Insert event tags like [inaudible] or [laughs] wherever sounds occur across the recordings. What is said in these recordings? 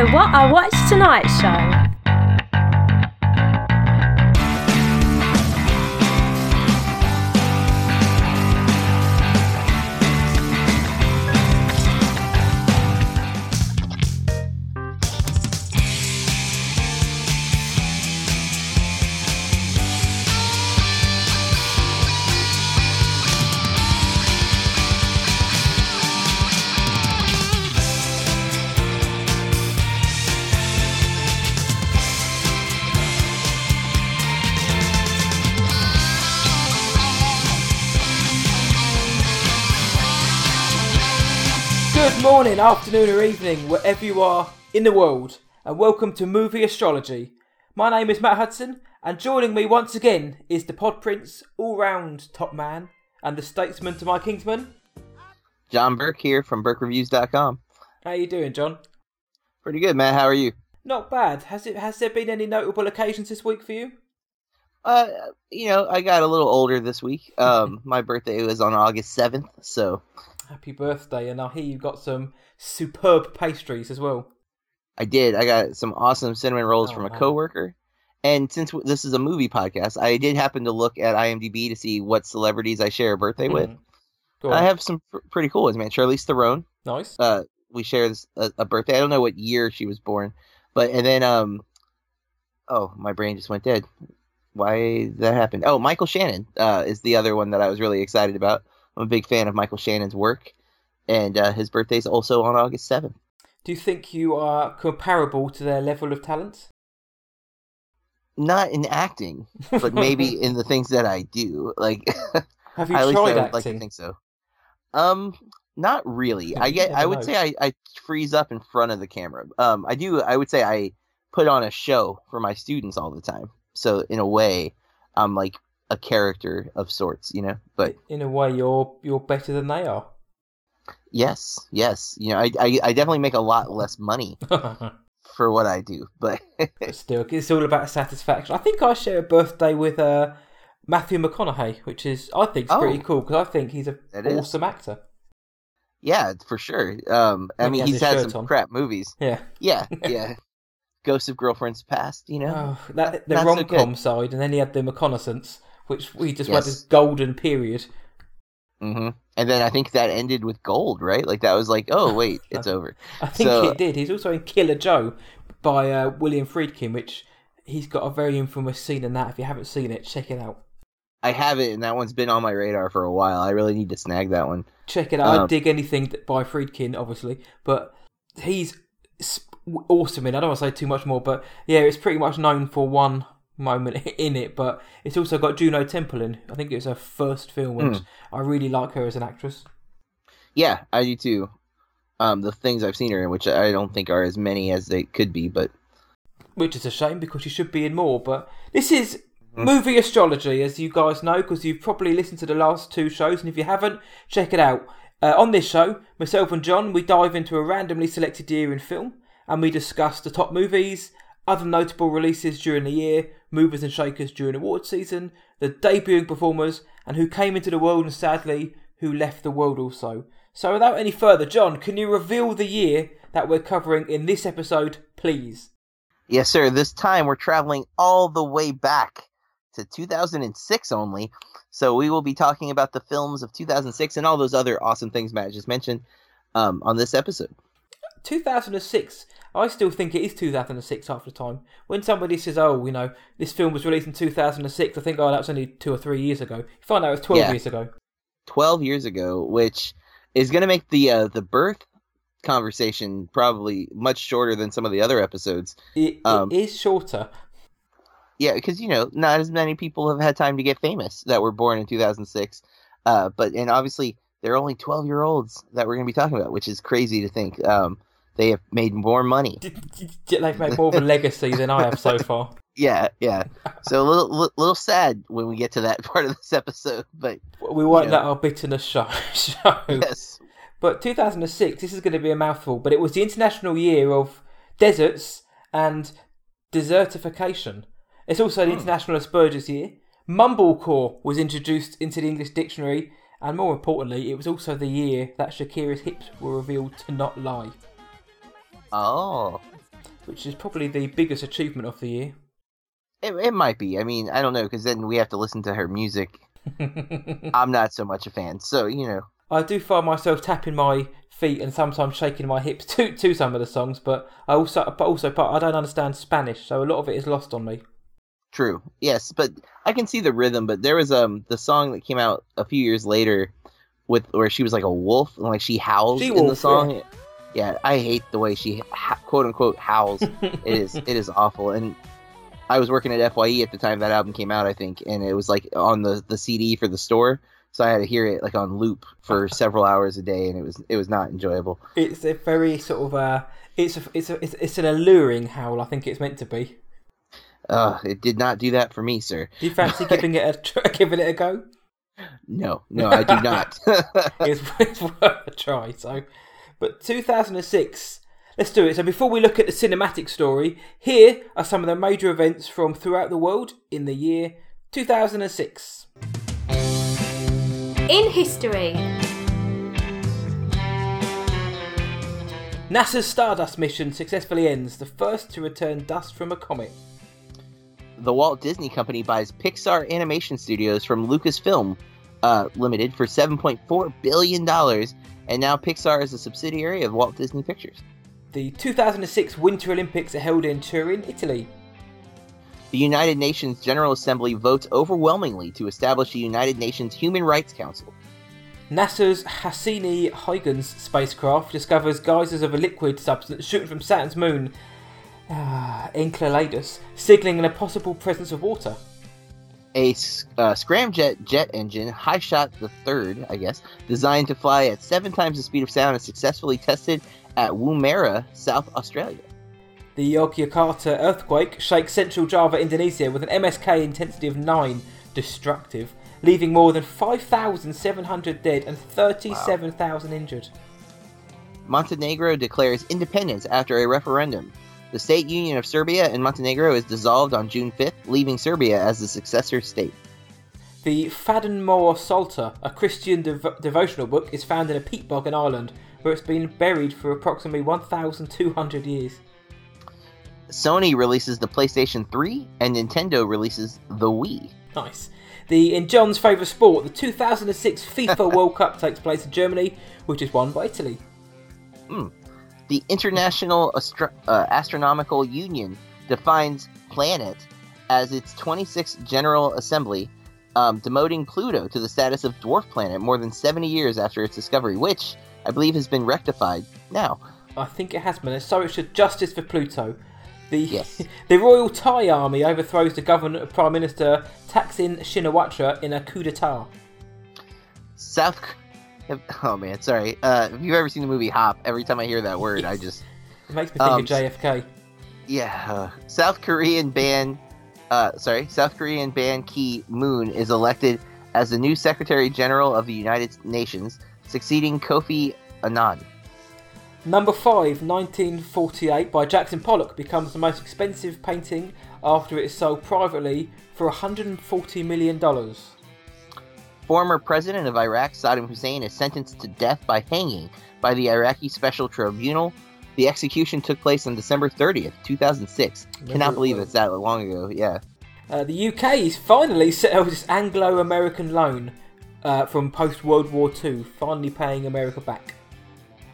the What I Watched Tonight show. Morning, afternoon, or evening, wherever you are in the world, and welcome to Movie Astrology. My name is Matt Hudson, and joining me once again is the Pod Prince, all round top man, and the statesman to my kingsman. Jon Burke here from BurkeReviews.com. How are you doing, Jon? Pretty good, man. How are you? Not bad. Has it? Has there been any notable occasions this week for you? Uh, you know, I got a little older this week. [laughs] Um, my birthday was on August seventh, so Happy birthday! And I hear you got some superb pastries as well. I did. I got some awesome cinnamon rolls Oh, from a man. coworker. And since this is a movie podcast, I did happen to look at IMDb to see what celebrities I share a birthday with. Mm. On. I have some pr- pretty cool ones, man. Charlize Theron. nice. Uh, we share this, a, a birthday. I don't know what year she was born, but and then um, oh, my brain just went dead. Why that happened? Oh, Michael Shannon uh, is the other one that I was really excited about. I'm a big fan of Michael Shannon's work, and uh, his birthday's also on August seventh. Do you think you are comparable to their level of talent? Not in acting, but maybe [laughs] in the things that I do. Like, [laughs] Have you least tried I acting? like to think so. Um, not really. I get. never I would know. say I, I freeze up in front of the camera. Um, I do. I would say I put on a show for my students all the time. So in a way, I'm like a character of sorts, you know. But in a way, you're you're better than they are. yes, yes, you know, I, I, I definitely make a lot less money [laughs] for what I do. But [laughs] still, it's all about satisfaction. I think I share a birthday with uh, Matthew McConaughey, which is I think is Oh. pretty cool because I think he's an It is. awesome actor. yeah, for sure. Um, I he mean, he's had some on. crap movies. Yeah, Yeah, [laughs] yeah. Ghosts of Girlfriends Past, you know. oh, that, the rom com side, and then he had the McConaissance, which we just had Yes. this golden period. hmm And then I think that ended with gold, right? Like that was like, oh [laughs] wait, it's over. I think So- it did. He's also in Killer Joe by uh, William Friedkin, which he's got a very infamous scene in that. If you haven't seen it, check it out. I have it, and that one's been on my radar for a while. I really need to snag that one. Check it out. I Um, dig anything by Friedkin, obviously, but he's awesome in. I don't want to say too much more, but yeah, it's pretty much known for one moment [laughs] in it. But it's also got Juno Temple in. I think it was her first film, and Hmm. I really like her as an actress. Yeah, I do too. Um, the things I've seen her in, which I don't think are as many as they could be, but which is a shame because she should be in more. But this is Mhm. movie astrology, as you guys know, because you've probably listened to the last two shows, and if you haven't, check it out. Uh, on this show, myself and Jon, we dive into a randomly selected year in film, and we discuss the top movies, other notable releases during the year, movers and shakers during award season, the debuting performers, and who came into the world and sadly who left the world also. So, without any further, Jon, can you reveal the year that we're covering in this episode, please? yes, sir. This time we're traveling all the way back to 2006 only. So we will be talking about the films of 2006 and all those other awesome things Matt just mentioned um, on this episode. 2006. I still think it is 2006 half the time. When somebody says, "Oh, you know, this film was released in 2006," I think, "Oh, that was only two or three years ago." You find out it was 12 Yeah. years ago. 12 years ago, which is going to make the uh, the birth conversation probably much shorter than some of the other episodes. It, Um, it is shorter. Yeah, because you know, not as many people have had time to get famous that were born in 2006. Uh, but and obviously they're only 12 year olds that we're going to be talking about, which is crazy to think. Um, they have made more money. [laughs] They've made more of a legacy than I have so [laughs] far. Yeah, yeah. So a little, li- little sad when we get to that [laughs] part of this episode, but We won't let our bitterness show. show. yes, But 2006, this is going to be a mouthful, but it was the International Year of Deserts and Desertification. It's also the hmm. International Asperger's Year. Mumblecore was introduced into the English dictionary, and more importantly, it was also the year that Shakira's hips were revealed to not lie. Oh, which is probably the biggest achievement of the year. It, it might be. I mean, I don't know because then we have to listen to her music. [laughs] I'm not so much a fan, so you know. I do find myself tapping my feet and sometimes shaking my hips to to some of the songs, but I also but also but I don't understand Spanish, so a lot of it is lost on me. True. Yes, but I can see the rhythm. But there was um the song that came out a few years later, with where she was like a wolf and like she howls in the song. yeah. Yeah. I hate the way she ha- quote unquote howls. it is [laughs] it is awful. And I was working at Fye at the time that album came out, I think, and it was like on the the CD for the store. So I had to hear it like on loop for [laughs] several hours a day, and it was it was not enjoyable. It's a very sort of uh, it's a, it's a, it's it's an alluring howl. I think it's meant to be. Uh, it did not do that for me, sir. Do you fancy giving it a [laughs] giving it a go? No, no, I do not. It's, it's worth a try. So, but 2006. Let's do it. So before we look at the cinematic story, here are some of the major events from throughout the world in the year 2006. In history, NASA's Stardust mission successfully ends, the first to return dust from a comet. the Walt Disney Company buys Pixar Animation Studios from Lucasfilm uh, Limited for $7.4 billion, and now Pixar is a subsidiary of Walt Disney Pictures. The 2006 Winter Olympics are held in Turin, Italy. The United Nations General Assembly votes overwhelmingly to establish the United Nations Human Rights Council. NASA's Cassini-Huygens spacecraft discovers geysers of a liquid substance shooting from Saturn's moon, ah, Enceladus, signaling a possible presence of water. A uh, scramjet jet engine, HyShot the Third, I guess, designed to fly at seven times the speed of sound, is successfully tested at Woomera, South Australia. The Yogyakarta earthquake shakes central Java, Indonesia, with an MSK intensity of 9, destructive, leaving more than 5,700 dead and 37,000 injured. Montenegro declares independence after a referendum. The state union of Serbia and Montenegro is dissolved on June 5th, leaving Serbia as the successor state. The Faddan More Psalter, a Christian dev- devotional book, is found in a peat bog in Ireland, where it's been buried for approximately 1,200 years. Sony releases the PlayStation 3 and Nintendo releases the Wii. Nice. The in Jon's favourite sport, the 2006 [laughs] FIFA World Cup takes place in Germany, which is won by Italy. Hmm. The International Astro- uh, Astronomical Union defines planet as its 26th General Assembly, um, demoting Pluto to the status of dwarf planet more than 70 years after its discovery, which I believe has been rectified now. I think it has been. So it should justice for Pluto. The Yes. [laughs] the Royal Thai Army overthrows the government of Prime Minister Thaksin Shinawatra in a coup d'état. South. [laughs] Oh man, sorry. Uh, if you've ever seen the movie Hop, every time I hear that word, I just It makes me think Um, of JFK. yeah. Uh, South Korean band. Uh, sorry, South Korean Ban Ki Moon is elected as the new Secretary General of the United Nations, succeeding Kofi Annan. Number 5, 1948, by Jackson Pollock, becomes the most expensive painting after it is sold privately for $140 million. Former President of Iraq Saddam Hussein is sentenced to death by hanging by the Iraqi Special Tribunal. The execution took place on December 30th, 2006. Remember Cannot believe it's that long ago. Yeah. Uh, the UK is finally settled its Anglo American loan uh, from post World War II, finally paying America back.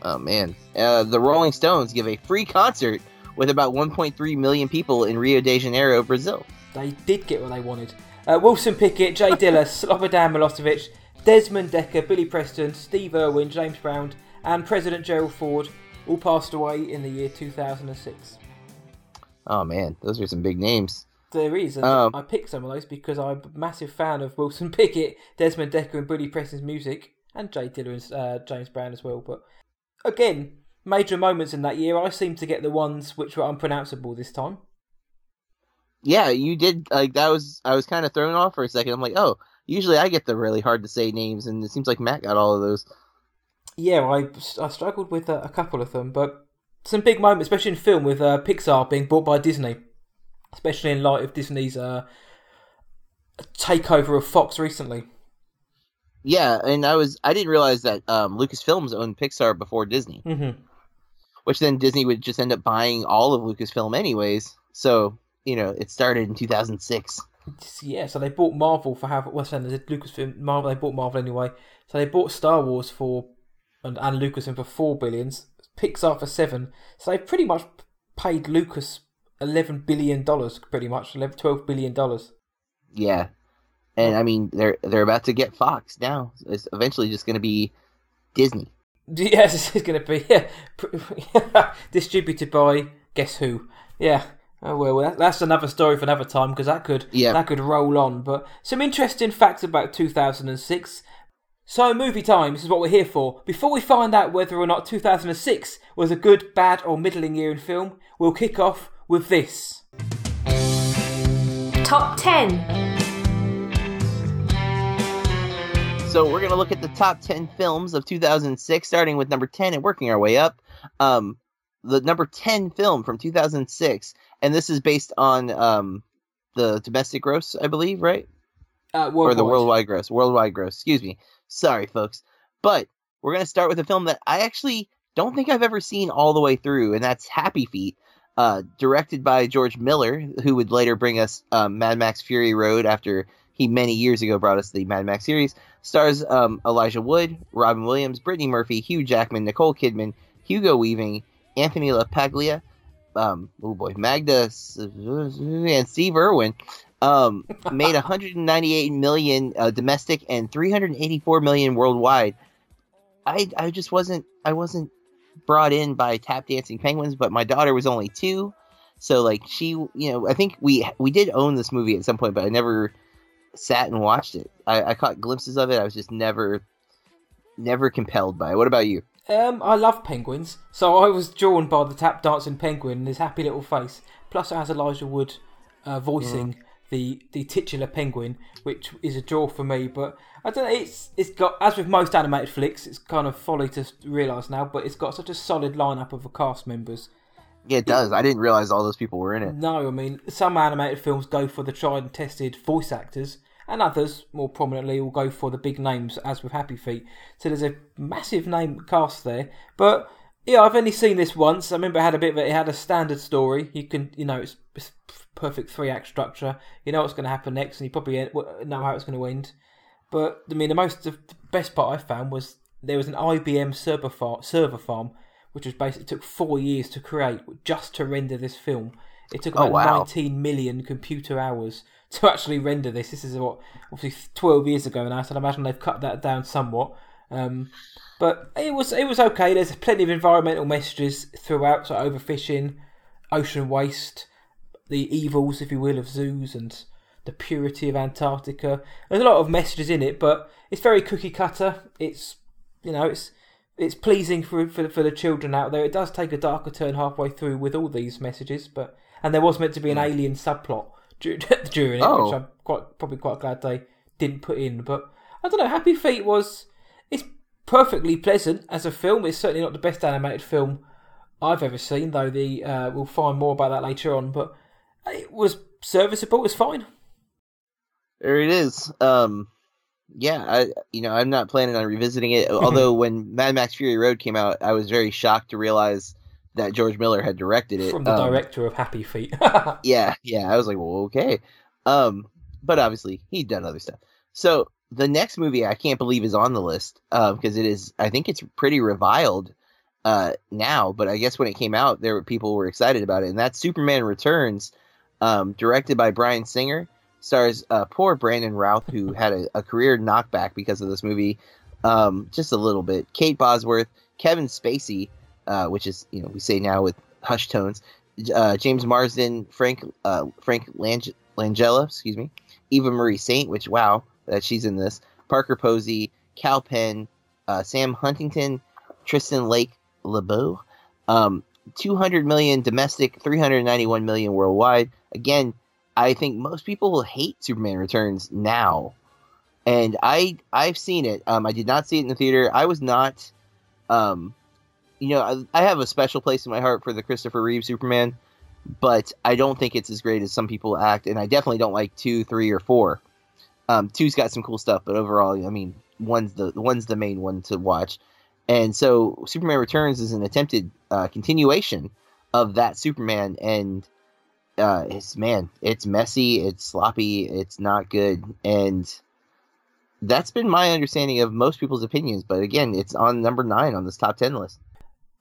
Oh man. Uh, the Rolling Stones give a free concert with about 1.3 million people in Rio de Janeiro, Brazil. They did get what they wanted. Uh, Wilson Pickett, Jay Dilla, [laughs] Slobodan Milosevic, Desmond Dekker, Billy Preston, Steve Irwin, James Brown, and President Gerald Ford all passed away in the year 2006. Oh man, those are some big names. There is, and Um, I picked some of those because I'm a massive fan of Wilson [laughs] Pickett, Desmond Dekker, and Billy Preston's music, and Jay Dilla and uh, James Brown as well. But again, major moments in that year, I seem to get the ones which were unpronounceable this time. Yeah, you did like that was I was kind of thrown off for a second. I'm like, "Oh, usually I get the really hard to say names and it seems like Matt got all of those." Yeah, I, I struggled with uh, a couple of them, but some big moments, especially in film, with uh, Pixar being bought by Disney, especially in light of Disney's uh, takeover of Fox recently. Yeah, and I was I didn't realize that um, Lucasfilms owned Pixar before Disney. hmm which then Disney would just end up buying all of Lucasfilm anyways. So you know, it started in 2006. Yeah, so they bought Marvel for how what's well, saying Lucasfilm Marvel. They bought Marvel anyway, so they bought Star Wars for and, and Lucasfilm for four billions, Pixar for seven. So they pretty much paid Lucas eleven billion dollars, pretty much 11, 12 billion dollars. Yeah, and I mean they're they're about to get Fox now. It's eventually just going to be Disney. [laughs] Yes, it's going to be yeah, [laughs] distributed by guess who? Yeah. Oh well, that's another story for another time because that could yeah. that could roll on. But some interesting facts about 2006. So, movie time, this is what we're here for. Before we find out whether or not 2006 was a good, bad, or middling year in film, we'll kick off with this Top 10 So we're gonna look at the top ten films of 2006, starting with number 10 and working our way up. Um, the number 10 film from 2006, and this is based on um, the domestic gross, I believe, right? Uh, or the worldwide gross. Worldwide gross. Excuse me. Sorry, folks. But we're gonna start with a film that I actually don't think I've ever seen all the way through, and that's Happy Feet. Uh, directed by George Miller, who would later bring us um, Mad Max Fury Road after he many years ago brought us the Mad Max series. Stars um, Elijah Wood, Robin Williams, Brittany Murphy, Hugh Jackman, Nicole Kidman, Hugo Weaving, Anthony LaPaglia, um, oh boy, Magda and Steve Irwin. Um, [laughs] made 198 million uh, domestic and 384 million worldwide. I I just wasn't I wasn't brought in by tap dancing penguins, but my daughter was only two, so like she you know I think we we did own this movie at some point, but I never sat and watched it. I, I caught glimpses of it. I was just never, never compelled by it. What about you? Um, I love penguins, so I was drawn by the tap dancing penguin and his happy little face. Plus, it has Elijah Wood uh, voicing mm. the the titular penguin, which is a draw for me. But I don't know. It's it's got as with most animated flicks, it's kind of folly to realise now, but it's got such a solid lineup of the cast members. Yeah, it does. I didn't realize all those people were in it. No, I mean some animated films go for the tried and tested voice actors, and others, more prominently, will go for the big names, as with Happy Feet. So there's a massive name cast there. But yeah, I've only seen this once. I remember it had a bit of it. It had a standard story. You can, you know, it's, it's perfect three act structure. You know what's going to happen next, and you probably uh, know how it's going to end. But I mean, the most the best part I found was there was an IBM server farm, server farm, which was basically took four years to create just to render this film. It took oh, about oh, wow. 19 million computer hours to actually render this. This is what obviously 12 years ago now, so I imagine they've cut that down somewhat. Um, but it was it was okay. There's plenty of environmental messages throughout, so overfishing, ocean waste, the evils, if you will, of zoos, and the purity of Antarctica. There's a lot of messages in it, but it's very cookie cutter. It's you know it's it's pleasing for, for for the children out there. It does take a darker turn halfway through with all these messages, but and there was meant to be an hmm. alien subplot [laughs] during it, oh. which I'm quite probably quite glad they didn't put in. But I don't know. Happy Feet was it's perfectly pleasant as a film. It's certainly not the best animated film I've ever seen, though. The uh, we'll find more about that later on. But it was serviceable. It was fine. There it is. Um, yeah, I you know I'm not planning on revisiting it. [laughs] Although when Mad Max Fury Road came out, I was very shocked to realize that George Miller had directed it from the um, director of Happy Feet. [laughs] yeah, yeah. I was like, well, okay. Um, but obviously he'd done other stuff. So the next movie I can't believe is on the list because uh, it is. I think it's pretty reviled uh, now, but I guess when it came out, there were people were excited about it, and that's Superman Returns, um, directed by Bryan Singer. Stars uh, poor Brandon Routh, who had a, a, career knockback because of this movie, um, just a little bit. Kate Bosworth, Kevin Spacey, uh, which is you know we say now with hushed tones. Uh, James Marsden, Frank uh, Frank Lange- Langella, excuse me, Eva Marie Saint, which wow that she's in this. Parker Posey, Kal Penn, uh, Sam Huntington, Tristan Lake LeBeau. Um, 200 million domestic, 391 million worldwide. Again, I think most people will hate Superman Returns now, and I I've seen it. Um, I did not see it in the theater. I was not um, you know, I, have a special place in my heart for the Christopher Reeve Superman, but I don't think it's as great as some people act, and I definitely don't like two, three, or four. Um, two's got some cool stuff, but overall, I mean, one's the one's the main one to watch. and so Superman Returns is an attempted uh, continuation of that Superman, and uh, it's man, it's messy, it's sloppy, it's not good, and that's been my understanding of most people's opinions. But again, it's on number nine on this top ten list.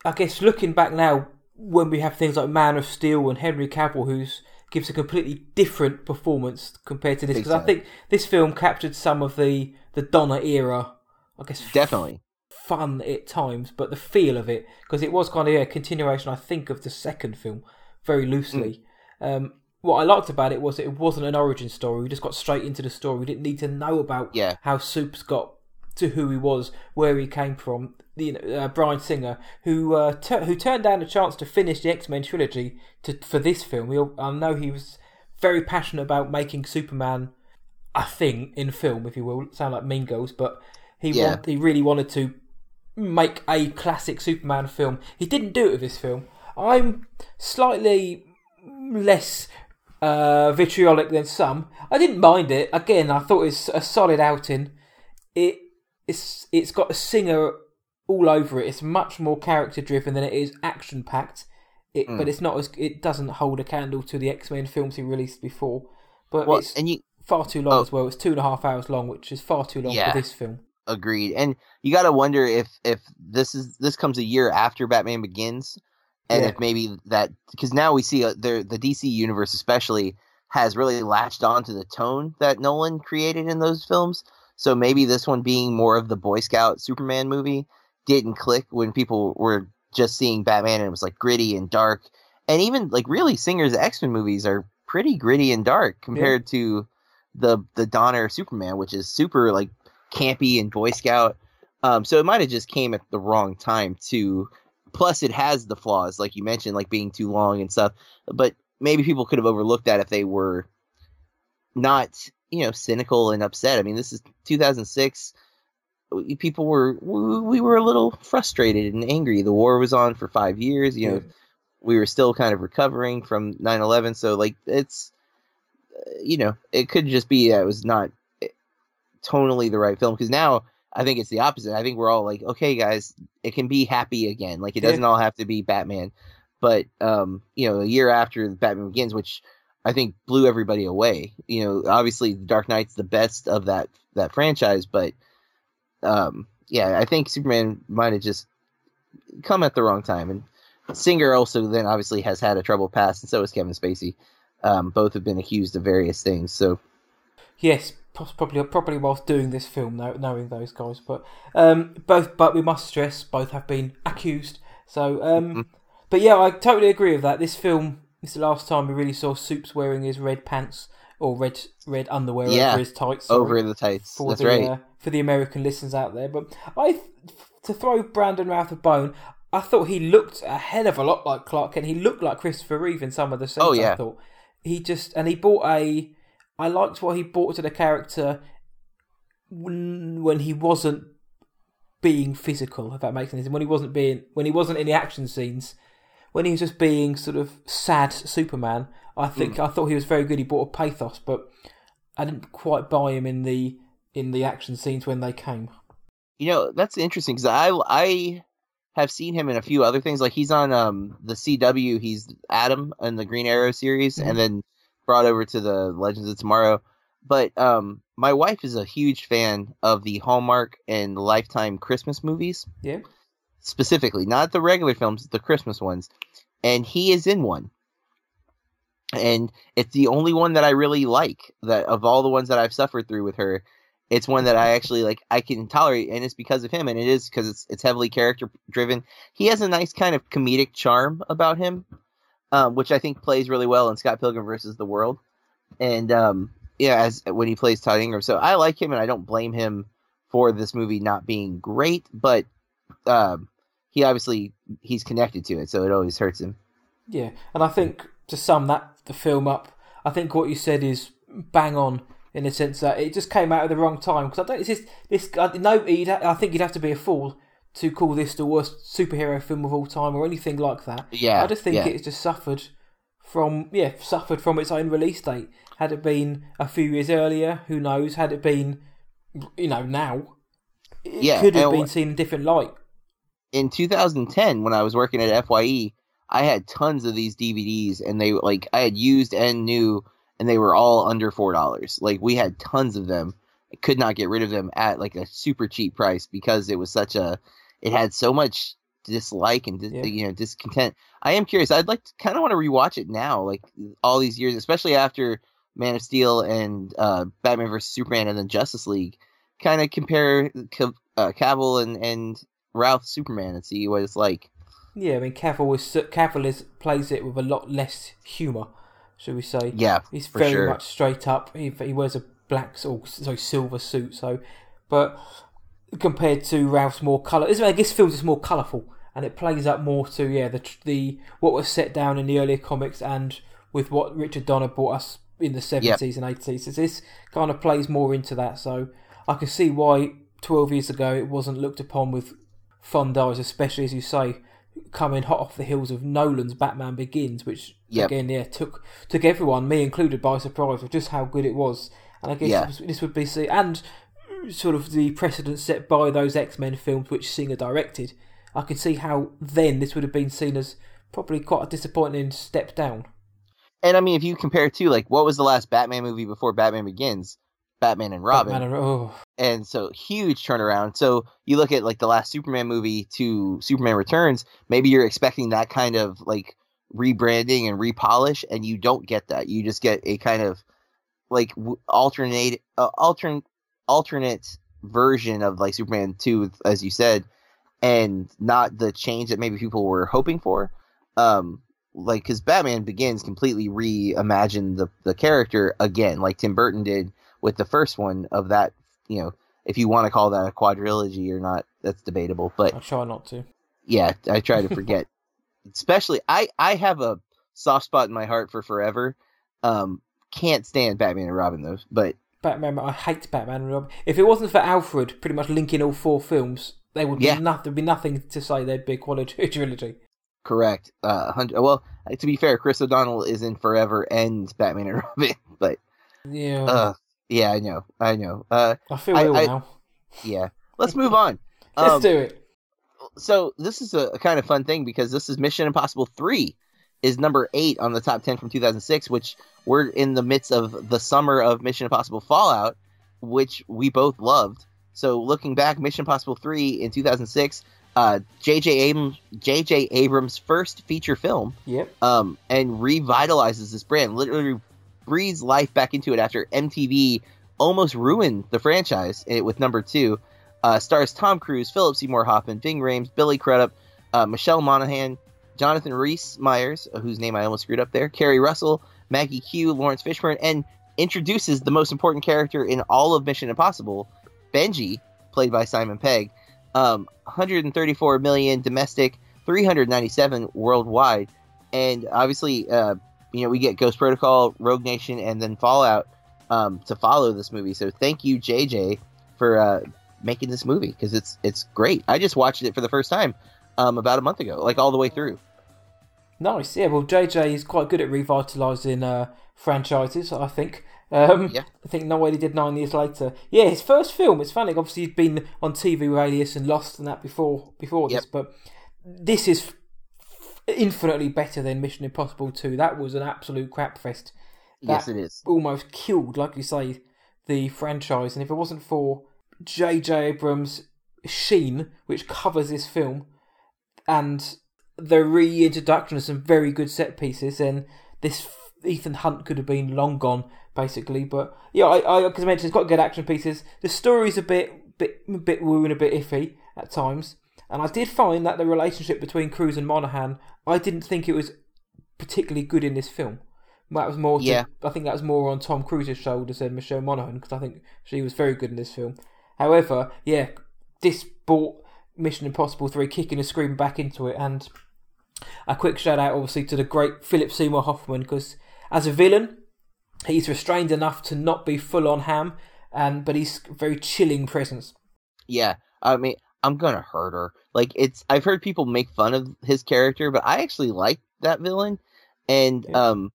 I guess looking back now, when we have things like Man of Steel and Henry Cavill, who's gives a completely different performance compared to this, because I think this film captured some of the the Donner era. I guess Definitely, fun at times, but the feel of it because it was kind of a continuation, I think, of the second film, very loosely. Um, what I liked about it was it wasn't an origin story. We just got straight into the story. We didn't need to know about Yeah. how Soups got to who he was, where he came from. You know, uh, Bryan Singer, who uh, tur who turned down a chance to finish the X Men trilogy to for this film. We, all- I know he was very passionate about making Superman a thing in film, if you will. Sound like Mean Girls, but he Yeah. want, he really wanted to make a classic Superman film. He didn't do it with this film. I'm slightly less uh, vitriolic than some. I didn't mind it. Again, I thought it's a solid outing. It it's it's got a singer all over it. It's much more character driven than it is action packed. It, Mm. but it's not as it doesn't hold a candle to the X Men films he released before. But well, it's and you far too long Oh. as well. It's two and a half hours long, which is far too long Yeah. for this film. agreed, and you got to wonder if if this is this comes a year after Batman Begins, and Yeah. if maybe that because now we see uh, the the DC universe especially has really latched on to the tone that Nolan created in those films. So maybe this one being more of the Boy Scout Superman movie didn't click when people were just seeing Batman and it was like gritty and dark. And even like really Singer's X Men movies are pretty gritty and dark compared to the the Donner Superman, which is super like campy and Boy Scout. Um, so it might have just came at the wrong time too. Plus, it has the flaws, like you mentioned, like being too long and stuff. But maybe people could have overlooked that if they were not, you know, cynical and upset. I mean, this is 2006. People were we we were a little frustrated and angry. The war was on for five years. You know, we were still kind of recovering from 9-11 so like it's uh, you know it could just be that it was not eh, tonally the right film because now i think it's the opposite i think we're all like okay guys it can be happy again like it doesn't all have to be batman but um you know a year after batman begins which i think blew everybody away you know obviously dark knight's the best of that that franchise but um yeah i think superman might have just come at the wrong time and Singer also then obviously has had a troubled past, and so has Kevin Spacey. Um, both have been accused of various things. So Yes, probably probably whilst doing this film, knowing those guys, but um, both. But we must stress both have been accused. So, um, Mhm. but yeah, I totally agree with that. This film is the last time we really saw Soups wearing his red pants or red red underwear Yeah, over his tights. sorry, over the tights. for That's the right. uh, for the American listeners out there. But I to throw Brandon Routh a bone. I thought he looked a hell of a lot like Clark and He looked like Christopher Reeve in some of the scenes. Oh, yeah. I thought he just and he brought a. I liked what he brought to the character when, when he wasn't being physical. If that makes sense, when he wasn't being when he wasn't in the action scenes, when he was just being sort of sad Superman. I think I thought he was very good. He brought a pathos, but I didn't quite buy him in the in the action scenes when they came. You know that's interesting because I I have seen him in a few other things. Like he's on um the CW. He's Adam in the Green Arrow series, Mhm. and then brought over to the Legends of Tomorrow. But um, my wife is a huge fan of the Hallmark and Lifetime Christmas movies. Yeah. Specifically, not the regular films, the Christmas ones. And he is in one. And it's the only one that I really like that of all the ones that I've suffered through with her. It's one that I actually like I can tolerate and it's because of him and it is because it's it's heavily character driven. He has a nice kind of comedic charm about him. Um, which I think plays really well in Scott Pilgrim versus the World. And um, yeah, as when he plays Todd Ingram. So I like him and I don't blame him for this movie not being great, but um, he obviously he's connected to it, so it always hurts him. Yeah, and I think to sum that the film up, I think what you said is bang on in the sense that it just came out at the wrong time because I don't. It's just, this. I, no, you'd I think you'd have to be a fool to call this the worst superhero film of all time or anything like that. Yeah, I just think yeah. it's just suffered from yeah suffered from its own release date. Had it been a few years earlier, who knows? Had it been you know now, it Yeah, could have been seen in a different light. In 2010 when I was working at Fye, I had tons of these DVDs, and they like I had used and new, and they were all under four dollars. Like we had tons of them. I could not get rid of them at like a super cheap price because it was such a. It had so much dislike and Yeah. you know discontent. I am curious. I'd like to kind of want to rewatch it now, like all these years, especially after Man of Steel and uh, Batman vs Superman and then Justice League. Kind of compare uh, Cavill and and Routh Superman and see what it's like. Yeah, I mean Cavill is Cavill is plays it with a lot less humour, shall we say? Yeah, He's very sure. much straight up. He, he wears a black or sorry silver suit. So, but compared to Routh's more colour, I guess films is more colourful and it plays up more to yeah the the what was set down in the earlier comics and with what Richard Donner brought us in the seventies and eighties. So this kind of plays more into that. So I can see why twelve years ago it wasn't looked upon with fond eyes, especially as you say. Coming hot off the heels of Nolan's Batman Begins, which Yep. again, yeah, took took everyone, me included, by surprise with just how good it was. And I guess Yeah. this would be see and sort of the precedent set by those X Men films which Singer directed. I can see how then this would have been seen as probably quite a disappointing step down. And I mean, if you compare to like what was the last Batman movie before Batman Begins? Batman and Robin. Batman and- oh, and so huge turnaround. So you look at like the last Superman movie to Superman Returns, maybe you're expecting that kind of like rebranding and repolish, and you don't get that. You just get a kind of like alternate, uh, alternate, alternate version of like Superman two, as you said, and not the change that maybe people were hoping for. Um, like because Batman Begins completely reimagined the the character again, like Tim Burton did with the first one of that. You know, if you want to call that a quadrilogy or not, that's debatable. But I try not to. yeah, I try to [laughs] forget. Especially, I I have a soft spot in my heart for Forever. Um, can't stand Batman and Robin though, but Batman, I hate Batman and Robin. If it wasn't for Alfred, pretty much linking all four films, there would be Yeah. nothing. There'd be nothing to say they'd be a quality [laughs] correct. Uh, hundred. Well, to be fair, Chris O'Donnell is in Forever and Batman and [laughs] Robin, but Yeah, uh, yeah, I know, I know. Uh, I feel I- I- now. yeah. Let's move on. [laughs] Let's Um, do it. so this is a, a kind of fun thing because this is Mission Impossible 3 is number 8 on the top 10 from 2006 which we're in the midst of the summer of Mission Impossible Fallout which we both loved. So looking back Mission Impossible 3 in 2006 uh JJ Abrams JJ Abrams first feature film Yep. um and revitalizes this brand literally breathes life back into it after MTV almost ruined the franchise eh, with number 2 uh, stars Tom Cruise, Philip Seymour Hoffman, Ving Rhames, Billy Crudup, uh, Michelle Monaghan, Jonathan Rhys Myers, uh, whose name I almost screwed up there, Keri Russell, Maggie Q, Laurence Fishburne, and introduces the most important character in all of Mission Impossible, Benji, played by Simon Pegg. Um, 134 million domestic, 397 worldwide, and obviously, uh, you know, we get Ghost Protocol, Rogue Nation, and then Fallout um, to follow this movie. So thank you, JJ, for uh, making this movie because it's it's great. I just watched it for the first time um, about a month ago, like all the way through. Nice. Yeah. Well, JJ is quite good at revitalising uh, franchises. I think. Um, Yeah. I think No Way He Did nine years later. Yeah, his first film. It's funny. Obviously, he'd been on TV with Alias and Lost and that before before this, but this is infinitely better than Mission Impossible Two. That was an absolute crap fest. yes, it is. almost killed, like you say, the franchise. And if it wasn't for J.J. Abrams' Sheen, which covers this film, and the reintroduction of some very good set pieces, then this Ethan Hunt could have been long gone, basically. But yeah, I, I, because I mentioned, it's got good action pieces. The story's a bit, bit, a bit woo and a bit iffy at times. And I did find that the relationship between Cruise and Monaghan, I didn't think it was particularly good in this film. That was more. To, Yeah. I think that was more on Tom Cruise's shoulders than Michelle Monaghan because I think she was very good in this film. However, yeah, this brought Mission Impossible Three kicking and screaming back into it, and a quick shout out obviously to the great Philip Seymour Hoffman because as a villain, he's restrained enough to not be full on ham, and but he's a very chilling presence. Yeah, I mean, I'm gonna hurt her. Like it's. I've heard people make fun of his character, but I actually like that villain, and Yeah. um,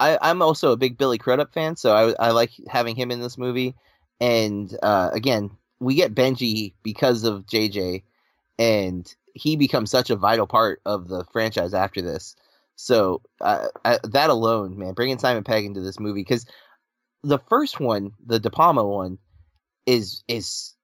I, I'm also a big Billy Crudup fan, so I, I like having him in this movie. And uh, again, we get Benji because of JJ, and he becomes such a vital part of the franchise after this. So uh, uh, that alone, man, bringing Simon Pegg into this movie because the first one, the De Palma one, is is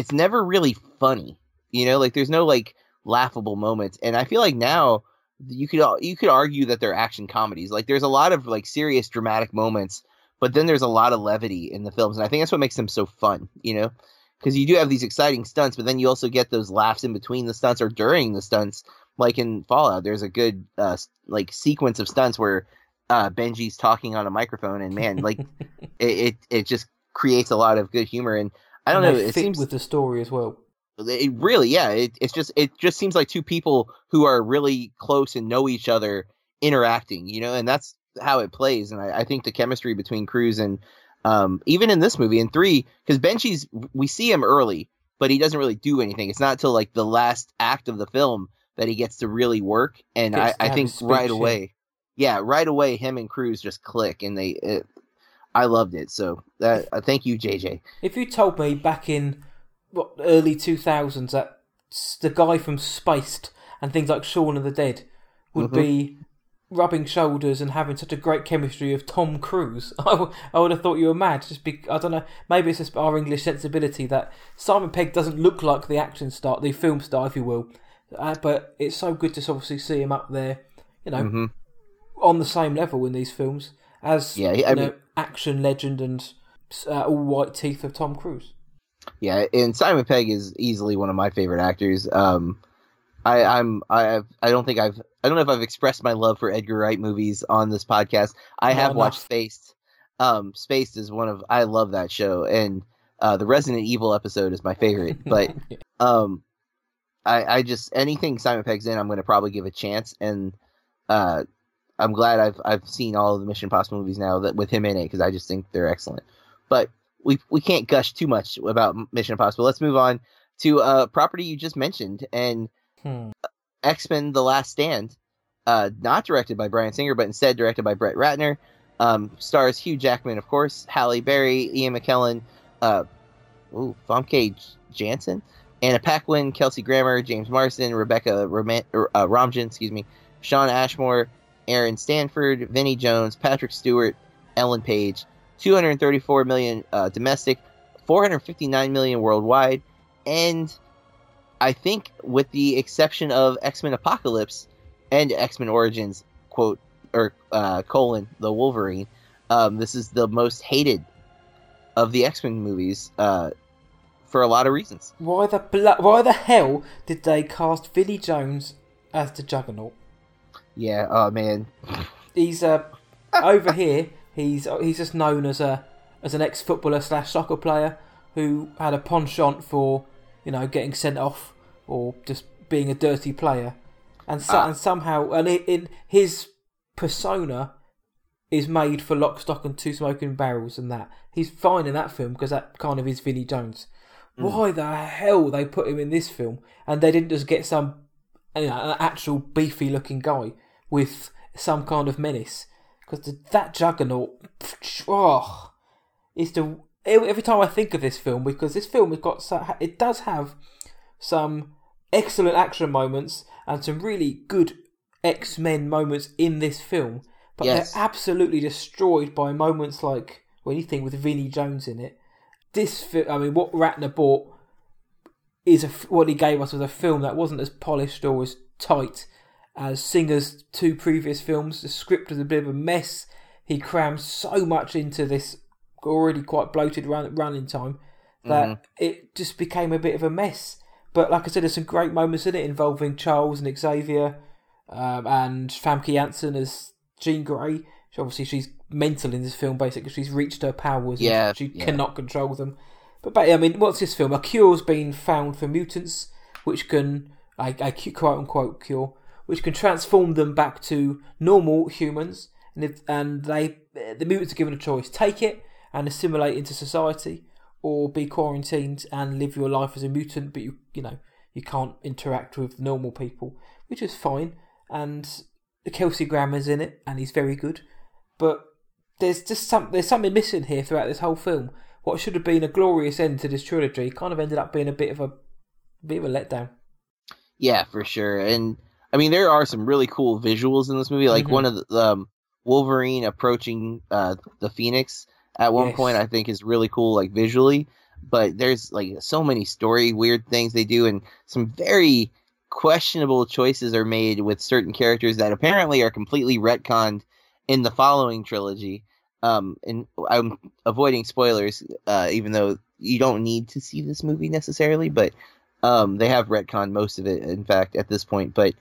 it's never really funny. You know, like there's no like laughable moments, and I feel like now you could you could argue that they're action comedies. Like there's a lot of like serious dramatic moments, but then there's a lot of levity in the films, and I think that's what makes them so fun. You know, because you do have these exciting stunts, but then you also get those laughs in between the stunts or during the stunts. Like in Fallout, there's a good uh, like sequence of stunts where uh, Benji's talking on a microphone, and man, like [laughs] it, it, it just creates a lot of good humor. And I don't know, it seems with the story as well. it really, yeah, it, it's just it just seems like two people who are really close and know each other interacting, you know, and that's how it plays. And I, I think the chemistry between Cruise and um, even in this movie in three, because Benji's we see him early, but he doesn't really do anything. It's not till like the last act of the film that he gets to really work. And I, I think right away, yeah, right away, him and Cruise just click, and they. It, I loved it. So that uh, thank you, JJ. If you told me back in what early two thousands that the guy from Spaced and things like Shaun of the Dead would Mhm. be rubbing shoulders and having such a great chemistry of Tom Cruise, [laughs] I, w- I would have thought you were mad. Just be, I don't know. Maybe it's just our English sensibility that Simon Pegg doesn't look like the action star, the film star, if you will. Uh, but it's so good to obviously see him up there, you know, hmm on the same level in these films as Yeah, you know, mean- action legend and uh, all white teeth of Tom Cruise. Yeah, and Simon Pegg is easily one of my favorite actors. Um, I, I'm I I don't think I've I don't know if I've expressed my love for Edgar Wright movies on this podcast. I have watched enough. Spaced. Um, Spaced is one of I love that show, and uh, the Resident Evil episode is my favorite. [laughs] But um, I I just anything Simon Pegg's in, I'm going to probably give a chance, and uh, I'm glad I've I've seen all of the Mission Impossible movies now that with him in it because I just think they're excellent. But we we can't gush too much about Mission Impossible. Let's move on to a property you just mentioned and Hmm. X Men: The Last Stand, uh, not directed by Bryan Singer, but instead directed by Brett Ratner. Um, stars Hugh Jackman, of course, Halle Berry, Ian McKellen, uh, ooh, Famke Janssen, Anna Paquin, Kelsey Grammer, James Marsden, Rebecca er, uh, excuse me, Shawn Ashmore, Aaron Stanford, Vinnie Jones, Patrick Stewart, Ellen Page. 234 million uh, domestic, 459 million worldwide, and I think with the exception of X Men Apocalypse and X Men Origins, quote or uh, colon the Wolverine, um, this is the most hated of the X Men movies uh, for a lot of reasons. Why the why the hell did they cast Vinnie Jones as the Juggernaut? Yeah, oh man, He's uh, over here. He's he's just known as a as an ex footballer slash soccer player who had a penchant for you know getting sent off or just being a dirty player, and so, Ah. and somehow and in, in his persona is made for Lock, Stock and Two Smoking Barrels, and that he's fine in that film because that kind of is Vinnie Jones. Why the hell they put him in this film and they didn't just get some you know, an actual beefy looking guy with some kind of menace? Because that juggernaut, oh, is the every time I think of this film because this film has got so, it does have some excellent action moments and some really good X Men moments in this film, but Yes. they're absolutely destroyed by moments like when you think with Vinnie Jones in it. This, I mean, what Ratner bought is a, what he gave us was a film that wasn't as polished or as tight as Singer's two previous films. The script was a bit of a mess. He crammed so much into this already quite bloated run, running time that it just became a bit of a mess. But like I said, there's some great moments in it involving Charles and Xavier um, and Famke Janssen as Jean Grey. Obviously, she's mental in this film. Basically, she's reached her powers. Yeah, and she yeah. cannot control them. But, but I mean, what's this film? A cure's been found for mutants, which can, a, a quote unquote cure, which can transform them back to normal humans. And if, and they, the mutants are given a choice: take it and assimilate into society, or be quarantined and live your life as a mutant. But you, you know, you can't interact with normal people, which is fine. And Kelsey Grammer's in it, and he's very good. But there's just some there's something missing here throughout this whole film. What should have been a glorious end to this trilogy kind of ended up being a bit of a bit of a letdown. Yeah, for sure. And I mean, there are some really cool visuals in this movie. Like Mhm. one of the um, Wolverine approaching uh, the Phoenix at one Yes. point, I think is really cool, like visually. But there's like so many story weird things they do, and some very questionable choices are made with certain characters that apparently are completely retconned in the following trilogy. Um, and I'm avoiding spoilers, uh, even though you don't need to see this movie necessarily, but um, they have retconned most of it, in fact, at this point. But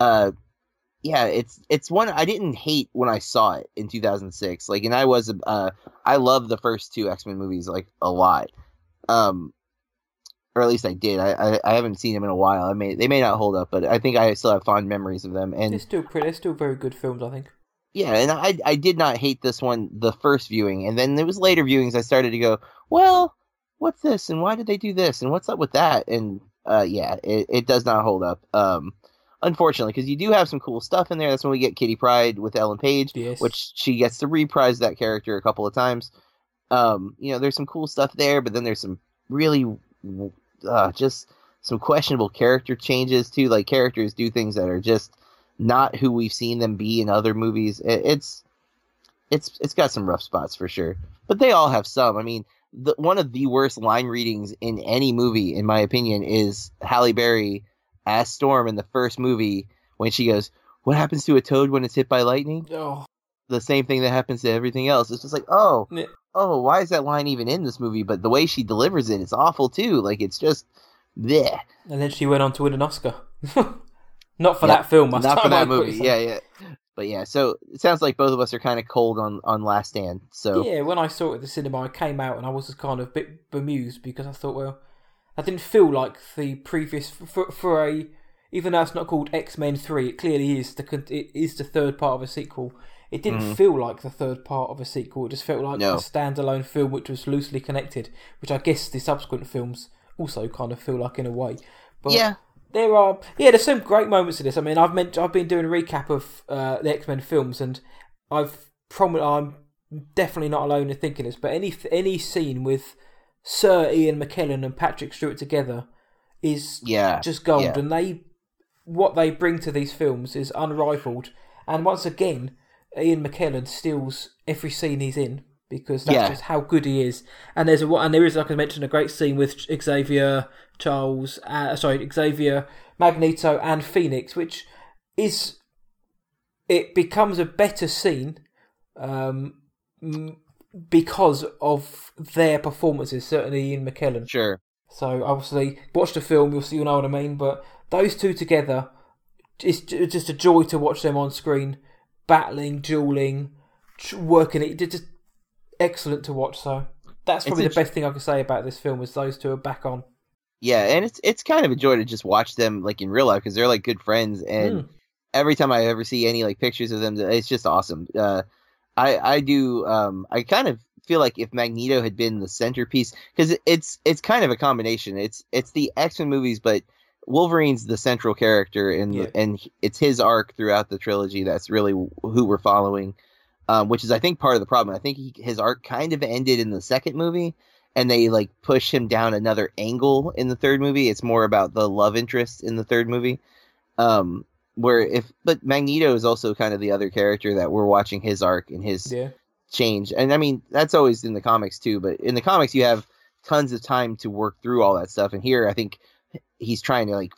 uh, yeah, it's it's one I didn't hate when I saw it in 2006. Like, and I was uh, I love the first two X Men movies like a lot. Um, or at least I did. I, I I haven't seen them in a while. I may they may not hold up, but I think I still have fond memories of them. And They're still pretty. They're still very good films, I think. yeah, and I I did not hate this one the first viewing, and then there was later viewings I started to go, well, what's this, and why did they do this, and what's up with that, and uh, yeah, it, it does not hold up. Um, unfortunately, because you do have some cool stuff in there. That's when we get Kitty Pryde with Ellen Page, Yes. which she gets to reprise that character a couple of times. Um, you know, there's some cool stuff there, but then there's some really uh, just some questionable character changes too. Like characters do things that are just not who we've seen them be in other movies. It, it's it's it's got some rough spots for sure, but they all have some. I mean, the, one of the worst line readings in any movie, in my opinion, is Halle Berry as Storm in the first movie when she goes, "What happens to a toad when it's hit by lightning?" Oh, the same thing that happens to everything else. It's just like, oh, Yeah. oh, why is that line even in this movie? But the way she delivers it, it's awful too. Like it's just, bleh. and then she went on to win an Oscar. [laughs] Not for Yeah, that film. Not for that movie. Yeah, yeah. But yeah, so it sounds like both of us are kind of cold on on Last Stand. So Yeah, when I saw it at the cinema, I came out and I was just kind of a bit bemused because I thought, well, I didn't feel like the previous for, for a even though it's not called X Men Three, it clearly is the it is the third part of a sequel. It didn't Mhm. feel like the third part of a sequel. It just felt like No. a standalone film which was loosely connected, which I guess the subsequent films also kind of feel like in a way. But yeah, there are yeah, there's some great moments in this. I mean, I've meant I've been doing a recap of uh, the X Men films, and I've prom- I'm definitely not alone in thinking this. But any any scene with Sir Ian McKellen and Patrick Stewart together is yeah, just gold, yeah. and they what they bring to these films is unrivaled. And once again, Ian McKellen steals every scene he's in because that's Yeah. just how good he is. And there's a and there is, like I mentioned, a great scene with Xavier, Charles, uh, sorry, Xavier, Magneto, and Phoenix, which is it becomes a better scene um, because of their performances. Certainly, Ian McKellen. sure. So obviously, watch the film. You'll see. You know what I mean. But those two together, it's just a joy to watch them on screen, battling, dueling, working it. Just excellent to watch. So that's probably the best thing I can say about this film is those two are back on. Yeah, and it's it's kind of a joy to just watch them like in real life because they're like good friends, and Mm. every time I ever see any like pictures of them, it's just awesome. Uh, I I do um I kind of feel like if Magneto had been the centerpiece because it's it's kind of a combination. It's it's the X Men movies, but Wolverine's the central character, and Yeah. and it's his arc throughout the trilogy that's really who we're following. Um, which is I think part of the problem. I think he, his arc kind of ended in the second movie, and they like push him down another angle in the third movie. It's more about the love interest in the third movie. Um, where if but Magneto is also kind of the other character that we're watching his arc and his Yeah, change. And I mean that's always in the comics too, but in the comics you have tons of time to work through all that stuff. And here I think he's trying to like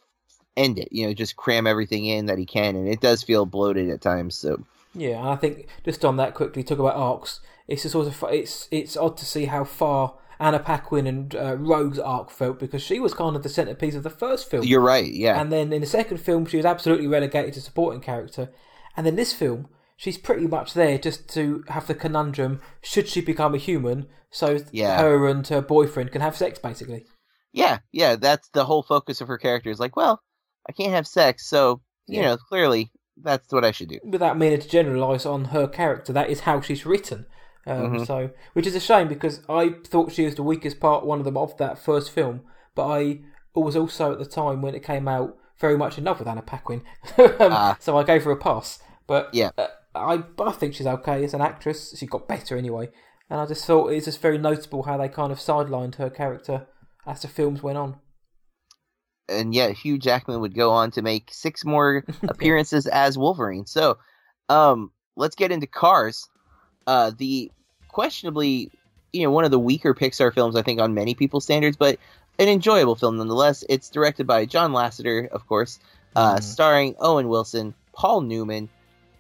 end it, you know, just cram everything in that he can, and it does feel bloated at times. So yeah. And I think just on that quickly, talk about arcs. It's a sort of it's it's odd to see how far Anna Paquin and uh, Rogue's arc felt because she was kind of the centerpiece of the first film. you're right, yeah, And then in the second film, she was absolutely relegated to supporting character. And then this film, she's pretty much there just to have the conundrum: should she become a human so Yeah. her and her boyfriend can have sex, basically? yeah, yeah. That's the whole focus of her character. Is like, well, I can't have sex, so you Yeah. know, clearly that's what I should do. Without meaning to generalise on her character, that is how she's written. Um, Mhm. So, which is a shame because I thought she was the weakest part, one of them of that first film. But I was also at the time when it came out very much in love with Anna Paquin, [laughs] um, Ah. so I gave her a pass. But Yeah. uh, I I think she's okay as an actress. She got better anyway, and I just thought it's just very notable how they kind of sidelined her character as the films went on. and yet Hugh Jackman would go on to make six more [laughs] appearances as Wolverine. So, um, let's get into Cars. Uh, the questionably, you know, one of the weaker Pixar films, I think, on many people's standards, but an enjoyable film nonetheless. It's directed by John Lasseter, of course, uh, Mhm. starring Owen Wilson, Paul Newman,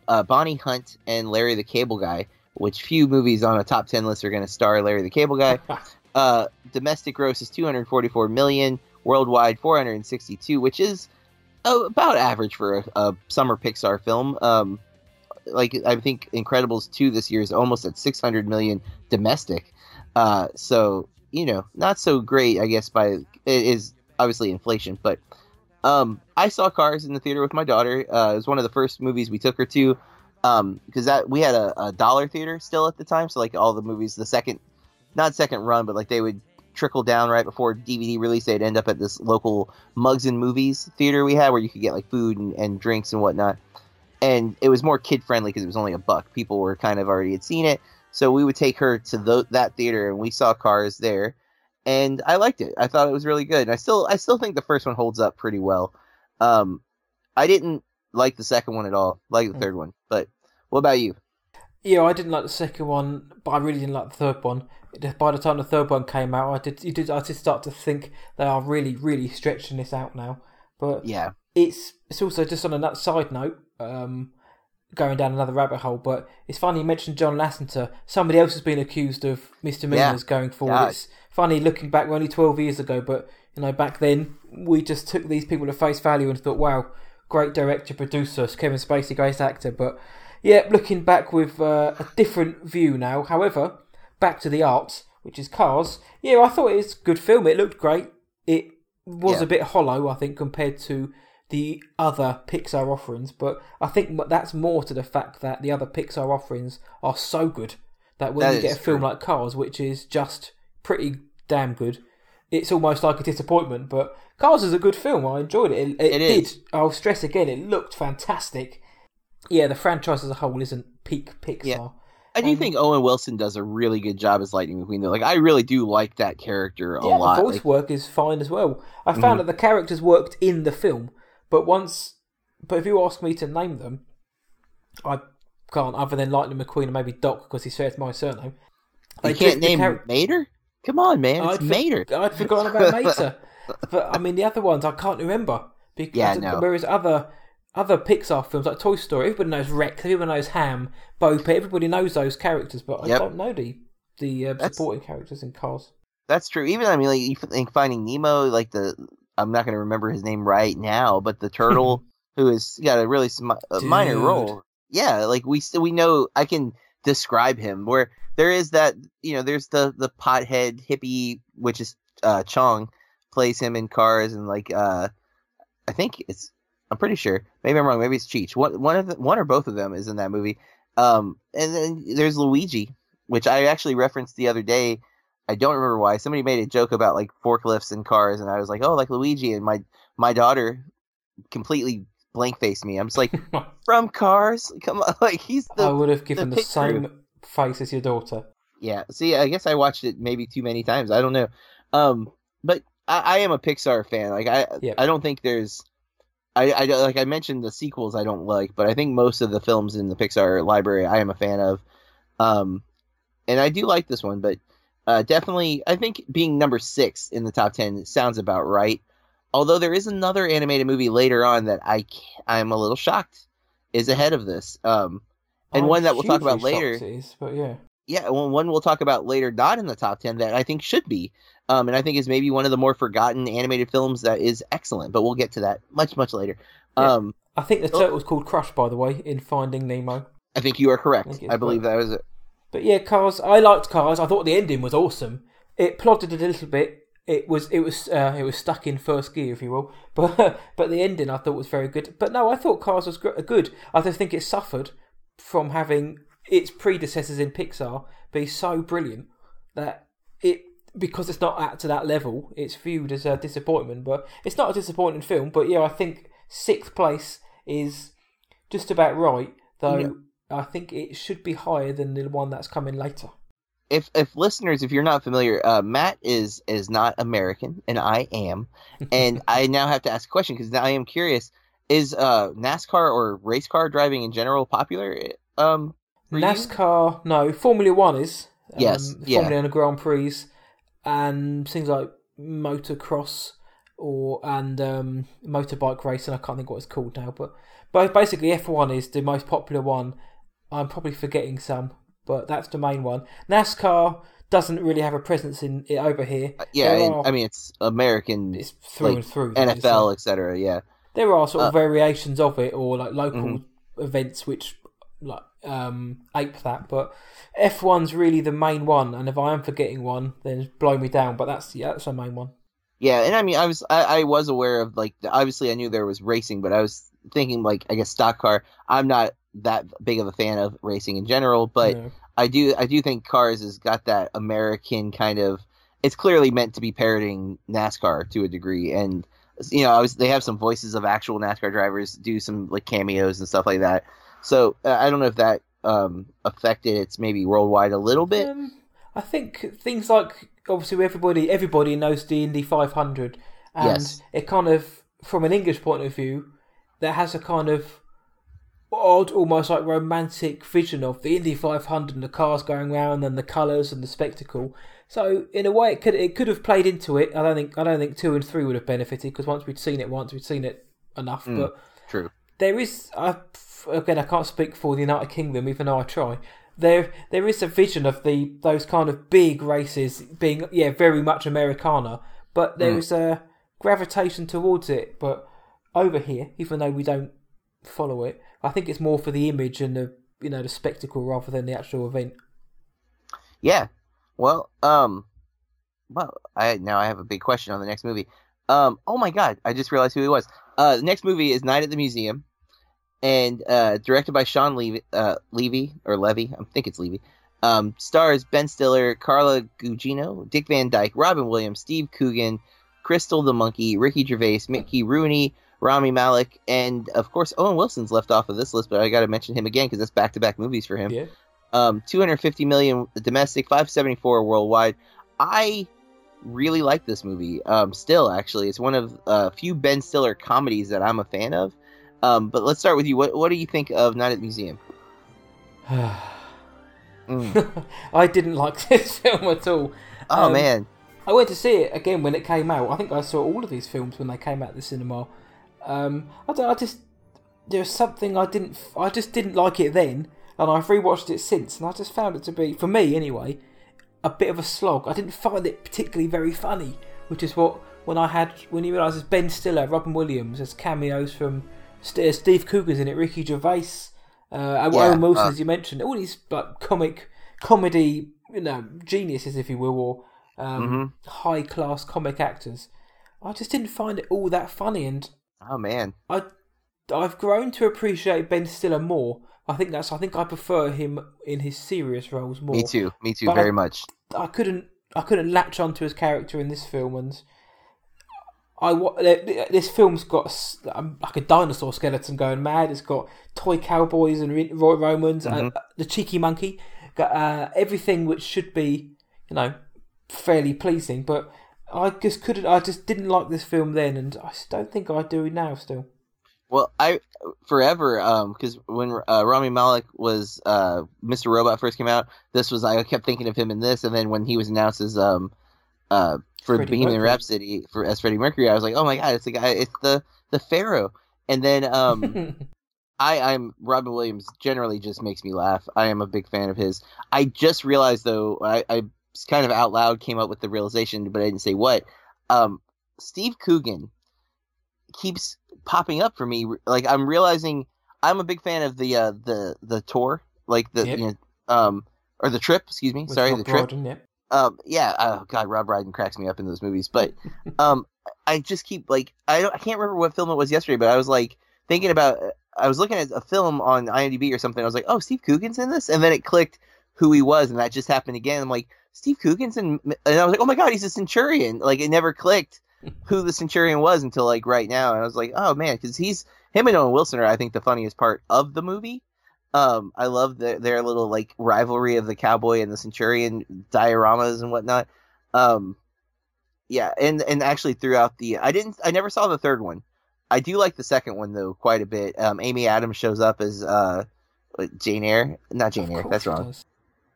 uh, Bonnie Hunt, and Larry the Cable Guy. Which few movies on a top ten list are going to star Larry the Cable Guy? [laughs] uh, domestic gross is 244 million, worldwide 462, which is about average for a, a summer Pixar film. Um, like I think Incredibles 2 this year is almost at 600 million domestic. Uh, so you know, not so great, I guess. By it is obviously inflation, but um, I saw Cars in the theater with my daughter. Uh, it was one of the first movies we took her to. Um, because that we had a, a dollar theater still at the time, so like all the movies, the second, not second run, but like they would trickle down right before DVD release. They'd end up at this local Mugs and Movies theater we had, where you could get like food and, and drinks and whatnot. And it was more kid friendly because it was only a buck. People were kind of already had seen it, so we would take her to tho- that theater, and we saw Cars there, and I liked it. I thought it was really good. And I still, I still think the first one holds up pretty well. Um, I didn't like the second one at all, like the Mm. third one. But what about you? Yeah, I didn't like the second one, but I really didn't like the third one. By the time the third one came out, I did, you did, I did start to think they are really, really stretching this out now. But Yeah, it's it's also just on a side note, um, going down another rabbit hole. But it's funny you mentioned John Lasseter. Somebody else has been accused of misdemeanors going forward. Yeah. It's funny looking back, we're only twelve years ago, but you know back then we just took these people at face value and thought, wow, great director, producer, Kevin Spacey, great actor. But yeah, looking back with uh, a different view now. However, back to the art, which is Cars. Yeah, I thought it was a good film. It looked great. It was Yeah. a bit hollow, I think, compared to the other Pixar offerings. But I think that's more to the fact that the other Pixar offerings are so good that when That you get a film true. like Cars, which is just pretty damn good, it's almost like a disappointment. But Cars is a good film. I enjoyed it. It, it It did. is. I'll stress again, it looked fantastic. Yeah, the franchise as a whole isn't peak Pixar. Yeah. I do Um, think Owen Wilson does a really good job as Lightning McQueen. Though, like I really do like that character a yeah, lot. the voice Like, Mm-hmm. work is fine as well. I found that the characters worked in the film, but once, but if you ask me to name them, I can't other than Lightning McQueen and maybe Doc because he shares my surname. They you can't name char- Mater. Come on, man, it's I'd for- Mater. I'd forgotten about [laughs] Mater, but I mean the other ones I can't remember because Yeah, no. whereas other other Pixar films like Toy Story, everybody knows Rex, everybody knows Hamm, Bo Peep, everybody knows those characters, but I don't know the the uh, supporting characters in Cars. That's true. Even I mean, like you think Finding Nemo, like the I'm not going to remember his name right now, but the turtle [laughs] who has got a really sm- a minor role. Yeah, like we we know I can describe him. Where there is that you know there's the the pothead hippie, which is uh, Chong plays him in Cars, and like uh, I think it's I'm pretty sure maybe I'm wrong. Maybe it's Cheech. One one of the, one or both of them is in that movie. Um, and then there's Luigi, which I actually referenced the other day. I don't remember why. Somebody made a joke about like forklifts and cars, and I was like, "Oh, like Luigi." And my my daughter completely blank faced me. I'm just like, [laughs] "From Cars? Come on!" [laughs] Like he's the. I would have given the, pit crew. same face as your daughter. yeah. See, I guess I watched it maybe too many times. I don't know. Um, but I, I am a Pixar fan. Like I Yep. I don't think there's. I, I don't- like I mentioned the sequels I don't like, but I think most of the films in the Pixar library I am a fan of. Um, and I do like this one, but uh, definitely I think being number six in the top ten sounds about right. Although there is another animated movie later on that I I'm a little shocked is ahead of this. Um, and I'm one that we'll talk about later. is, but yeah. Yeah, well, one we'll talk about later, not in the top ten that I think should be. Um, and I think is maybe one of the more forgotten animated films that is excellent, but we'll get to that much much later. Yeah. Um, I think the Oh. turtle's called Crush, by the way, in Finding Nemo. I think you are correct. I I believe that was it. But yeah, Cars. I liked Cars. I thought the ending was awesome. It plotted a little bit. It was it was uh, it was stuck in first gear, if you will. [laughs] But but the ending I thought was very good. But no, I thought Cars was good. I just think it suffered from having its predecessors in Pixar be so brilliant that it because it's not at to that level, it's viewed as a disappointment. But it's not a disappointing film. But yeah, I think sixth place is just about right. Though. I think it should be higher than the one that's coming later. if if listeners, if you're not familiar, uh, Matt is is not American, and I am, [laughs] and I now have to ask a question because now I am curious: Is uh, NASCAR or race car driving in general popular? Um, you? NASCAR, no. Formula One is. Um, Yes, yeah. Formula One Grand Prix, and things like motocross or and um, motorbike racing. I can't think what it's called now, but but basically F one is the most popular one. I'm probably forgetting some, but that's the main one. NASCAR doesn't really have a presence in it over here. Uh, yeah, and, are- I mean it's American, It's through like, and through. NFL, etc. Yeah, There are sort of Uh, variations of it, or like local Mhm. events which like um, ape that. But F one's really the main one, and if I am forgetting one, then blow me down. But that's yeah, that's the main one. yeah, and I mean I was I, I was aware of like obviously I knew there was racing, but I was thinking like I guess stock car. I'm not that big of a fan of racing in general, but. Yeah. I do I do think Cars has got that American kind of it's clearly meant to be parroting NASCAR to a degree and you know I was they have some voices of actual NASCAR drivers do some like cameos and stuff like that so uh, I don't know if that um affected its maybe worldwide a little bit Um, I think things like obviously everybody everybody knows the Indy 500, and Yes. it kind of from an English point of view, that has a kind of odd, almost like romantic vision of the Indy 500 and the cars going round and the colours and the spectacle. So in a way, it could it could have played into it. I don't think I don't think two and three would have benefited because once we'd seen it once, we'd seen it enough. Mm. But true there is I, again I can't speak for the United Kingdom even though I try. There there is a vision of the those kind of big races being yeah very much Americana, but there Mm. is a gravitation towards it. But over here, even though we don't follow it, I think it's more for the image and the you know the spectacle rather than the actual event. yeah well um well I now I have a big question on the next movie um oh my god I just realized who he was uh the next movie is Night at the Museum and uh, directed by Shawn Levy, uh, Levy or Levy, I think it's Levy. Um, stars Ben Stiller, Carla Gugino, Dick Van Dyke, Robin Williams, Steve Coogan, Crystal the Monkey, Ricky Gervais, Mickey Rooney, Rami Malek, and of course Owen Wilson's left off of this list, but I got to mention him again because that's back-to-back movies for him. Yeah, Um, 250 million domestic, 574 worldwide. I really like this movie. Um, still, actually, it's one of a uh, few Ben Stiller comedies that I'm a fan of. Um, but let's start with you. What What do you think of Night at the Museum? Mm. [sighs] I didn't like [laughs] this film at all. Oh Um, man, I went to see it again when it came out. I think I saw all of these films when they came out the cinema. Um, I, don't, I just there's something I didn't I just didn't like it then, and I've rewatched it since, and I just found it to be for me anyway a bit of a slog. I didn't find it particularly very funny, which is what when I had when you realise it's Ben Stiller, Robin Williams, there's cameos from St- Steve Coogan's in it, Ricky Gervais, uh, Yeah, Owen Wilson uh, as you mentioned, all these like comic comedy you know geniuses if you will, or um, Mm-hmm. high class comic actors. I just didn't find it all that funny, and oh man. I I've grown to appreciate Ben Stiller more. I think that's I think I prefer him in his serious roles more. Me too. Me too. But I- very much. I couldn't I couldn't latch onto his character in this film, and I this film's got um, like a dinosaur skeleton going mad. It's got toy cowboys and Roy Romans, and uh, the cheeky monkey, got uh, everything which should be you know fairly pleasing. But I just couldn't. I just didn't like this film then, and I don't think I do now. Still, Well, I forever um because when uh, Rami Malek was uh Mr. Robot first came out, this was I kept thinking of him in this, and then when he was announced as um uh for Freddie Bohemian Mercury. Rhapsody for as Freddie Mercury, I was like, oh my god, it's the guy, it's the the Pharaoh, and then um. [laughs] I, I'm Robin Williams. Generally, just makes me laugh. I am a big fan of his. I just realized though, I, I kind of out loud came up with the realization, but I didn't say what. Um, Steve Coogan keeps popping up for me. Like I'm realizing I'm a big fan of the uh, the the tour, like the Yep. you know, um or the trip. Excuse me, With sorry, Rob the trip. Um, yeah. Oh God, Rob Brydon cracks me up in those movies. But [laughs] um, I just keep like I don't I can't remember what film it was yesterday, but I was like thinking about. I was looking at a film on IMDb or something. I was like, oh, Steve Coogan's in this, and then it clicked who he was, and that just happened again. I'm like, Steve Coogan's in, and I was like, oh my God, he's a Centurion. Like it never clicked [laughs] who the Centurion was until like right now, and I was like, oh man, because he's him and Owen Wilson are I think the funniest part of the movie. Um, I love their, their little like rivalry of the cowboy and the centurion dioramas and whatnot. Um, yeah, and and actually throughout the, I didn't, I never saw the third one. I do like the second one though quite a bit. Um, Amy Adams shows up as uh, Jane Eyre, not Jane Eyre. That's wrong.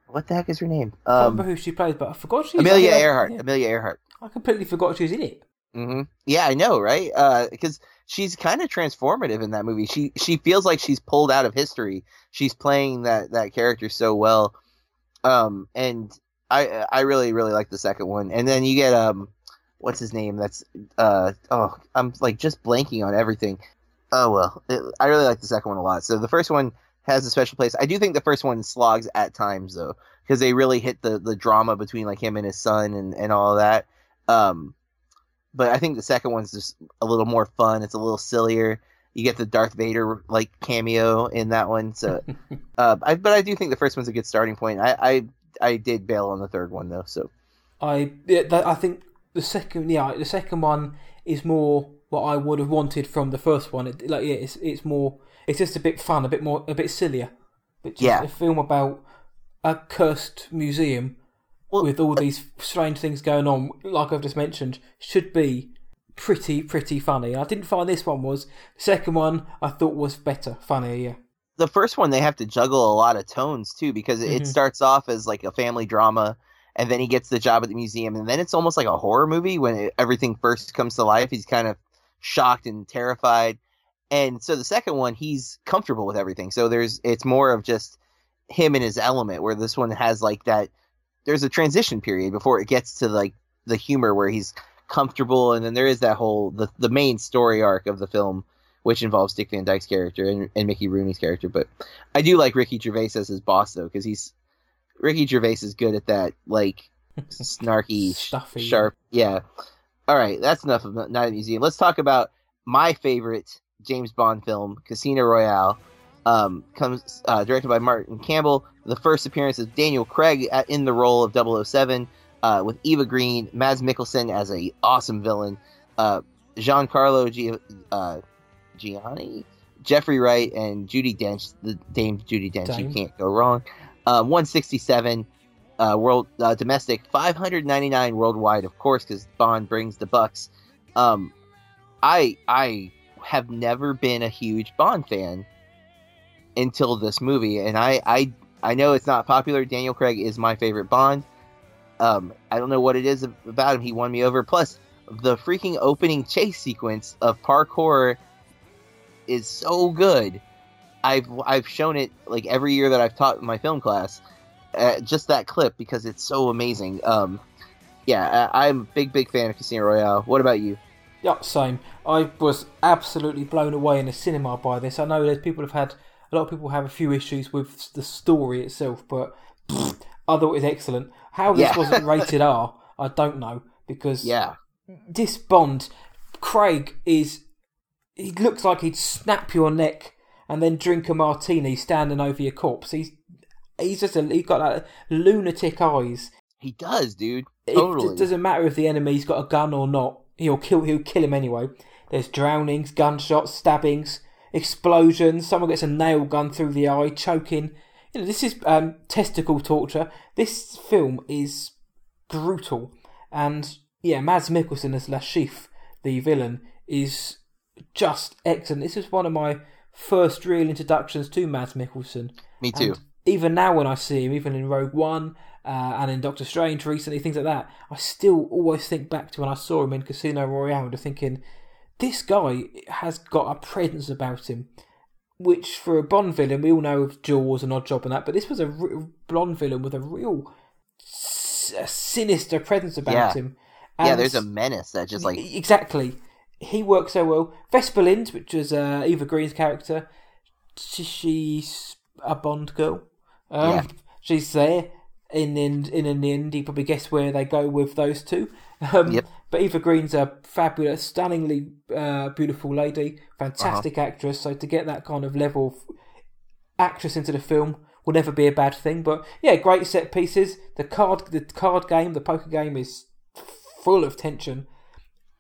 What the heck is her name? I can't remember Um, who she plays, but I forgot she. Amelia I I- Earhart. yeah. Amelia Earhart. I completely forgot she was in it. hmm Yeah, I know, right? Because she's kind of transformative in that movie. She she feels like she's pulled out of history. She's playing that that character so well, um, and I I really really like the second one. And then you get um, what's his name? That's uh oh I'm like just blanking on everything. Oh well, it, I really like the second one a lot. So the first one has a special place. I do think the first one slogs at times though, because they really hit the the drama between like him and his son and and all that. Um, but I think the second one's just a little more fun. It's a little sillier. You get the Darth Vader like cameo in that one. So, [laughs] uh, I, but I do think the first one's a good starting point. I, I I did bail on the third one though. So I yeah, that, I think the second yeah the second one is more what I would have wanted from the first one. It, like yeah, it's it's more it's just a bit fun, a bit more a bit sillier. But just Yeah. a film about a cursed museum Well, with all these strange things going on, like I've just mentioned, should be pretty pretty funny. I didn't find this one was. The second one I thought was better, funnier. Yeah. the first one they have to juggle a lot of tones too because it Mhm. starts off as like a family drama and then he gets the job at the museum and then it's almost like a horror movie when it, everything first comes to life he's kind of shocked and terrified and so the second one he's comfortable with everything so there's it's more of just him and his element where this one has like that there's a transition period before it gets to like the humor where he's comfortable and then there is that whole the, the main story arc of the film which involves Dick Van Dyke's character and, and Mickey Rooney's character. But I do like Ricky Gervais as his boss though, because he's Ricky Gervais is good at that like [laughs] snarky, Stuffy. sharp. Yeah. All right, that's enough of Night at the Museum. Let's talk about my favorite James Bond film, Casino Royale. Um, comes uh, directed by Martin Campbell. The first appearance of Daniel Craig at, in the role of 007, uh, with Eva Green, Mads Mikkelsen as a awesome villain, uh, Giancarlo G- uh, Gianni, Jeffrey Wright, and Judi Dench. The Dame Judi Dench, Dame. you can't go wrong. Uh, 167 uh, world uh, domestic, 599 worldwide, of course, because Bond brings the bucks. Um, I I have never been a huge Bond fan until this movie, and I I I know it's not popular. Daniel Craig is my favorite Bond. Um, I don't know what it is about him. He won me over. Plus, the freaking opening chase sequence of parkour is so good. I've I've shown it like every year that I've taught my film class. Uh, just that clip because it's so amazing. Um, yeah, I, I'm a big big fan of Casino Royale. What about you? Yeah, same. I was absolutely blown away in the cinema by this. I know there's people have had a lot of people have a few issues with the story itself, but pfft, I thought it was excellent. How this Yeah. wasn't [laughs] rated R, I don't know because Yeah, this Bond, Craig is he looks like he'd snap your neck and then drink a martini standing over your corpse. He's he's just a, he's got that lunatic eyes. he does, dude. It- Totally. It, doesn't matter if the enemy's got a gun or not. He'll kill. He'll kill him anyway. There's drownings, gunshots, stabbings, explosions. Someone gets a nail gun through the eye, choking. You know, this is um, testicle torture. This film is brutal, and yeah, Mads Mikkelsen as Le Chiffre, the villain, is just excellent. This is one of my first real introductions to Mads Mikkelsen. Me too. And even now, when I see him, even in Rogue One uh, and in Doctor Strange recently, things like that, I still always think back to when I saw him in Casino Royale and thinking, this guy has got a presence about him. Which, for a Bond villain, we all know of Jaws and Oddjob and that, but this was a r- Bond villain with a real s- a sinister presence about Yeah. him. yeah, And- there's a menace that just like exactly. He works so well. Vesper Lynd, which is uh, Eva Green's character, she's a Bond girl. Um, Yeah. She's there. In, in in the end, you probably guess where they go with those two. Um, Yep. But Eva Green's a fabulous, stunningly uh, beautiful lady, Uh-huh. fantastic actress. So to get that kind of level of actress into the film will never be a bad thing. But yeah, great set pieces. The card, the card game, the poker game is full of tension.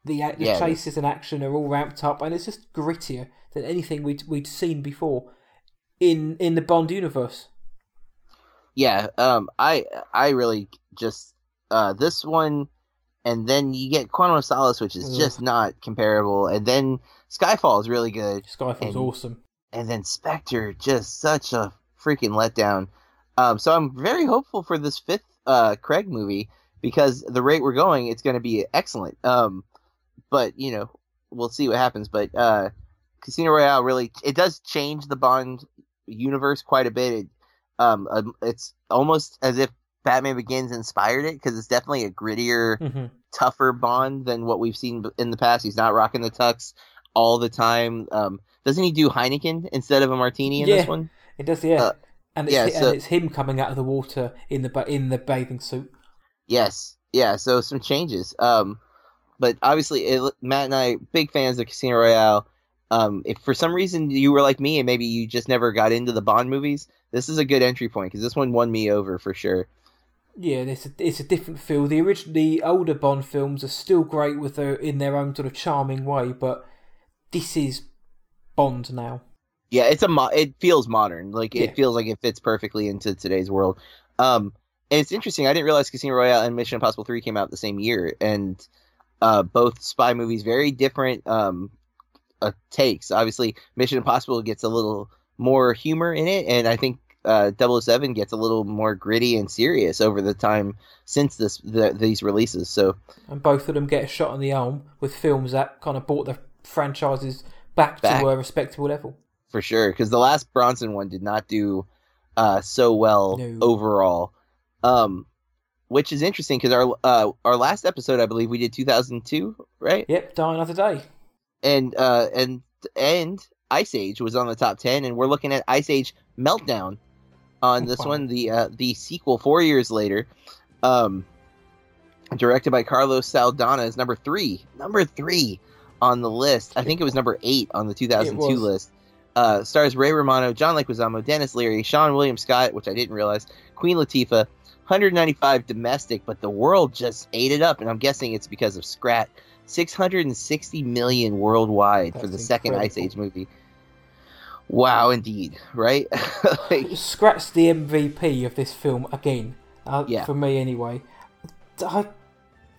The, the Yeah, chases and action are all ramped up, and it's just grittier than anything we'd we'd seen before. in in the Bond universe. Yeah, um, I I really just uh this one, and then you get Quantum of Solace, which is just not comparable, and then Skyfall is really good, Skyfall's And- awesome. and then Spectre just such a freaking letdown. Um, so I'm very hopeful for this fifth uh Craig movie because the rate we're going, it's going to be excellent. Um, but you know, we'll see what happens. But uh, Casino Royale really it does change the Bond universe quite a bit. It, um, um, it's almost as if Batman Begins inspired it because it's definitely a grittier, hmm tougher Bond than what we've seen in the past. He's not rocking the tux all the time. Um, doesn't he do Heineken instead of a martini in Yeah. this one? It does, yeah. Uh, and it's yeah, so- and it's him coming out of the water in the in the bathing suit. Yes, yeah. So some changes. Um, but obviously, it, Matt and I big fans of Casino Royale. Um, if for some reason you were like me and maybe you just never got into the Bond movies, this is a good entry point because this one won me over for sure. Yeah, it's a, it's a different feel. The original, the older Bond films are still great with their in their own sort of charming way, but this is Bond now. Yeah, it's a mo- it feels modern. Like Yeah. it feels like it fits perfectly into today's world. Um, and it's interesting. I didn't realize Casino Royale and Mission Impossible Three came out the same year, and uh, both spy movies very different um, uh, takes. Obviously, Mission Impossible gets a little more humor in it, and I think uh, 007 gets a little more gritty and serious over the time since this the, these releases. So and both of them get a shot in the arm with films that kind of brought the franchises back, Back. to a respectable level. for sure because the last Brosnan one did not do uh, so well No. overall. Um, which is interesting because our uh, our last episode, I believe, we did 2002, right? Yep, Die Another Day. And uh, and and Ice Age was on the top 10, and we're looking at Ice Age Meltdown on this Wow. one, the uh, the sequel four years later. Um, directed by Carlos Saldanha is number three, number three on the list. I think it was number eight on the 2002 list. Uh, stars Ray Romano, John Leguizamo, Denis Leary, Seann William Scott, which I didn't realize, Queen Latifah, 195 domestic, but the world just ate it up, and I'm guessing it's because of Scrat. 660 million worldwide for That's the second Ice. Age movie. Wow, indeed, right? [laughs] like, Scrat's the MVP of this film again. Uh, Yeah. For me, anyway. I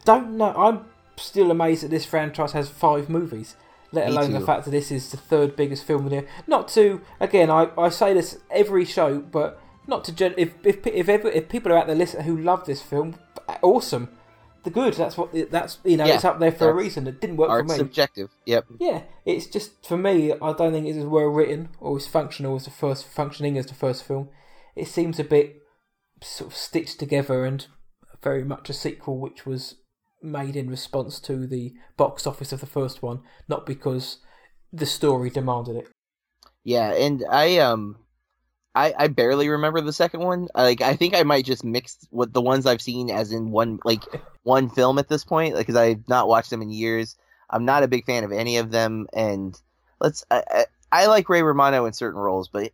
don't know. I'm still amazed that this franchise has five movies, let Me alone the fact that this is the third biggest film in the Not to, again, I, I say this every show, but not to. If, if, if, ever, if people are out there listening who love this film, awesome. The good. That's what. That's you know. Yeah, it's up there for a reason. It didn't work for me. subjective. Yep. Yeah, it's just for me. I don't think it's as well written or as functional as the first, functioning as the first film. It seems a bit sort of stitched together and very much a sequel, which was made in response to the box office of the first one, not because the story demanded it. Yeah, and I um I I barely remember the second one. Like I think I might just mix what the ones I've seen as in one like one film at this point because I've not watched them in years. I'm not a big fan of any of them and let's I, I, I like Ray Romano in certain roles, but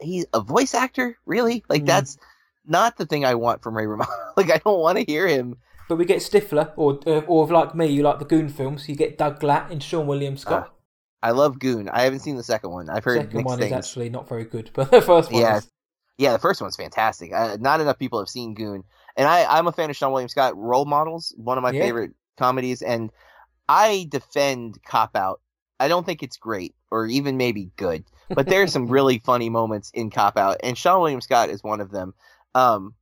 he's a voice actor, really? Like Mm. that's not the thing I want from Ray Romano. [laughs] like I don't want to hear him But we get Stifler, or uh, or like me, you like the Goon films. You get Doug Glatt and Seann William Scott. I love Goon. I haven't seen the second one. I've heard Second mixed one things. is actually not very good, [laughs] but the first one Yeah, is. Yeah, the first one's fantastic. Uh, not enough people have seen Goon, and I, I'm a fan of Seann William Scott. Role Models, one of my Yeah. favorite comedies, and I defend Cop Out. I don't think it's great or even maybe good, but there are some [laughs] really funny moments in Cop Out, and Seann William Scott is one of them. Um,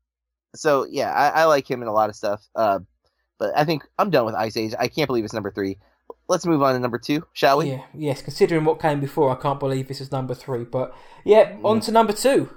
so yeah, I, I like him in a lot of stuff. Uh, but I think I'm done with Ice Age. I can't believe it's number three. Let's move on to number two, shall we? Yeah, yes. Considering what came before, I can't believe this is number three. But yeah, on to number two.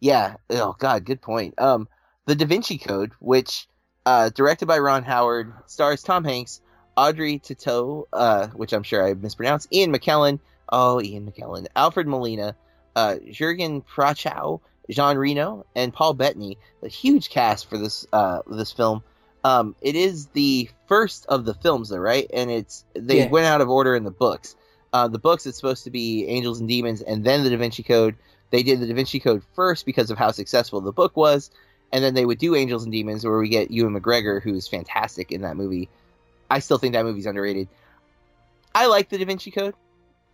Yeah. Oh God, good point. Um, the Da Vinci Code, which uh, directed by Ron Howard, stars Tom Hanks, Audrey Tautou, uh, which I'm sure I mispronounced, Ian McKellen. Oh, Ian McKellen, Alfred Molina, uh, Jurgen Prochnow, Jean Reno, and Paul Bettany. A huge cast for this uh, this film. Um, it is the first of the films, though, right? And it's they Yeah. went out of order in the books. Uh, the books it's supposed to be Angels and Demons, and then the Da Vinci Code. They did the Da Vinci Code first because of how successful the book was, and then they would do Angels and Demons, where we get Ewan McGregor, who's fantastic in that movie. I still think that movie's underrated. I like the Da Vinci Code.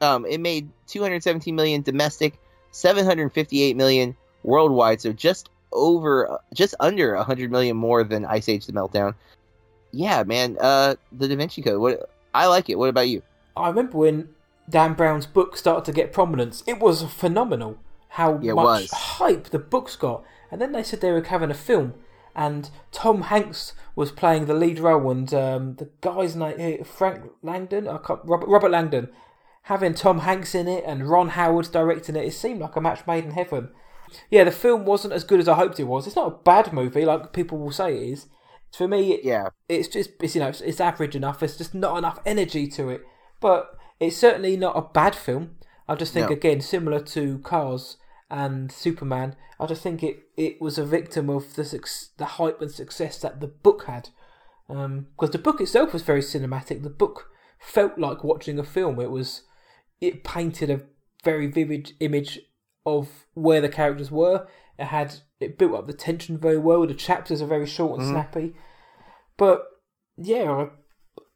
Um, it made 217 million domestic, 758 million worldwide, so just over, just under 100 million more than Ice Age: The Meltdown. Yeah, man, uh, the Da Vinci Code. What I like it. What about you? I remember when Dan Brown's book started to get prominence. It was phenomenal how Yeah, much was. hype the books got. And then they said they were having a film, and Tom Hanks was playing the lead role, and um, the guy's name eh, Frank Langdon, Robert, Robert Langdon, having Tom Hanks in it and Ron Howard directing it. It seemed like a match made in heaven. Yeah, the film wasn't as good as I hoped it was. It's not a bad movie, like people will say it is. For me, it, Yeah, it's just it's, you know it's, it's average enough. There's just not enough energy to it, but it's certainly not a bad film. I just think No. again similar to Cars and Superman. I just think it, it was a victim of the the hype and success that the book had, um, because the book itself was very cinematic. The book felt like watching a film. It was it painted a very vivid image of where the characters were. It had it built up the tension very well. The chapters are very short and mm-hmm. snappy, but yeah,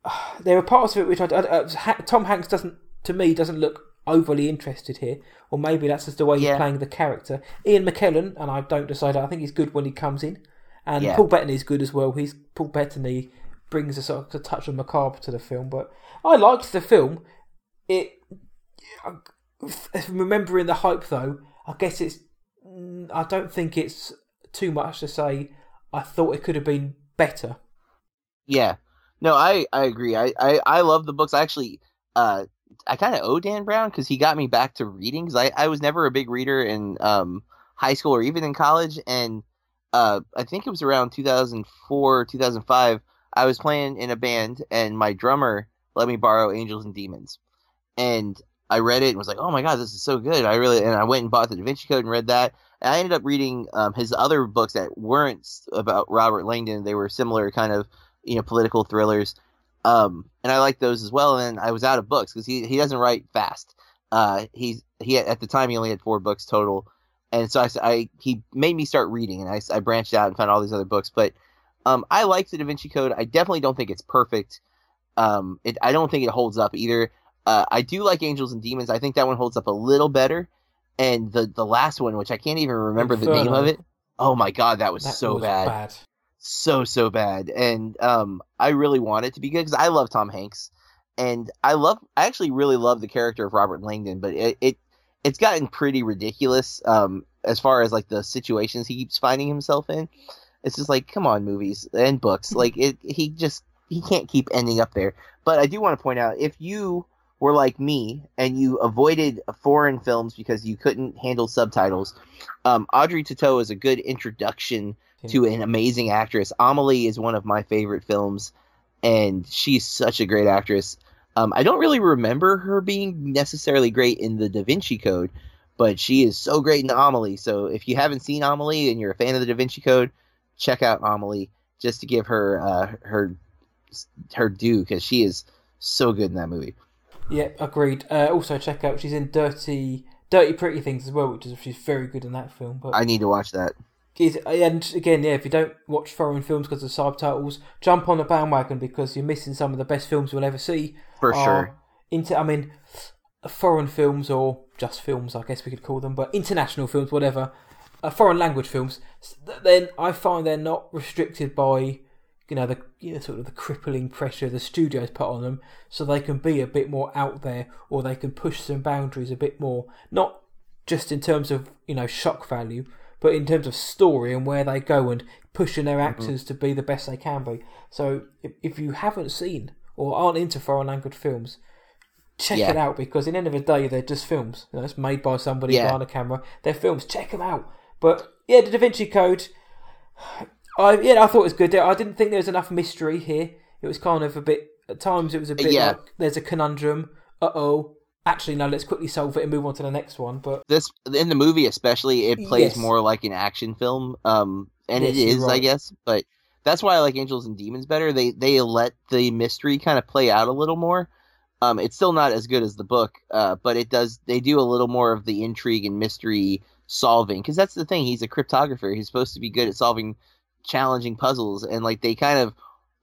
I, [sighs] there are parts of it which I, I, Ha- Tom Hanks doesn't to me doesn't look overly interested here, or maybe that's just the way he's Yeah. playing the character. Ian McKellen, and I don't decide. I think he's good when he comes in, and Yeah. Paul Bettany is good as well. He's Paul Bettany brings a sort of a touch of macabre to the film, but I liked the film. It remembering the hype though, I guess it's. I don't think it's too much to say. I thought it could have been better. yeah. No, I I agree. I I, I love the books. I actually, uh, I kind of owe Dan Brown because he got me back to reading. Because I I was never a big reader in um high school or even in college, and uh, I think it was around 2004 2005. I was playing in a band, and my drummer let me borrow Angels and Demons, and I read it and was like, "Oh my god, this is so good!" I really and I went and bought the Da Vinci Code and read that. And I ended up reading um, his other books that weren't about Robert Langdon. They were similar kind of you know political thrillers, um, and I liked those as well. And I was out of books because he he doesn't write fast. Uh, he's he at the time he only had four books total, and so I, I he made me start reading, and I, I branched out and found all these other books. But um, I liked the Da Vinci Code. I definitely don't think it's perfect. Um, it, I don't think it holds up either. Uh, I do like Angels and Demons. I think that one holds up a little better. And the the last one, which I can't even remember the name of it. Oh my god, that was That so was bad. so so bad. And um, I really want it to be good because I love Tom Hanks, and I love I actually really love the character of Robert Langdon. But it, it it's gotten pretty ridiculous um, as far as like the situations he keeps finding himself in. It's just like, come on, movies and books. Like it, he just he can't keep ending up there. But I do want to point out if you were like me and you avoided foreign films because you couldn't handle subtitles, um, Audrey Tautou is a good introduction to an amazing actress. Amelie is one of my favorite films, and she's such a great actress. Um, I don't really remember her being necessarily great in the Da Vinci Code, but she is so great in Amelie. So if you haven't seen Amelie and you're a fan of the Da Vinci Code, check out Amelie just to give her uh, her her due because she is so good in that movie. Yeah, agreed. Uh, also, check out she's in Dirty, Dirty Pretty Things as well, which is she's very good in that film. But I need to watch that. and again, yeah, if you don't watch foreign films because of subtitles, jump on the bandwagon because you're missing some of the best films you'll ever see. For sure. Into, I mean, foreign films or just films, I guess we could call them, but international films, whatever, uh, foreign language films. Then I find they're not restricted by, you know, the you know, sort of the crippling pressure the studios put on them, so they can be a bit more out there, or they can push some boundaries a bit more. Not just in terms of you know shock value, but in terms of story and where they go and pushing their mm-hmm. actors to be the best they can be. So if, if you haven't seen or aren't into foreign language films, check Yeah. it out because in the end of the day they're just films. You know, it's made by somebody Yeah. behind a camera. They're films. Check them out. But yeah, the Da Vinci Code. I yeah, I thought it was good. I didn't think there was enough mystery here. It was kind of a bit. At times, it was a bit Yeah. like there's a conundrum. Uh oh. Actually, no. Let's quickly solve it and move on to the next one. But this in the movie especially it plays Yes. more like an action film um and it Yes, you're is i guess but that's why i like angels and demons better they they let the mystery kind of play out a little more um it's still not as good as the book uh but it does they do a little more of the intrigue and mystery solving because that's the thing he's a cryptographer he's supposed to be good at solving challenging puzzles and like they kind of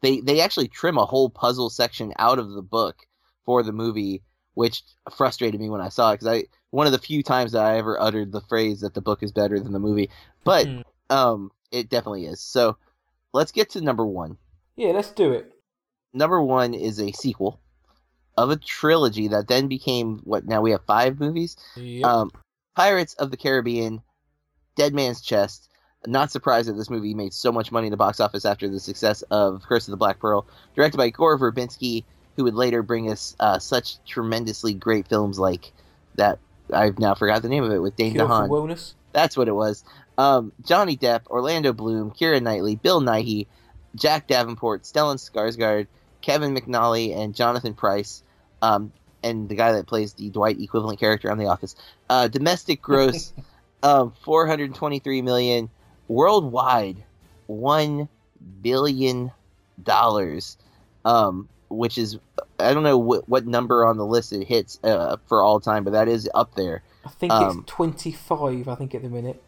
they they actually trim a whole puzzle section out of the book for the movie which frustrated me when i saw it because i one of the few times that I ever uttered the phrase that the book is better than the movie, but Mhm. um, it definitely is. So let's get to number one. Yeah, let's do it. Number one is a sequel of a trilogy that then became what? Now we have five movies. Yep. Um, Pirates of the Caribbean, Dead Man's Chest. Not surprised that this movie made so much money in the box office after the success of Curse of the Black Pearl, directed by Gore Verbinski, who would later bring us uh, such tremendously great films like that. I've now forgot the name of it with Dane Cure DeHaan. wellness. That's what it was. Um, Johnny Depp, Orlando Bloom, Keira Knightley, Bill Nighy, Jack Davenport, Stellan Skarsgård, Kevin McNally, and Jonathan Pryce, um, and the guy that plays the Dwight equivalent character on The Office. Uh, domestic [laughs] gross, um, 423 million. Worldwide, one billion dollars, um, which is I don't know what, what number on the list it hits uh, for all time, but that is up there. I think Um, it's 25, I think, at the minute.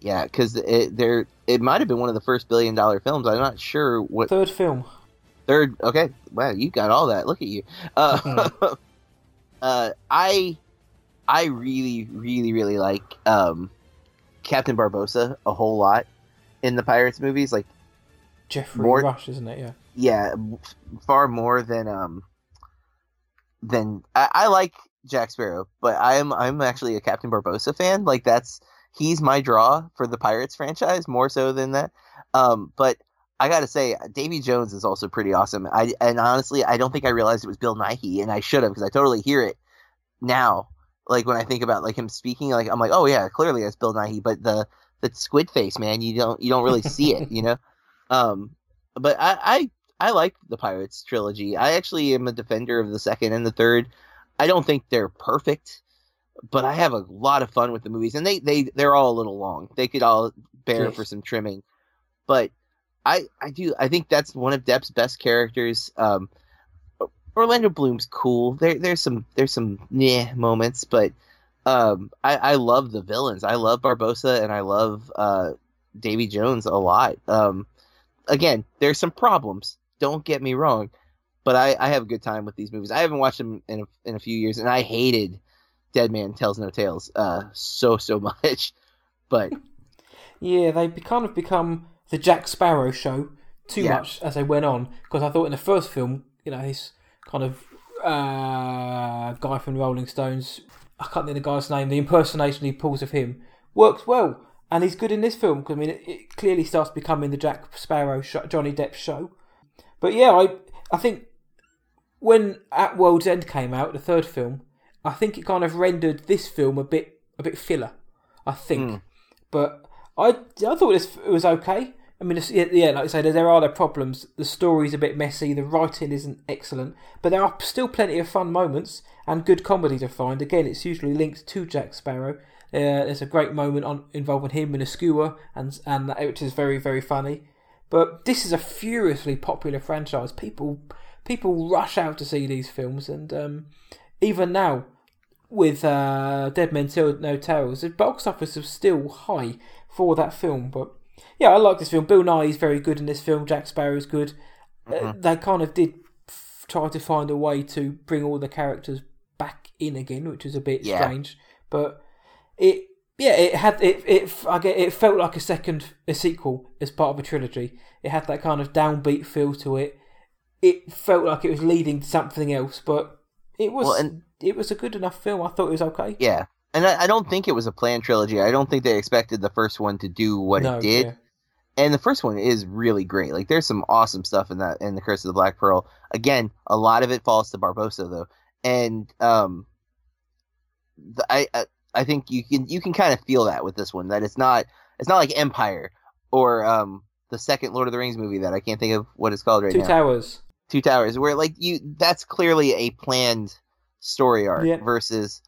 Yeah, because it there it might have been one of the first billion dollar films. I'm not sure what Third film. third. Okay, wow, you got all that. Look at you. Uh, [laughs] uh, I I really really really like um, Captain Barbossa a whole lot in the Pirates movies. Like Geoffrey More- Rush, isn't it? Yeah. yeah, far more than um than I, I like Jack Sparrow, but I'm I'm actually a Captain Barbossa fan. Like that's he's my draw for the Pirates franchise more so than that. Um, but I gotta say, Davy Jones is also pretty awesome. I and honestly, I don't think I realized it was Bill Nighy, and I should have because I totally hear it now. Like when I think about like him speaking, like I'm like, oh yeah, clearly that's Bill Nighy. But the the squid face, man, you don't you don't really see it, you know. [laughs] Um, but I, I I like the Pirates trilogy. I actually am a defender of the second and the third. I don't think they're perfect, but I have a lot of fun with the movies, and they they they're all a little long. They could all bear Yes. for some trimming, but I I do I think that's one of Depp's best characters. Um, Orlando Bloom's cool. There there's some there's some yeah moments, but um, I I love the villains. I love Barbossa and I love uh Davy Jones a lot. Um, again, there's some problems. Don't get me wrong, but I, I have a good time with these movies. I haven't watched them in a, in a few years, and I hated Dead Man Tells No Tales uh, so so [laughs] much. But Yeah, they be- kind of become the Jack Sparrow show too Yeah. much as they went on. Because I thought in the first film, you know, his kind of uh, guy from Rolling Stones, I can't think of the guy's name, the impersonation he pulls of him works well. And he's good in this film because I mean, it, it clearly starts becoming the Jack Sparrow show, Johnny Depp show. But yeah, I I think when At World's End came out, the third film, I think it kind of rendered this film a bit a bit filler. I think, Mm. but I I thought this it was okay. I mean, yeah, like I say, there, are their problems. The story's a bit messy. The writing isn't excellent, but there are still plenty of fun moments and good comedy to find. Again, it's usually linked to Jack Sparrow. Uh, there's a great moment on involving him in a skewer, and and which is very very funny. But this is a furiously popular franchise. People people rush out to see these films, and um, even now with uh, Dead Men Tell No Tales, the box office is still high for that film. But yeah, I like this film. Bill Nighy is very good in this film. Jack Sparrow is good. Uh, they kind of did f- try to find a way to bring all the characters back in again, which is a bit Yeah. strange. But it, yeah, it had it. It I get it felt like a second a sequel as part of a trilogy. It had that kind of downbeat feel to it. It felt like it was leading to something else, but it was Well, and- it was a good enough film. I thought it was okay. yeah, and I, I don't think it was a planned trilogy. I don't think they expected the first one to do what no, it did. yeah. and the first one is really great. Like there's some awesome stuff in that in the Curse of the Black Pearl. Again, a lot of it falls to Barbossa though, and um, the, I, I I think you can you can kind of feel that with this one that it's not it's not like Empire or um the second Lord of the Rings movie that I can't think of what it's called right Two now. Towers. Two Towers, where like you that's clearly a planned story arc versus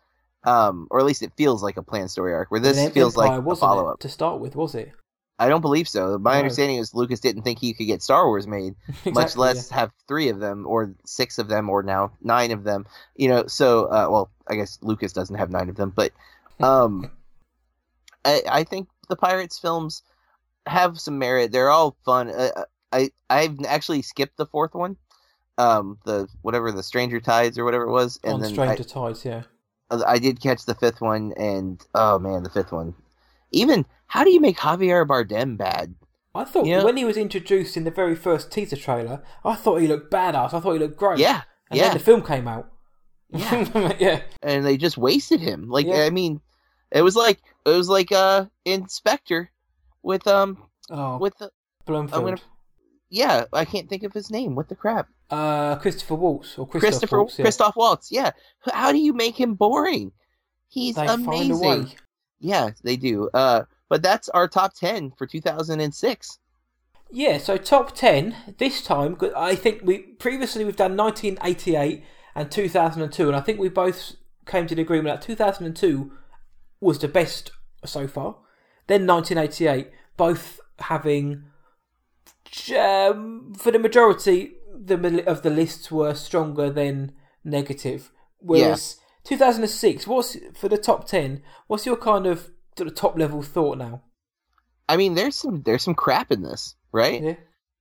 um or at least it feels like a planned story arc where this feels Empire like a follow up to start with, was it? I don't believe so. My No. understanding is Lucas didn't think he could get Star Wars made, [laughs] much Exactly, less have three of them or six of them or now nine of them. You know, so uh, well, I guess Lucas doesn't have nine of them, but [laughs] um, I, I think the Pirates films have some merit. They're all fun. Uh, I I've actually skipped the fourth one, um, the whatever the Stranger Tides or whatever it was, and on then I, Stranger Tides, yeah. I did catch the fifth one, and oh man, the fifth one. Even how do you make Javier Bardem bad? I thought Yeah. when he was introduced in the very first teaser trailer, I thought he looked badass. I thought he looked great. Yeah, And yeah, then the film came out. yeah. [laughs] yeah. and they just wasted him. Like Yeah. I mean, it was like it was like uh Inspector with um Oh, with the Blofeld. Gonna- yeah I can't think of his name. What the crap? Uh, Christopher Waltz or Christoph Christopher Waltz. Yeah. Christoph Waltz. Yeah. How do you make him boring? He's They amazing. find a way. Yeah, they do. Uh, but that's our top ten for 2006. Yeah, so top 10 this time. I think we previously we've done 1988 and 2002, and I think we both came to the agreement that 2002 was the best so far. Then 1988, both having um, for the majority the of the lists were stronger than negative. Whereas 2006, what's for the top 10? What's your kind of sort of top level thought now? I mean, there's some there's some crap in this, right? Yeah.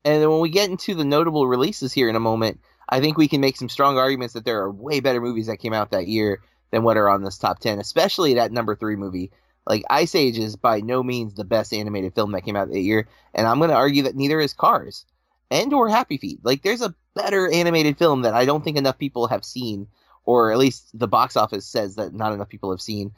And then when we get into the notable releases here in a moment, I think we can make some strong arguments that there are way better movies that came out that year than what are on this top 10, especially that number three movie. Like, Ice Age is by no means the best animated film that came out that year, and I'm going to argue that neither is Cars and or Happy Feet. Like, there's a better animated film that I don't think enough people have seen, or at least the box office says that not enough people have seen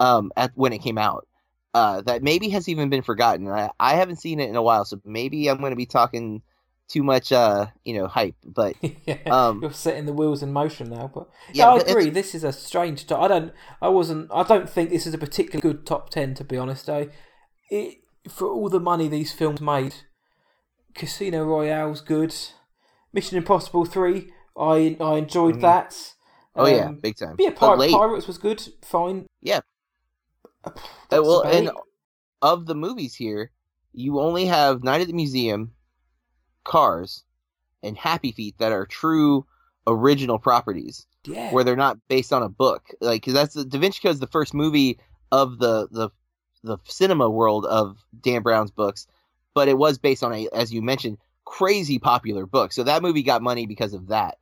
um, at when it came out uh, that maybe has even been forgotten. I, I haven't seen it in a while, so maybe I'm going to be talking too much, uh, you know, hype. But [laughs] yeah, Um, you're setting the wheels in motion now. But Yeah, yeah, I but agree. it's- This is a strange. Top. I don't. I wasn't. I don't think this is a particularly good top ten. To be honest, though, it for all the money these films made, Casino Royale's good. Mission Impossible Three, I I enjoyed Mhm. that. oh yeah, Um, big time. yeah, Pir- Pirates was good. Fine. Yeah. Uh, Uh, well, and of the movies here, you only have Night at the Museum, Cars, and Happy Feet that are true original properties. yeah, where they're not based on a book. Like, cause that's the Da Vinci Code is the first movie of the the the cinema world of Dan Brown's books, but it was based on a, as you mentioned, crazy popular book. So that movie got money because of that.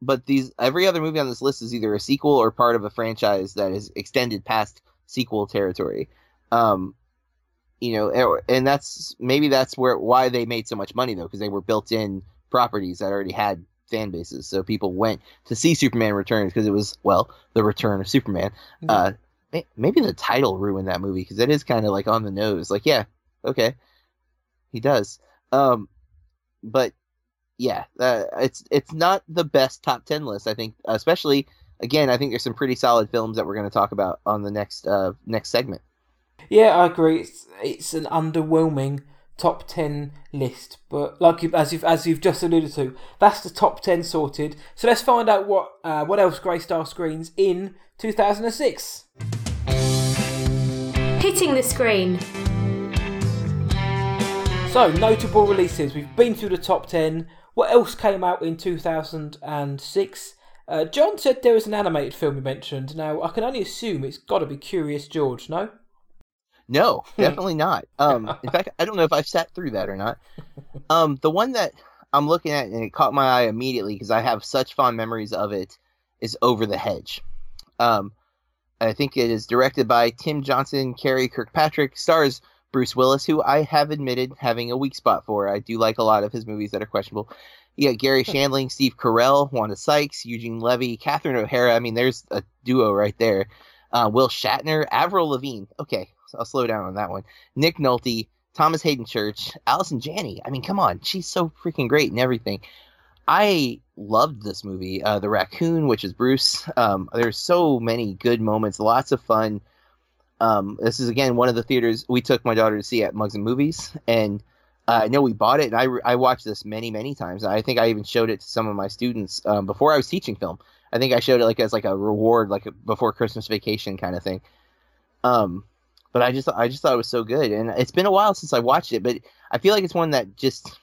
But these every other movie on this list is either a sequel or part of a franchise that is extended past sequel territory. Um, you know, and- that's maybe that's where why they made so much money though, because they were built-in properties that already had fan bases. So people went to see Superman Returns because it was well the return of Superman. Yeah. Uh, maybe the title ruined that movie because it is kind of like on the nose. Like, yeah, okay, he does. Um, but yeah, uh, it's it's not the best top ten list. I think, especially again, I think there's some pretty solid films that we're going to talk about on the next uh next segment. Yeah, I agree. It's it's an underwhelming top ten list, but like you, as you've as you've just alluded to, that's the top ten sorted. So let's find out what uh, what else Grey Star screens in 2006. Hitting the screen. So notable releases. We've been through the top ten. What else came out in 2006? Uh, Jon said there was an animated film you mentioned. Now I can only assume it's got to be Curious George. No. No, [laughs] definitely not. Um, in fact, I don't know if I've sat through that or not. Um, the one that I'm looking at and it caught my eye immediately because I have such fond memories of it is Over the Hedge. Um, I think it is directed by Tim Johnson, Karey Kirkpatrick, stars Bruce Willis, who I have admitted having a weak spot for. I do like a lot of his movies that are questionable. You got Garry Shandling, Steve Carell, Wanda Sykes, Eugene Levy, Catherine O'Hara. I mean, there's a duo right there. Uh, Will Shatner, Avril Lavigne. Okay, so I'll slow down on that one. Nick Nolte, Thomas Haden Church, Allison Janney. I mean, come on, she's so freaking great and everything. I loved this movie. Uh, the Raccoon, which is Bruce. Um, there's so many good moments, lots of fun. Um, this is again one of the theaters we took my daughter to see at Mugs and Movies, and uh, I know we bought it, and I, I watched this many many times. I think I even showed it to some of my students um, before I was teaching film. I think I showed it like as like a reward, like a before Christmas vacation kind of thing. Um, but I just I just thought it was so good, and it's been a while since I watched it, but I feel like it's one that just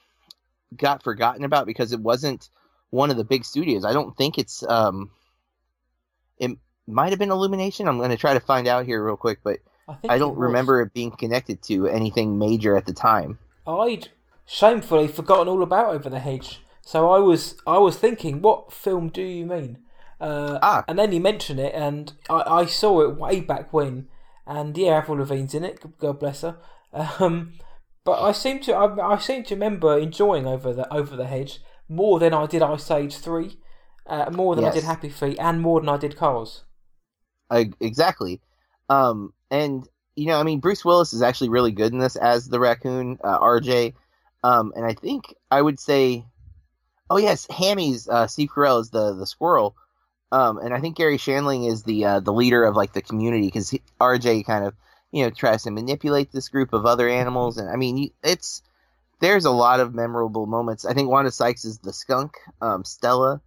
got forgotten about because it wasn't one of the big studios. I don't think it's um, it might have been Illumination. I'm going to try to find out here real quick, but I, I don't was. remember it being connected to anything major at the time. I'd shamefully forgotten all about Over the Hedge. So I was I was thinking, what film do you mean? Uh, Ah. And then you mention it, and I, I saw it way back when, and yeah, Avril Lavigne's in it. God bless her. Um, but I seem to I, I seem to remember enjoying over the over the hedge more than I did Ice Age three, uh, more than I did Happy Feet, and more than I did Cars. Exactly. Um, and you know, I mean, Bruce Willis is actually really good in this as the raccoon, uh, RJ. Um, and I think I would say, oh yes, Hammy's uh, Steve Carell is the the squirrel. Um, and I think Garry Shandling is the uh, the leader of like the community because RJ kind of you know tries to manipulate this group of other animals, and I mean, it's there's a lot of memorable moments. I think Wanda Sykes is the skunk, um, Stella.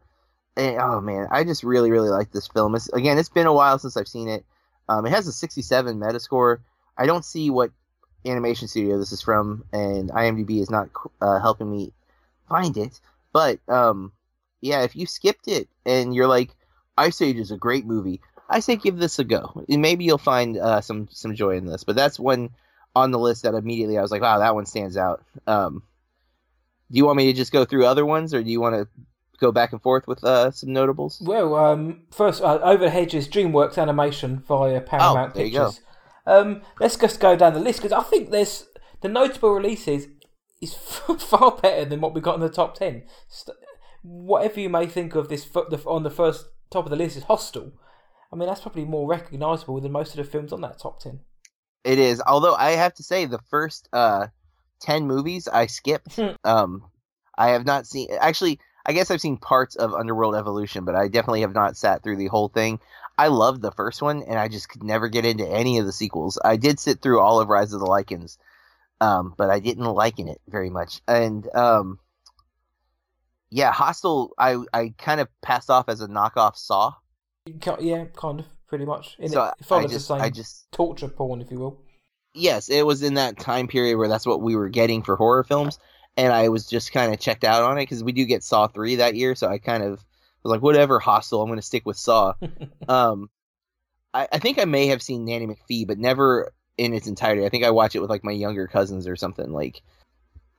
And, oh man, I just really, really like this film. It's, again, it's been a while since I've seen it. Um, it has a 67 Metascore. I don't see what animation studio this is from, and IMDb is not uh, helping me find it. But um, yeah, if you skipped it and you're like, Ice Age is a great movie, I say give this a go. Maybe you'll find uh, some some joy in this. But that's one on the list that immediately I was like, wow, that one stands out. Um, do you want me to just go through other ones, or do you want to go back and forth with uh, some notables? Well, um, first, uh, Over the Hedges, DreamWorks Animation via Paramount Oh, there you go. Pictures. Um, let's just go down the list because I think there's the notable releases is [laughs] far better than what we got in the top ten. St- whatever you may think of this, f- the, on the first top of the list is Hostel. I mean, that's probably more recognisable than most of the films on that top ten. It is. Although I have to say, the first uh, ten movies I skipped. Hmm. um, I have not seen. Actually, I guess I've seen parts of Underworld Evolution, but I definitely have not sat through the whole thing. I loved the first one, and I just could never get into any of the sequels. I did sit through all of Rise of the Lycans, um, but I didn't liken it very much. And um, yeah, Hostel, I I kind of passed off as a knockoff Saw. Yeah, kind of, pretty much. In So it, it I just the same I just torture porn, if you will. yes, it was in that time period where that's what we were getting for horror films, and I was just kind of checked out on it because we do get Saw three that year, so I kind of was like, whatever, Hostel, I'm going to stick with Saw. [laughs] um, I, I think I may have seen Nanny McPhee, but never in its entirety. I think I watch it with like my younger cousins or something like.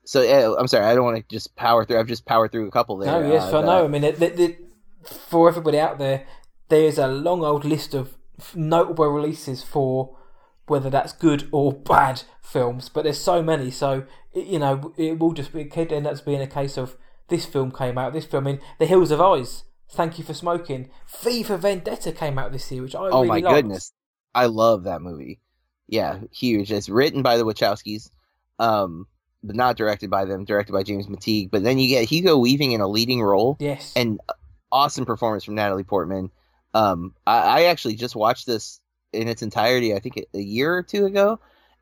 So yeah, I'm sorry, I don't want to just power through. I've just powered through a couple there. No, yes, uh, I know. I mean, it, it, it, for everybody out there, there's a long old list of notable releases for whether that's good or [laughs] bad films, but there's so many. So it, you know, it will just be it could end up being a case of this film came out. This film, in The Hills of Eyes. Thank you for smoking. V for Vendetta came out this year, which I Oh really my liked. goodness, I love that movie. Yeah, huge. It's written by the Wachowskis, um, but not directed by them. Directed by James McTeigue. But then you get Hugo Weaving in a leading role, Yes, and awesome performance from Natalie Portman. Um, I, I actually just watched this in its entirety. I think a, year or two ago,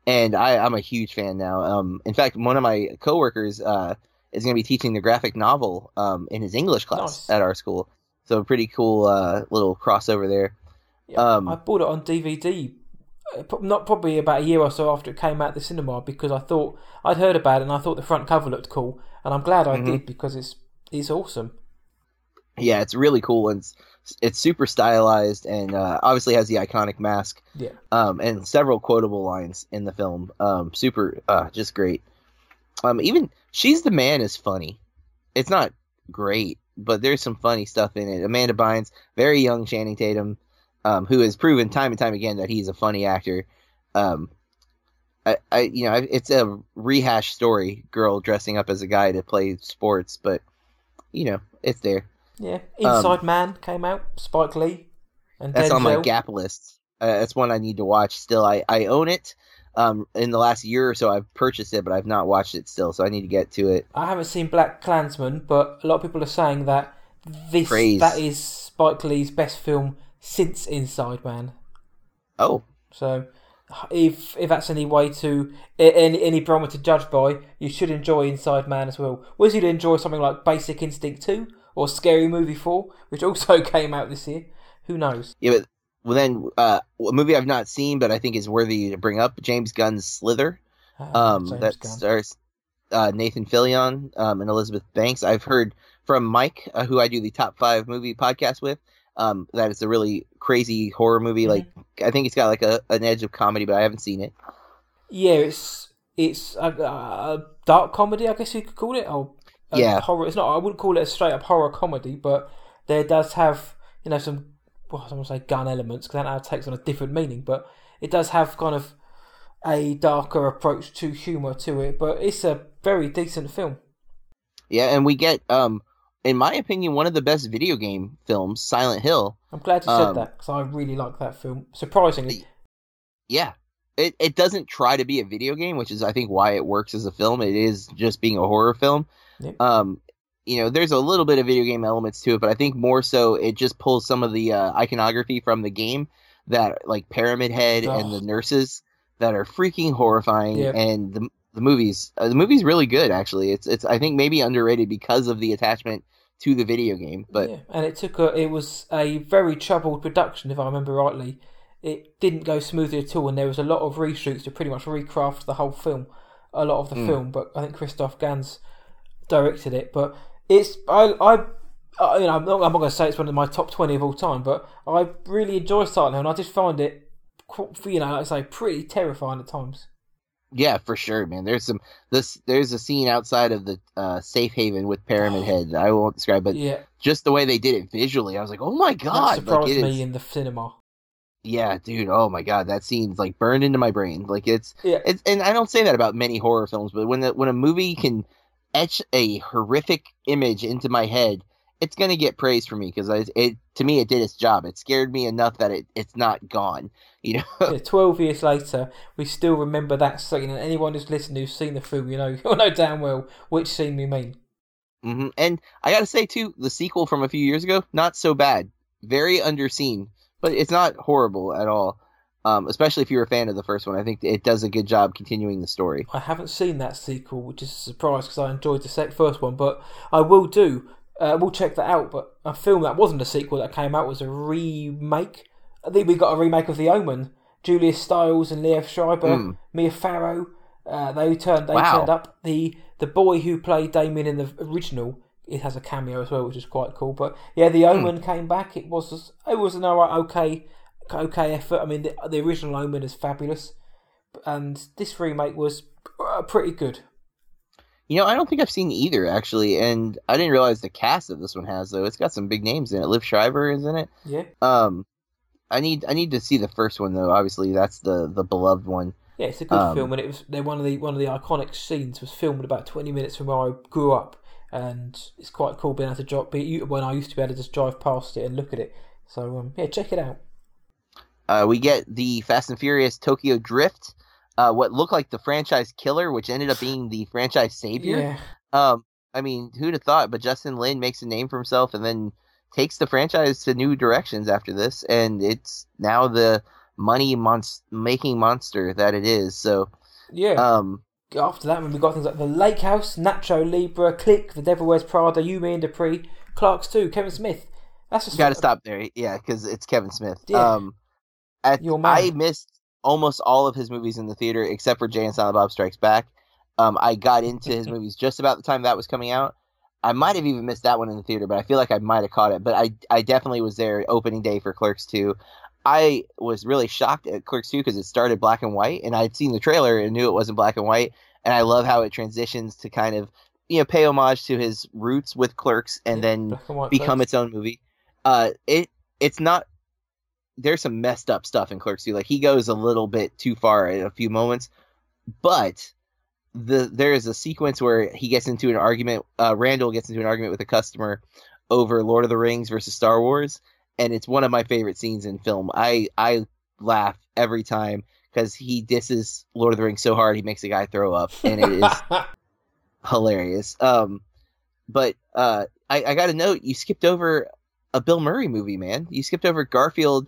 and I, I'm a huge fan now. Um, in fact, one of my coworkers uh, is going to be teaching the graphic novel um, in his English class Nice. at our school. So a pretty cool uh, little crossover there. Yeah, um, I bought it on DVD. uh, Not probably about a year or so after it came out the cinema because I thought I'd heard about it and I thought the front cover looked cool and I'm glad I Mhm. did because it's it's awesome. yeah, it's really cool and it's, it's super stylized and uh, obviously has the iconic mask Yeah. um, and several quotable lines in the film. Um, super, uh, just great. Um, even she's the man is funny. It's not great, but there's some funny stuff in it. Amanda Bynes, very young Channing Tatum, um, who has proven time and time again that he's a funny actor. Um, I, I, you know, I- it's a rehash story, girl dressing up as a guy to play sports, but you know, it's there. Yeah. Inside Man came out, Spike Lee and Um, That's Denzel. on my Gap list. Uh, that's one I need to watch still. I, I own it. Um, in the last year or so, I've purchased it, but I've not watched it still, so I need to get to it. I haven't seen Black Klansman, but a lot of people are saying that this Praise. that is Spike Lee's best film since Inside Man. Oh, So, if if that's any way to any any barometer to judge by, you should enjoy Inside Man as well. Was you to enjoy something like Basic Instinct Two or Scary Movie Four, which also [laughs] came out this year? Who knows? yeah, but well then, uh, a movie I've not seen, but I think is worthy to bring up: James Gunn's Slither. Uh, Um, James that Gunn. stars uh, Nathan Fillion um, and Elizabeth Banks. I've heard from Mike, uh, who I do the top five movie podcast with, um, that it's a really crazy horror movie. Mhm. Like I think it's got like a an edge of comedy, but I haven't seen it. Yeah, it's it's a, a dark comedy, I guess you could call it. Or a Yeah. horror. It's not. I wouldn't call it a straight up horror comedy, but there does have you know some well, I don't want to say gun elements because that now takes on a different meaning, but it does have kind of a darker approach to humour to it. But it's a very decent film. Yeah, and we get, um, in my opinion, one of the best video game films, Silent Hill. I'm glad you said Um, that because I really like that film. Surprisingly, Yeah, it it doesn't try to be a video game, which is I think why it works as a film. It is just being a horror film. Yep. Um, you know, there's a little bit of video game elements to it, but I think more so it just pulls some of the uh, iconography from the game that like Pyramid Head and Oh. the nurses that are freaking horrifying, Yep. and the the movies uh, the movie's really good actually. It's it's I think maybe underrated because of the attachment to the video game, but yeah, and it took a. It was a very troubled production, if I remember rightly. It didn't go smoothly at all, and there was a lot of reshoots to pretty much recraft the whole film, a lot of the Mm. film. But I think Christophe Gans directed it. But it's I I. I you know, I'm not, I'm not going to say it's one of my top twenty of all time, but I really enjoy Silent Hill, and I just find it, you know, like I say, pretty terrifying at times. Yeah, for sure, man. There's some this there's a scene outside of the uh, safe haven with Pyramid Head that I won't describe, but yeah, just the way they did it visually, I was like, oh my that god! surprised Like, me is- in the cinema. yeah, dude. Oh my god, that scene's like burned into my brain. Like it's Yeah, it's and I don't say that about many horror films, but when the, when a movie can etch a horrific image into my head, it's gonna get praised for me because it, it to me it did its job. It scared me enough that it it's not gone. You know. [laughs] Yeah, Twelve years later, we still remember that scene, and anyone who's listening who's seen the film, you know, [laughs] you'll know damn well which scene we mean. hmm And I got to say too, the sequel from a few years ago, not so bad. Very underseen, but it's not horrible at all. Um, especially if you're a fan of the first one, I think it does a good job continuing the story. I haven't seen that sequel, which is a surprise because I enjoyed the sec- first one, but I will do. Uh, we'll check that out. But a film that wasn't a sequel that came out was a remake. I think we got a remake of The Omen. Julia Stiles and Liev Schreiber, Mm. Mia Farrow. Uh, they turned they Wow. turned up. The the boy who played Damien in the original it has a cameo as well, which is quite cool. But yeah, The Omen came back. It was it was an alright, okay okay effort. I mean, the, the original Omen is fabulous, and this remake was uh, pretty good. You know, I don't think I've seen either actually, and I didn't realize the cast that this one has though. It's got some big names in it. Liev Schreiber is in it. Yeah, Um, I need I need to see the first one though. Obviously, that's the the beloved one. yeah, it's a good Um, film, and it was they one of the one of the iconic scenes was filmed about twenty minutes from where I grew up, and it's quite cool being able to drive. Be when I used to be able to just drive past it and look at it. So um, yeah, check it out. Uh, we get the Fast and Furious Tokyo Drift. Uh, what looked like the franchise killer, which ended up being the franchise savior. Yeah, Um, I mean, who'd have thought? But Justin Lin makes a name for himself and then takes the franchise to new directions after this, and it's now the money monst- making monster that it is. So, yeah. um, After that, when we got things like the Lake House, Nacho Libre, Click, The Devil Wears Prada, You, Me and Dupree, Clerks Too, Kevin Smith. That's just got to stop there, yeah, because it's Kevin Smith. Yeah. Um, at. I missed almost all of his movies in the theater except for Jay and Silent Bob Strikes Back. Um, I got into his [laughs] movies just about the time that was coming out. I might have even missed that one in the theater, but I feel like I might have caught it. But I, I definitely was there opening day for Clerks 2. I was really shocked at Clerks 2 because it started black and white, and I'd seen the trailer and knew it wasn't black and white. And I love how it transitions to kind of, you know, pay homage to his roots with Clerks and then and become its own movie. Uh, it it's not. There's some messed up stuff in Clerks 2. Like he goes a little bit too far at a few moments, but the there is a sequence where he gets into an argument. Uh, Randall gets into an argument with a customer over Lord of the Rings versus Star Wars, and it's one of my favorite scenes in film. I I laugh every time because he disses Lord of the Rings so hard he makes a guy throw up, and it is [laughs] hilarious. Um, but uh, I, I got to note you skipped over a Bill Murray movie, man. You skipped over Garfield,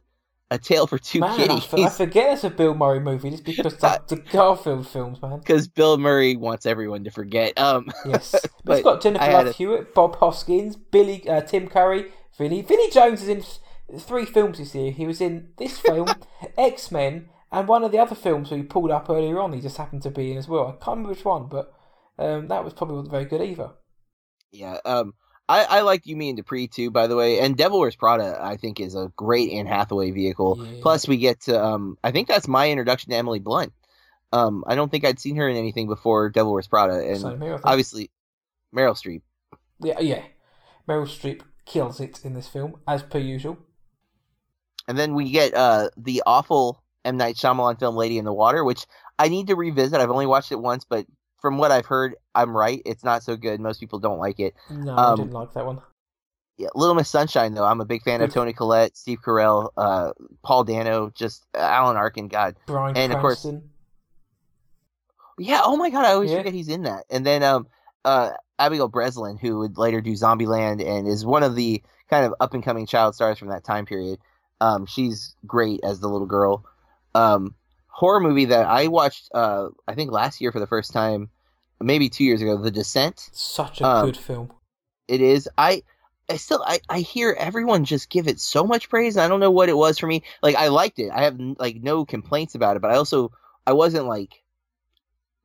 A Tale for Two man, I, Kitties, for- I forget it's a Bill Murray movie just because the, [laughs] the Garfield films, man. because Bill Murray wants everyone to forget. Um, [laughs] Yes, but, But it's got Jennifer I Love a- Hewitt, Bob Hoskins, Billy, uh, Tim Curry, Vinnie. Vinnie Jones is in three films this year. He was in this [laughs] film, X Men, and one of the other films we pulled up earlier on. He just happened to be in as well. I can't remember which one, but um, that was probably wasn't very good either. yeah. Um, I, I like You, and Dupree too, by the way. And Devil Wears Prada, I think, is a great Anne Hathaway vehicle. Yeah. Plus, we get to um, I think that's my introduction to Emily Blunt. Um, I don't think I'd seen her in anything before Devil Wears Prada, and here, obviously Meryl Streep. Yeah, yeah. Meryl Streep kills it in this film, as per usual. and then we get uh the awful M Night Shyamalan film Lady in the Water, which I need to revisit. I've only watched it once, but from what I've heard, I'm right. It's not so good. Most people don't like it. No, I Um, didn't like that one. Yeah, Little Miss Sunshine though, I'm a big fan of Toni Collette, Steve Carell, uh, Paul Dano, just Alan Arkin. God, Brian and of course- Cranston. yeah. Oh my God, I always Yeah. forget he's in that. And then um, uh, Abigail Breslin, who would later do Zombieland and is one of the kind of up and coming child stars from that time period. Um, she's great as the little girl. Um, horror movie that I watched, uh, I think last year for the first time, maybe two years ago, The Descent. Such a um, good film. It is. I, I still, I, I hear everyone just give it so much praise. and I don't know what it was for me. Like I liked it. I have like no complaints about it, but I also I wasn't like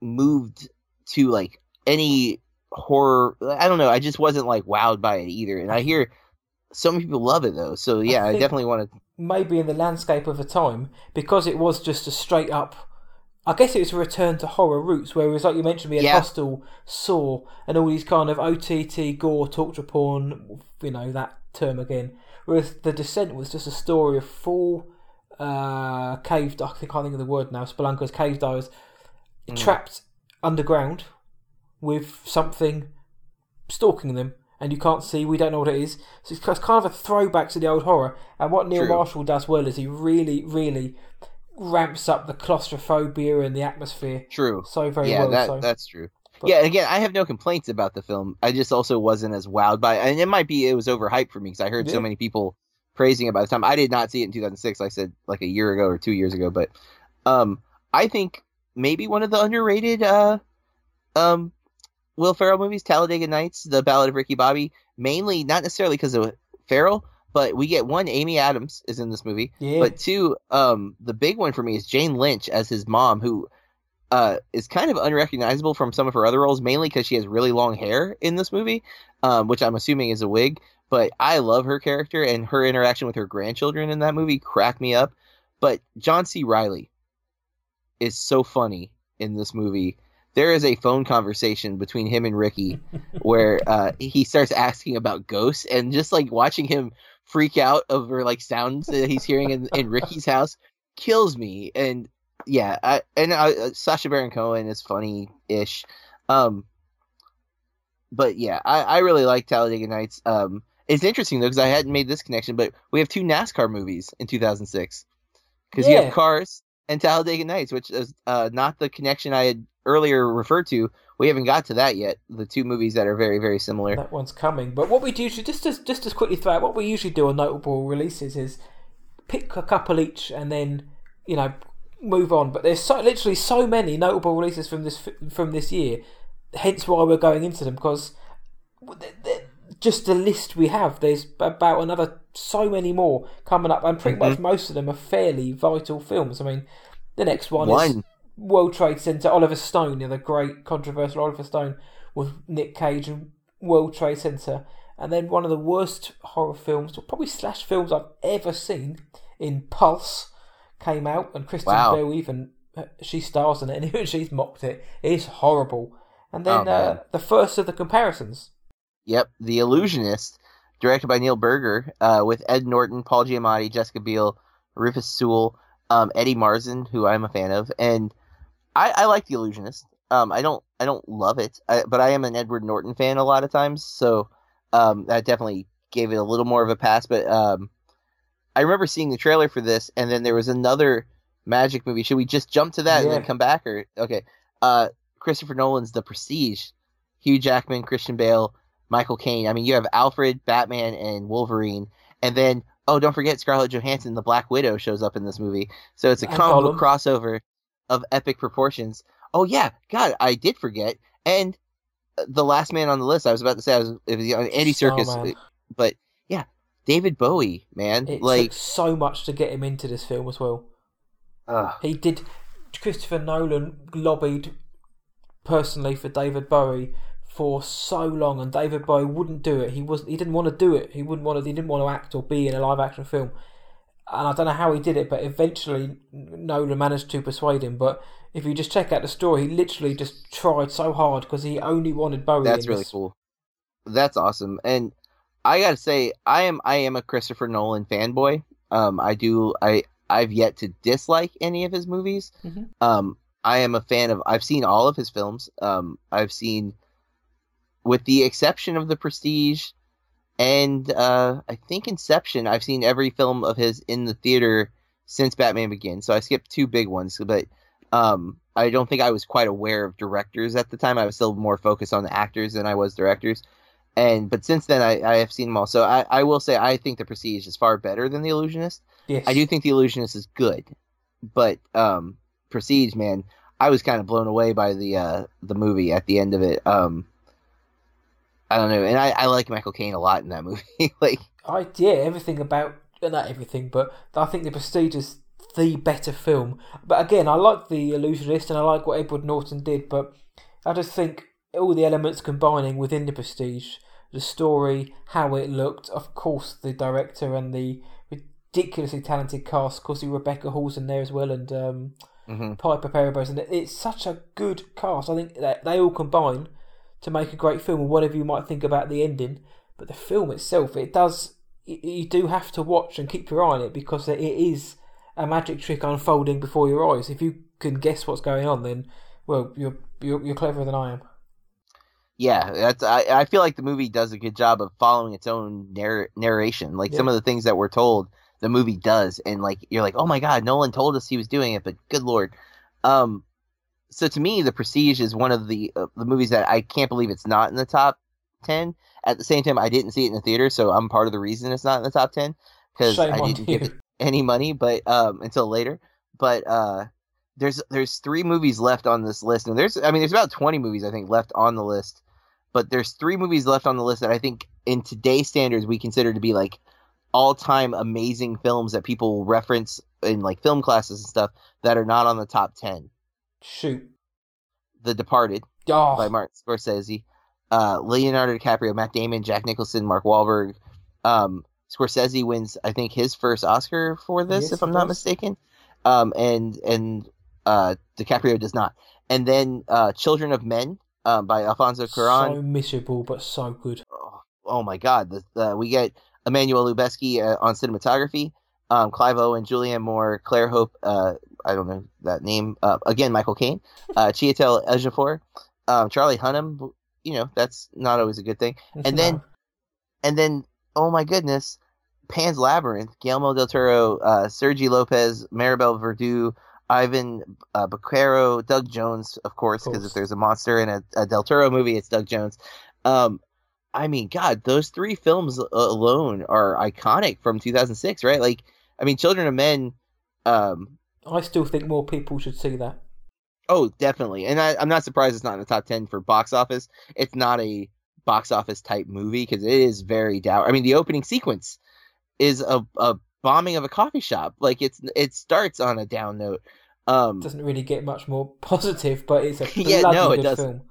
moved to like any horror. I don't know. I just wasn't like wowed by it either. And I hear so many people love it though. So yeah, I, think- definitely want to. Maybe in the landscape of the time because it was just a straight up. I guess it was a return to horror roots, whereas like you mentioned, we had Yeah. Hostel, Saw, and all these kind of OTT gore, torture porn, you know that term again. Whereas The Descent was just a story of four uh, cave. I think I can't think of the word now. Spelunker's cave divers Mm. trapped underground with something stalking them, and you can't see. We don't know what it is. So it's kind of a throwback to the old horror. And what Neil True. Marshall does well is he really, really ramps up the claustrophobia and the atmosphere True. so very yeah, well. that so that's true. But- yeah, again, I have no complaints about the film. I just also wasn't as wowed by it. And it might be it was overhyped for me because I heard Yeah. so many people praising it by the time I did not see it in 2006. Like I said like a year ago or two years ago, but um, I think maybe one of the underrated uh, um, Will Ferrell movies, Talladega Nights, The Ballad of Ricky Bobby, mainly not necessarily because of Ferrell, but we get one Amy Adams is in this movie. yeah, But two, um, the big one for me is Jane Lynch as his mom, who uh, is kind of unrecognizable from some of her other roles, mainly because she has really long hair in this movie, um, which I'm assuming is a wig. But I love her character and her interaction with her grandchildren in that movie cracked me up. But John C. Reilly is so funny in this movie. There is a phone conversation between him and Ricky where [laughs] uh, he starts asking about ghosts and just like watching him freak out over like sounds that he's hearing in, in Ricky's house kills me. And yeah, I, and uh, Sacha Baron Cohen is funny ish. Um, but yeah, I, I really like Talladega Nights. Um, it's interesting though because I hadn't made this connection, but we have two NASCAR movies in 2006 because you have Cars and Talladega Nights, which is uh, not the connection I had earlier referred to. We haven't got to that yet. The two movies that are very very similar. that one's coming. But what we do just as just as quickly throw out what we usually do on notable releases is pick a couple each and then you know move on. But there's so literally so many notable releases from this from this year. Hence why we're going into them because just the list we have. There's about another so many more coming up, and pretty mm-hmm. much most of them are fairly vital films. I mean, the next one, is One. World Trade Center. Oliver Stone, you know, the great controversial Oliver Stone with Nick Cage and World Trade Center, and then one of the worst horror films, or probably slash films I've ever seen in Pulse, came out, and Kristen Wow. Bell even uh, she stars in it, [laughs] and even she's mocked it. It's horrible. And then Oh, uh, the first of the comparisons. Yep, The Illusionist, directed by Neil Burger, uh, with Ed Norton, Paul Giamatti, Jessica Biel, Rufus Sewell, um, Eddie Marsan, who I'm a fan of, and I, I like The Illusionist. Um, I don't I don't love it, I, but I am an Edward Norton fan a lot of times, so um, that definitely gave it a little more of a pass. But um, I remember seeing the trailer for this, and then there was another magic movie. Should we just jump to that and then come back, or okay? Uh, Christopher Nolan's The Prestige, Hugh Jackman, Christian Bale, Michael Caine. I mean, you have Alfred, Batman, and Wolverine, and then oh, don't forget Scarlett Johansson, the Black Widow, shows up in this movie. So it's a And comic book Gollum. crossover of epic proportions. Oh yeah, God, I did forget. And uh, the last man on the list, I was about to say, I was it was on Andy Serkis, Starman. but yeah, David Bowie, man, It like, took so much to get him into this film as well. ugh. He did. Christopher Nolan lobbied personally for David Bowie for so long, and David Bowie wouldn't do it. He was he didn't want to do it. He wouldn't want to. He didn't want to act or be in a live action film. And I don't know how he did it, but eventually Nolan managed to persuade him. But if you just check out the story, he literally just tried so hard because he only wanted Bowie. That's really cool. That's awesome. And I gotta say, I am I am a Christopher Nolan fanboy. Um, I do. I I've yet to dislike any of his movies. Mhm. Um, I am a fan of. I've seen all of his films. Um, I've seen, with the exception of The Prestige, and uh, I think Inception. I've seen every film of his in the theater since Batman Begins. So I skipped two big ones, but um, I don't think I was quite aware of directors at the time. I was still more focused on the actors than I was directors. And but since then, I, I have seen them all. So I, I will say I think The Prestige is far better than The Illusionist. Yes. I do think The Illusionist is good, but um, Prestige, man, I was kind of blown away by the uh, the movie at the end of it. Um, I don't know, and I, I like Michael Caine a lot in that movie. [laughs] like, I yeah, everything about uh, not everything, but I think the Prestige is the better film. But again, I like the Illusionist and I like what Edward Norton did, but I just think all the elements combining within the Prestige, the story, how it looked, of course, the director and the ridiculously talented cast. Of course, Rebecca Hall's in there as well, and um, mhm. Piper Perabo, and it's such a good cast. I think that they all combine to make a great film. And whatever you might think about the ending, but the film itself, it does. You do have to watch and keep your eye on it because it is a magic trick unfolding before your eyes. If you can guess what's going on, then well, you're you're, you're cleverer than I am. yeah, that's. I, I feel like the movie does a good job of following its own narr- narration. Like some of the things that we're told, the movie does, and like you're like, oh my god, Nolan told us he was doing it, but good lord. Um, so to me, The Prestige is one of the uh, the movies that I can't believe it's not in the top ten. At the same time, I didn't see it in the theater, so I'm part of the reason it's not in the top ten because I didn't give it any money, but um, until later. But uh, there's there's three movies left on this list, and there's I mean there's about 20 movies I think left on the list, but there's three movies left on the list that I think in today's standards we consider to be like all time amazing films that people will reference in like film classes and stuff that are not on the top 10. Shoot. The Departed Oh, by Martin Scorsese, uh, Leonardo DiCaprio, Matt Damon, Jack Nicholson, Mark Wahlberg. Um, Scorsese wins, I think, his first Oscar for this, Yes, if I'm not mistaken. Um, and and uh, DiCaprio does not. And then uh, Children of Men um, by Alfonso Cuarón. so miserable but so good. oh, oh my God, the, we get Emmanuel Lubezki uh, on cinematography. Um, Clive Owen, Julianne Moore, Claire Hope. I don't know that name. Uh, again, Michael Caine, uh, [laughs] Chiwetel Ejiofor, um, Charlie Hunnam. You know that's not always a good thing. And then- And then, oh my goodness, Pan's Labyrinth, Guillermo del Toro, uh, Sergi Lopez, Maribel Verdú, Ivan uh, Baquero, Doug Jones, of course, because if there's a monster in a, a Del Toro movie, it's Doug Jones. Um, I mean, God, those three films alone are iconic from 2006, right? Like, I mean, Children of Men. Um, I still think more people should see that. Oh, definitely. And I, I'm not surprised it's not in the top 10 for box office. It's not a box office type movie because it is very dour. I mean, the opening sequence is a, a bombing of a coffee shop. Like it's it starts on a down note. Um, doesn't really get much more [laughs] positive, but it's a bloody [laughs] Yeah, no, it good doesn't. film.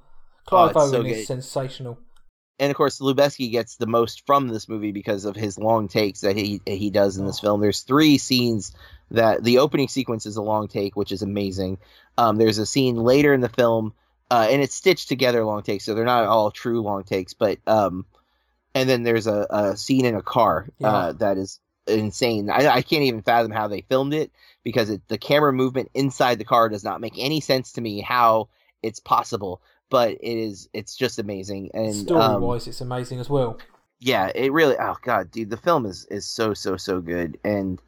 Clive Oh, it's so is good. sensational. and of course, Lubezki gets the most from this movie because of his long takes that he he does in this Oh. film. There's three scenes that the opening sequence is a long take, which is amazing. Um, there's a scene later in the film, uh, and it's stitched together long takes, so they're not all true long takes. But um, and then there's a, a scene in a car uh, that is insane. I, I can't even fathom how they filmed it because it, the camera movement inside the car does not make any sense to me how it's possible. But it is, it's just amazing. And Story um, wise, it's amazing as well. yeah it really oh god dude the film is is so so so good and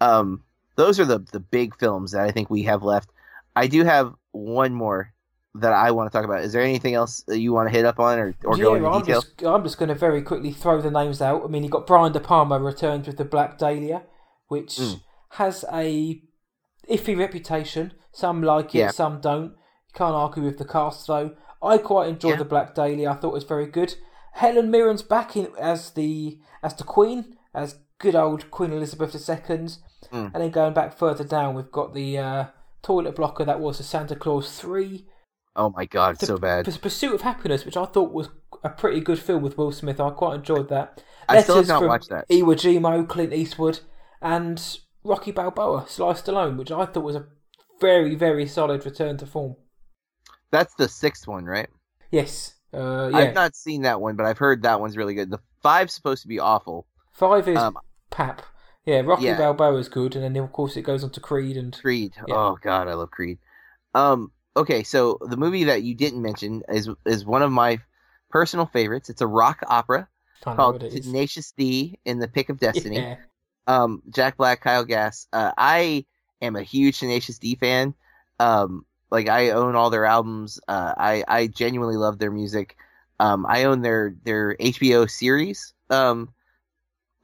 um those are the the big films that i think we have left i do have one more that i want to talk about is there anything else that you want to hit up on or, or go into I'm detail just I'm just going to very quickly throw the names out. I mean, you got Brian De Palma returns with the Black Dahlia, which Mm. has a iffy reputation. Some like it, Yeah. some don't. You can't argue with the cast though. I quite enjoyed Yeah. the Black Dahlia. I thought it was very good. Helen Mirren's back in as the as the Queen, as good old Queen Elizabeth II. Mm. And then going back further down, we've got the uh, toilet blocker that was the Santa Claus Three. oh my god The so bad P- Pursuit of Happiness, which I thought was a pretty good film with Will Smith. I quite enjoyed that. i still have Letters not watched that Iwo Jima, Clint Eastwood, and Rocky Balboa, Sly Stallone, which I thought was a very, very solid return to form. that's the sixth one right Yes, uh, yeah. i've not seen that one but i've heard that one's really good the five's supposed to be awful Five is um, pap. Yeah, Rocky Yeah. Balboa is good, and then of course it goes on to Creed and Creed. Yeah. Oh God, I love Creed. Um, okay, so the movie that you didn't mention is is one of my personal favorites. It's a rock opera called what it is. Tenacious D in the Pick of Destiny. Yeah. Um, Jack Black, Kyle Gass. Uh, I am a huge Tenacious D fan. Um, like I own all their albums. Uh, I I genuinely love their music. Um, I own their their HBO series. Um,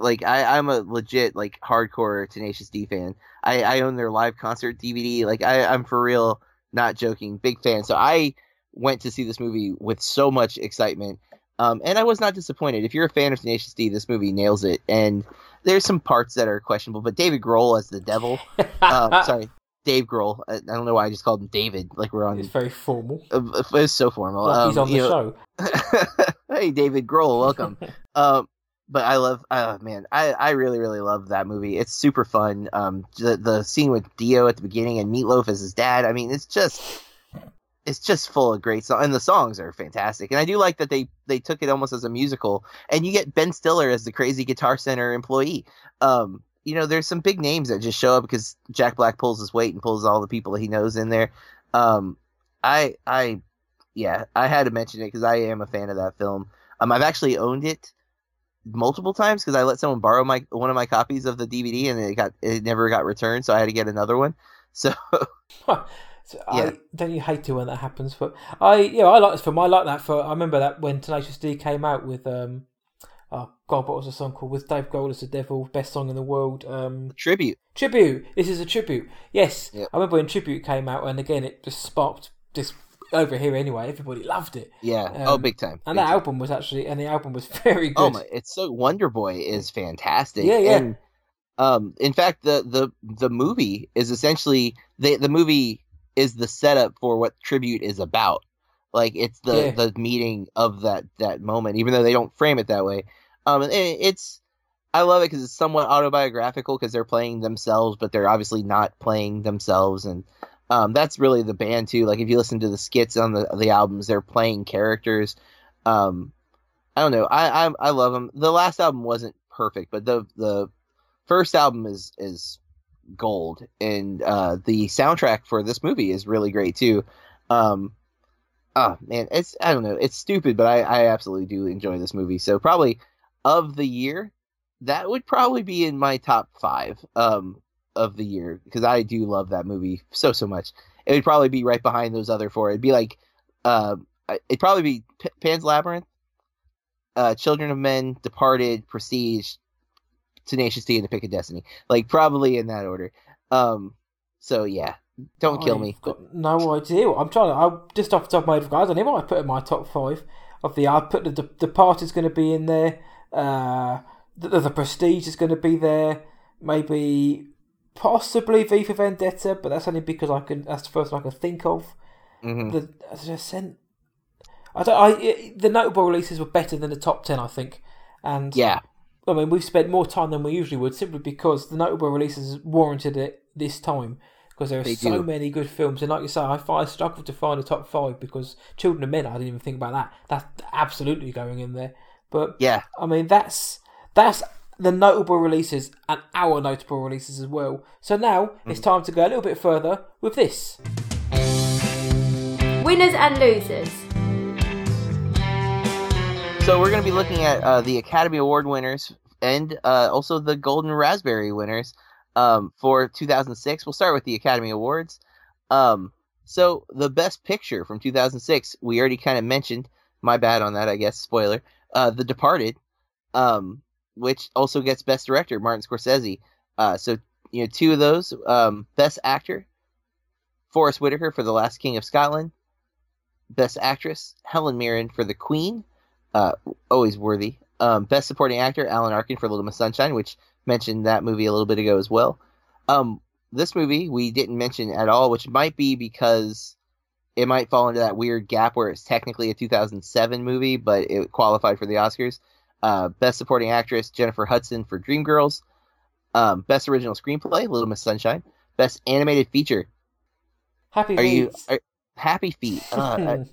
like I I'm a legit like hardcore Tenacious D fan. I I own their live concert DVD. Like I I'm for real, not joking, big fan. So I went to see this movie with so much excitement. Um, and I was not disappointed. If you're a fan of Tenacious D, this movie nails it. And there's some parts that are questionable, but David Grohl as the devil. Uh, [laughs] sorry, Dave Grohl. I, I don't know why I just called him David. Like we're on. It's very formal. Uh, it's so formal. Like he's Um, on the know- show. [laughs] hey, David Grohl, welcome. [laughs] um, but I love, uh, man, I, I really, really love that movie. It's super fun. Um, the the scene with Dio at the beginning and Meatloaf as his dad. I mean, it's just, it's just full of great songs, and the songs are fantastic. And I do like that they they took it almost as a musical, and you get Ben Stiller as the crazy Guitar Center employee. Um, you know, there's some big names that just show up because Jack Black pulls his weight and pulls all the people that he knows in there. Um, I I yeah, I had to mention it because I am a fan of that film. Um, I've actually owned it multiple times because I let someone borrow my one of my copies of the DVD and it got it never got returned, so I had to get another one. [laughs] So So Yeah. I don't you hate it when that happens, but I yeah I like this film. I like that for I remember that when Tenacious D came out with um oh god what was the song called with Dave Grohl as the devil best song in the world um tribute. tribute this is a tribute yes Yep. I remember when tribute came out and again it just sparked this over here anyway everybody loved it Yeah. Um, oh, big time. and Big that time. album was actually and the album was [laughs] very good Oh my! It's so Wonder Boy is fantastic. Yeah, yeah. And, um, in fact, the the the movie is essentially the the movie is the setup for what tribute is about. Like it's the Yeah. the meeting of that that moment, even though they don't frame it that way. Um, and it, it's I love it because it's somewhat autobiographical because they're playing themselves, but they're obviously not playing themselves, and um, that's really the band too. Like if you listen to the skits on the the albums, they're playing characters. Um, I don't know. I, I I love them. The last album wasn't perfect, but the the first album is is gold, and uh, the soundtrack for this movie is really great too. Um, oh man, it's I don't know. It's stupid, but I I absolutely do enjoy this movie. So probably of the year, that would probably be in my top five um of the year because I do love that movie so so much. It would probably be right behind those other four. It'd be like um, I- it'd probably be P- Pan's Labyrinth, uh, Children of Men, Departed, Prestige, Tenacious D, and The Pick of Destiny. Like probably in that order. Um, so yeah, don't kill I've me. Got no idea. I'm trying to. I just off the top of my head, guys I don't know what I put in my top five of the. I put the the, the part is going to be in there. Uh, the, the Prestige is going to be there. Maybe, possibly V for Vendetta, but that's only because I can. That's the first one I can think of. hmm The I said, I don't. I it, the notable releases were better than the top ten, I think. And Yeah, I mean, we've spent more time than we usually would simply because the notable releases warranted it this time because there are They so do. many good films. And like you say, I, I struggled to find a top five because Children of Men, I didn't even think about that. That's absolutely going in there. But yeah. I mean, that's that's the notable releases and our notable releases as well. So now it's Mm. time to go a little bit further with this. Winners and losers. So we're going to be looking at uh, the Academy Award winners and uh, also the Golden Raspberry winners um, for 2006. We'll start with the Academy Awards. Um, so the Best Picture from 2006, we already kind of mentioned. My bad on that, I guess. Spoiler. Uh, the Departed, um, which also gets Best Director, Martin Scorsese. Uh, so you know, two of those. Um, Best Actor, Forest Whitaker for The Last King of Scotland. Best Actress, Helen Mirren for The Queen uh, always worthy. Um, best supporting actor, Alan Arkin for Little Miss Sunshine, which mentioned that movie a little bit ago as well. Um, this movie we didn't mention at all, which might be because it might fall into that weird gap where it's technically a 2007 movie, but it qualified for the Oscars. Uh, best supporting actress, Jennifer Hudson for Dreamgirls. Um, best original screenplay, Little Miss Sunshine. Best animated feature, Happy are you are, Happy Feet? [laughs] Uh,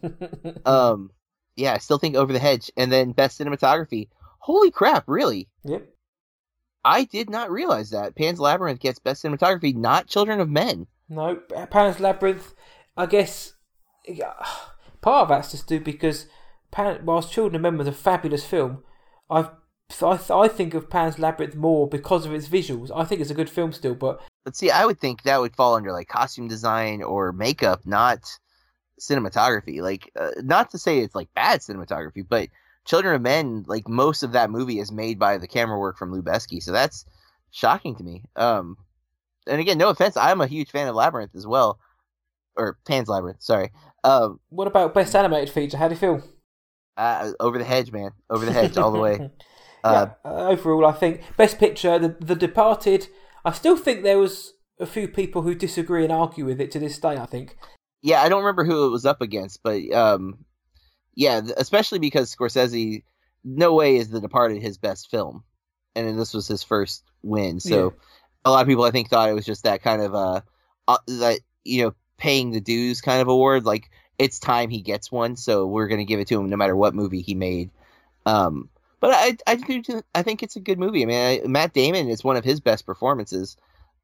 I- um, yeah, I still think Over the Hedge, and then best cinematography. Holy crap, really? yep. I did not realize that Pan's Labyrinth gets best cinematography, not Children of Men. No, Pan's Labyrinth. I guess part of that's just due because Pan, whilst Children of Men was a fabulous film, I've I, I think of Pan's Labyrinth more because of its visuals. I think it's a good film still, but But see, I would think that would fall under like costume design or makeup, not cinematography. Like, uh, not to say it's like bad cinematography, but Children of Men, like most of that movie is made by the camera work from Lubezki, so that's shocking to me. Um, and again, no offense, I'm a huge fan of Labyrinth as well, or Pan's Labyrinth. Sorry. Um, what about best animated feature? How do you feel? Uh, over the hedge, man, over the hedge, all the way. [laughs] Uh, uh, overall, I think best picture, the The Departed. I still think there was a few people who disagree and argue with it to this day. I think. yeah, I don't remember who it was up against, but um, yeah, especially because Scorsese, no way is The Departed his best film, and then this was his first win. So a lot of people, I think, thought it was just that kind of uh, uh that you know paying the dues kind of award. Like it's time he gets one, so we're gonna give it to him no matter what movie he made. Um, but I I do I think it's a good movie. I mean, I, Matt Damon is one of his best performances.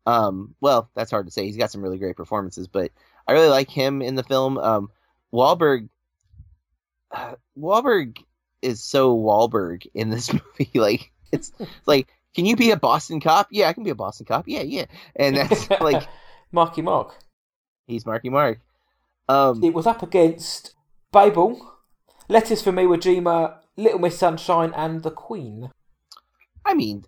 Um, well, that's hard to say. He's got some really great performances, but I really like him in the film. Um, Wahlberg, uh, [sighs] Wahlberg is so Wahlberg in this [laughs] movie. Like it's [laughs] like, can you be a Boston cop? Yeah, I can be a Boston cop. Yeah, yeah. And that's [laughs] like Marky Mark. he's Marky Mark. Um, It was up against Babel, Letters from Iwo Jima, Little Miss Sunshine, and The Queen. I mean,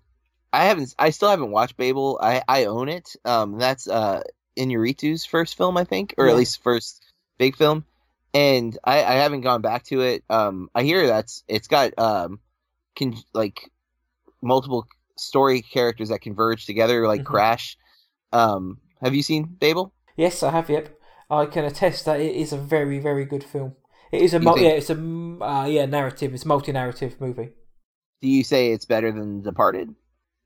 I haven't. I still haven't watched Babel. I I own it. Um, that's uh Inarritu's first film, I think, or Yeah. at least first big film. And I I haven't gone back to it. Um, I hear that's it's got um, can like multiple story characters that converge together, like Mhm. Crash. Um, have you seen Babel? Yes, I have. Yep, I can attest that it is a very, very good film. It is a mul- think- yeah, it's a uh, yeah narrative. It's multi narrative movie. Do you say it's better than the Departed?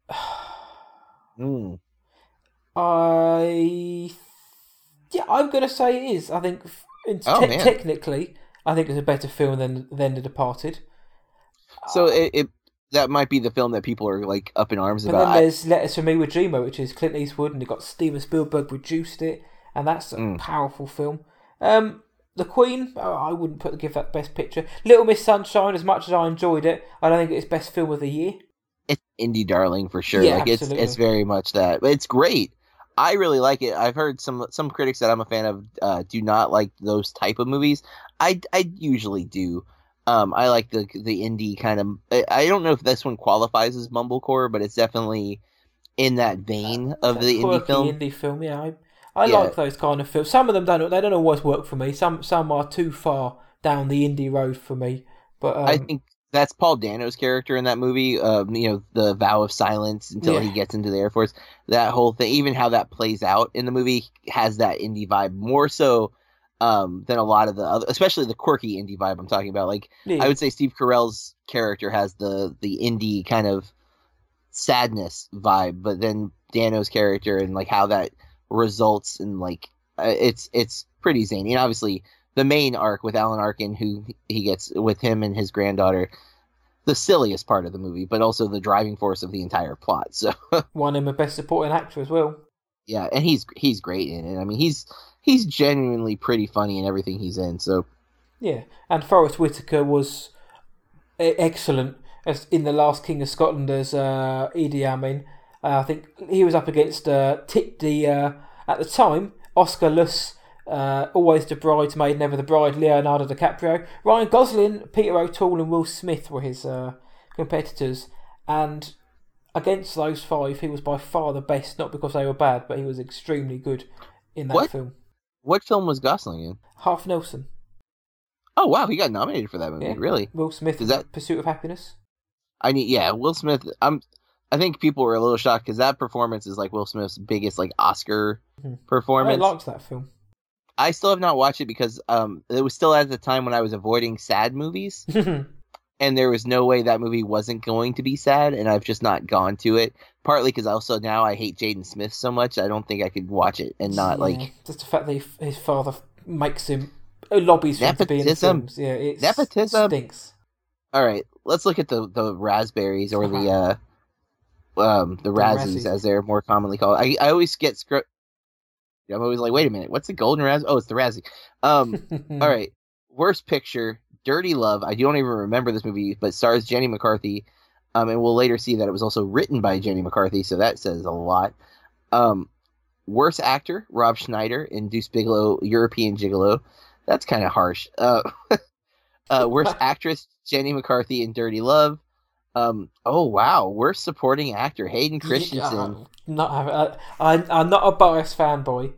[sighs] Hmm. I yeah, I'm gonna say it is. I think Oh, te- technically, I think it's a better film than than The Departed. So it, it that might be the film that people are like up in arms But about. then there's Letters from Iwo Jima, which is Clint Eastwood, and it got Steven Spielberg produced it, and that's a Mm. powerful film. Um, The Queen, oh, I wouldn't put give that best picture. Little Miss Sunshine, as much as I enjoyed it, I don't think it's best film of the year. it's indie darling for sure. Yeah, like it's absolutely. it's very much that. But it's great. I really like it. I've heard some some critics that I'm a fan of uh, do not like those type of movies. I I usually do. Um, I like the the indie kind of. I, I don't know if this one qualifies as mumblecore, but it's definitely in that vein of That the indie film. indie film, yeah. I, I Yeah. like those kind of films. Some of them don't. They don't always work for me. Some some are too far down the indie road for me. But um, I think that's Paul Dano's character in that movie. Um, you know, the vow of silence until Yeah. he gets into the Air Force. That whole thing, even how that plays out in the movie, has that indie vibe more so um, than a lot of the other, especially the quirky indie vibe I'm talking about. Like yeah. I would say Steve Carell's character has the the indie kind of sadness vibe, but then Dano's character and like how that results in like uh, it's it's pretty zany. And obviously the main arc with Alan Arkin, who he gets with him and his granddaughter, the silliest part of the movie, but also the driving force of the entire plot. So won him a best supporting actor as well. yeah, and he's he's great in it. I mean, he's he's genuinely pretty funny in everything he's in. So Yeah, and Forest Whitaker was excellent as in the last King of Scotland as uh, Idi Amin. Uh, I think he was up against uh, Tit the uh, at the time Oscar Luss, uh, always the bridesmaid, never the bride. Leonardo DiCaprio, Ryan Gosling, Peter O'Toole, and Will Smith were his uh, competitors, and against those five, he was by far the best. Not because they were bad, but he was extremely good in that What? film. what film was Gosling in? Half Nelson, Oh wow, he got nominated for that movie. Yeah. Really? Will Smith, Is that- Pursuit of Happiness. I need yeah, Will Smith. I'm. I think people were a little shocked because that performance is like Will Smith's biggest like Oscar Mhm. I performance. liked that film. I still have not watched it because um it was still at the time when I was avoiding sad movies, [laughs] and there was no way that movie wasn't going to be sad, and I've just not gone to it. Partly because also now I hate Jaden Smith so much, I don't think I could watch it and not Yeah, like just the fact that he, his father makes him uh, lobbies for him to be in Nepotism. films. Yeah, it Nepotism. stinks. All right, let's look at the the raspberries or the uh, um, the, Razzies, as they're more commonly called. I, I always get scru- I'm always like, wait a minute, what's the Golden Razzie? Oh, it's the Razzie. Um, [laughs] all right, worst picture, Dirty Love. I don't even remember this movie, but stars Jenny McCarthy. Um, and we'll later see that it was also written by Jenny McCarthy, so that says a lot. Um, worst actor, Rob Schneider in Deuce Bigalow, European Gigolo. That's kind of harsh. Uh, [laughs] uh, worst [laughs] actress, Jenny McCarthy in Dirty Love. Um, oh wow, worst supporting actor, Hayden Christensen. Yeah, not having, I, I, I'm not a biased fanboy,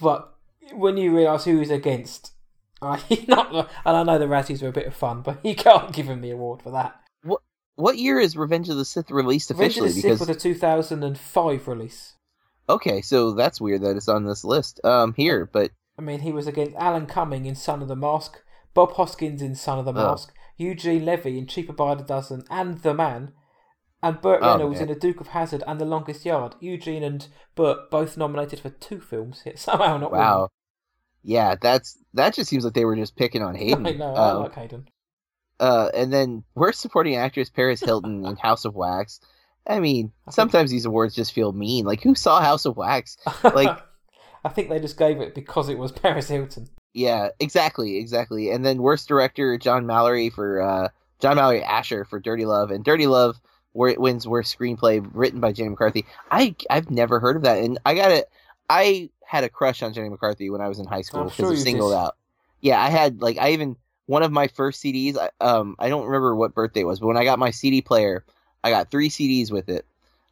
but when you realise who he's against, [laughs] I not. And I know the Razzies were a bit of fun, but [laughs] you can't give him the award for that. What What year is Revenge of the Sith released Revenge of officially? the Sith Because was a 2005 release. okay, so that's weird that it's on this list. Um, here, but I mean, he was against Alan Cumming in Son of the Mask, Bob Hoskins in Son of the Oh. Eugene Levy in Cheaper by the Dozen, and The Man, and Burt Oh, Reynolds man. in The Duke of Hazzard and The Longest Yard. Eugene and Burt both nominated for two films, yet [laughs] somehow not wow, yeah, that's that just seems like they were just picking on [laughs] Hayden. I know, I Um, like Hayden. uh, and then worst supporting actress Paris Hilton in [laughs] House of Wax. I mean, sometimes these awards just feel mean. Like, who saw House of Wax? like- I think they just gave it because it was Paris Hilton. Yeah, exactly, exactly. And then worst director John Mallory for uh, John Mallory Asher for Dirty Love, and Dirty Love where it wins worst screenplay written by Jenny McCarthy. I I've never heard of that, and I got it. I had a crush on Jenny McCarthy when I was in high school because sure of Singled. Out. Yeah, I had like I even one of my first CDs. I- Um, I don't remember what birthday it was, but when I got my CD player, I got three CDs with it.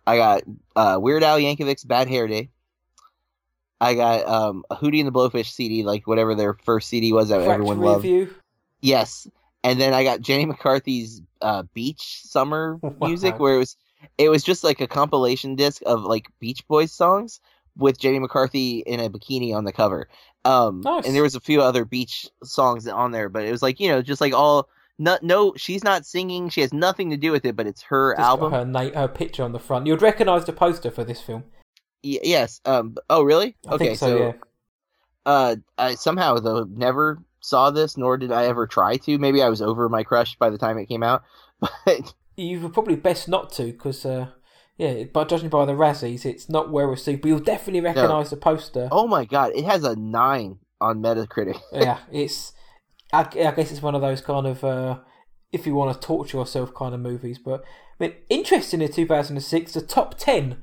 I got uh, Weird Al Yankovic's Bad Hair Day. I got um, a Hootie and the Blowfish CD, like whatever their first CD was that Cracked everyone loved. Yes, and then I got Jenny McCarthy's uh, Beach Summer [laughs] music, Wow. where it was it was just like a compilation disc of like Beach Boys songs with Jenny McCarthy in a bikini on the cover. Um, Nice. and there was a few other beach songs on there, but it was like you know just like all no no she's not singing, she has nothing to do with it, but it's her Just got album. her, na- her picture on the front. You'd recognise the poster for this film. Y- yes. Um. Oh, really? I okay. think so, yeah. uh, I somehow though never saw this, nor did I ever try to. Maybe I was over my crush by the time it came out, [laughs] but You were probably best not to, because, uh, yeah, but judging by the Razzies, it's not well received. But you'll definitely recognise the poster. oh my god, it has a nine on Metacritic. [laughs] yeah, it's. I, I guess it's one of those kind of, uh, if you want to torture yourself kind of movies. But I mean, interesting in 2006, the top 10.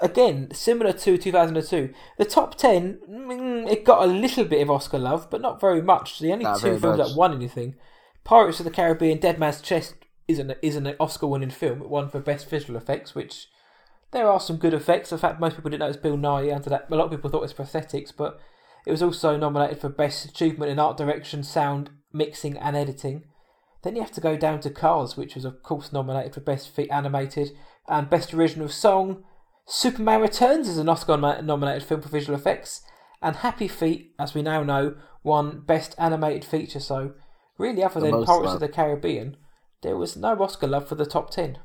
Again, similar to 2002, the top 10, mm, it got a little bit of Oscar love, but not very much. The only Not two films much. that won anything Pirates of the Caribbean, Dead Man's Chest isn't isn't an Oscar winning film. It won for best visual effects, which there are some good effects. In fact, most people didn't know it was Bill Nighy under that. A lot of people thought it was prosthetics, but it was also nominated for best achievement in art direction, sound mixing, and editing. Then you have to go down to Cars, which was of course nominated for best feat animated and best original song. Superman Returns is an Oscar nominated film for visual effects, and Happy Feet, as we now know, won best animated feature. So really, other The than Pirates of the Caribbean, there was no Oscar love for the top ten.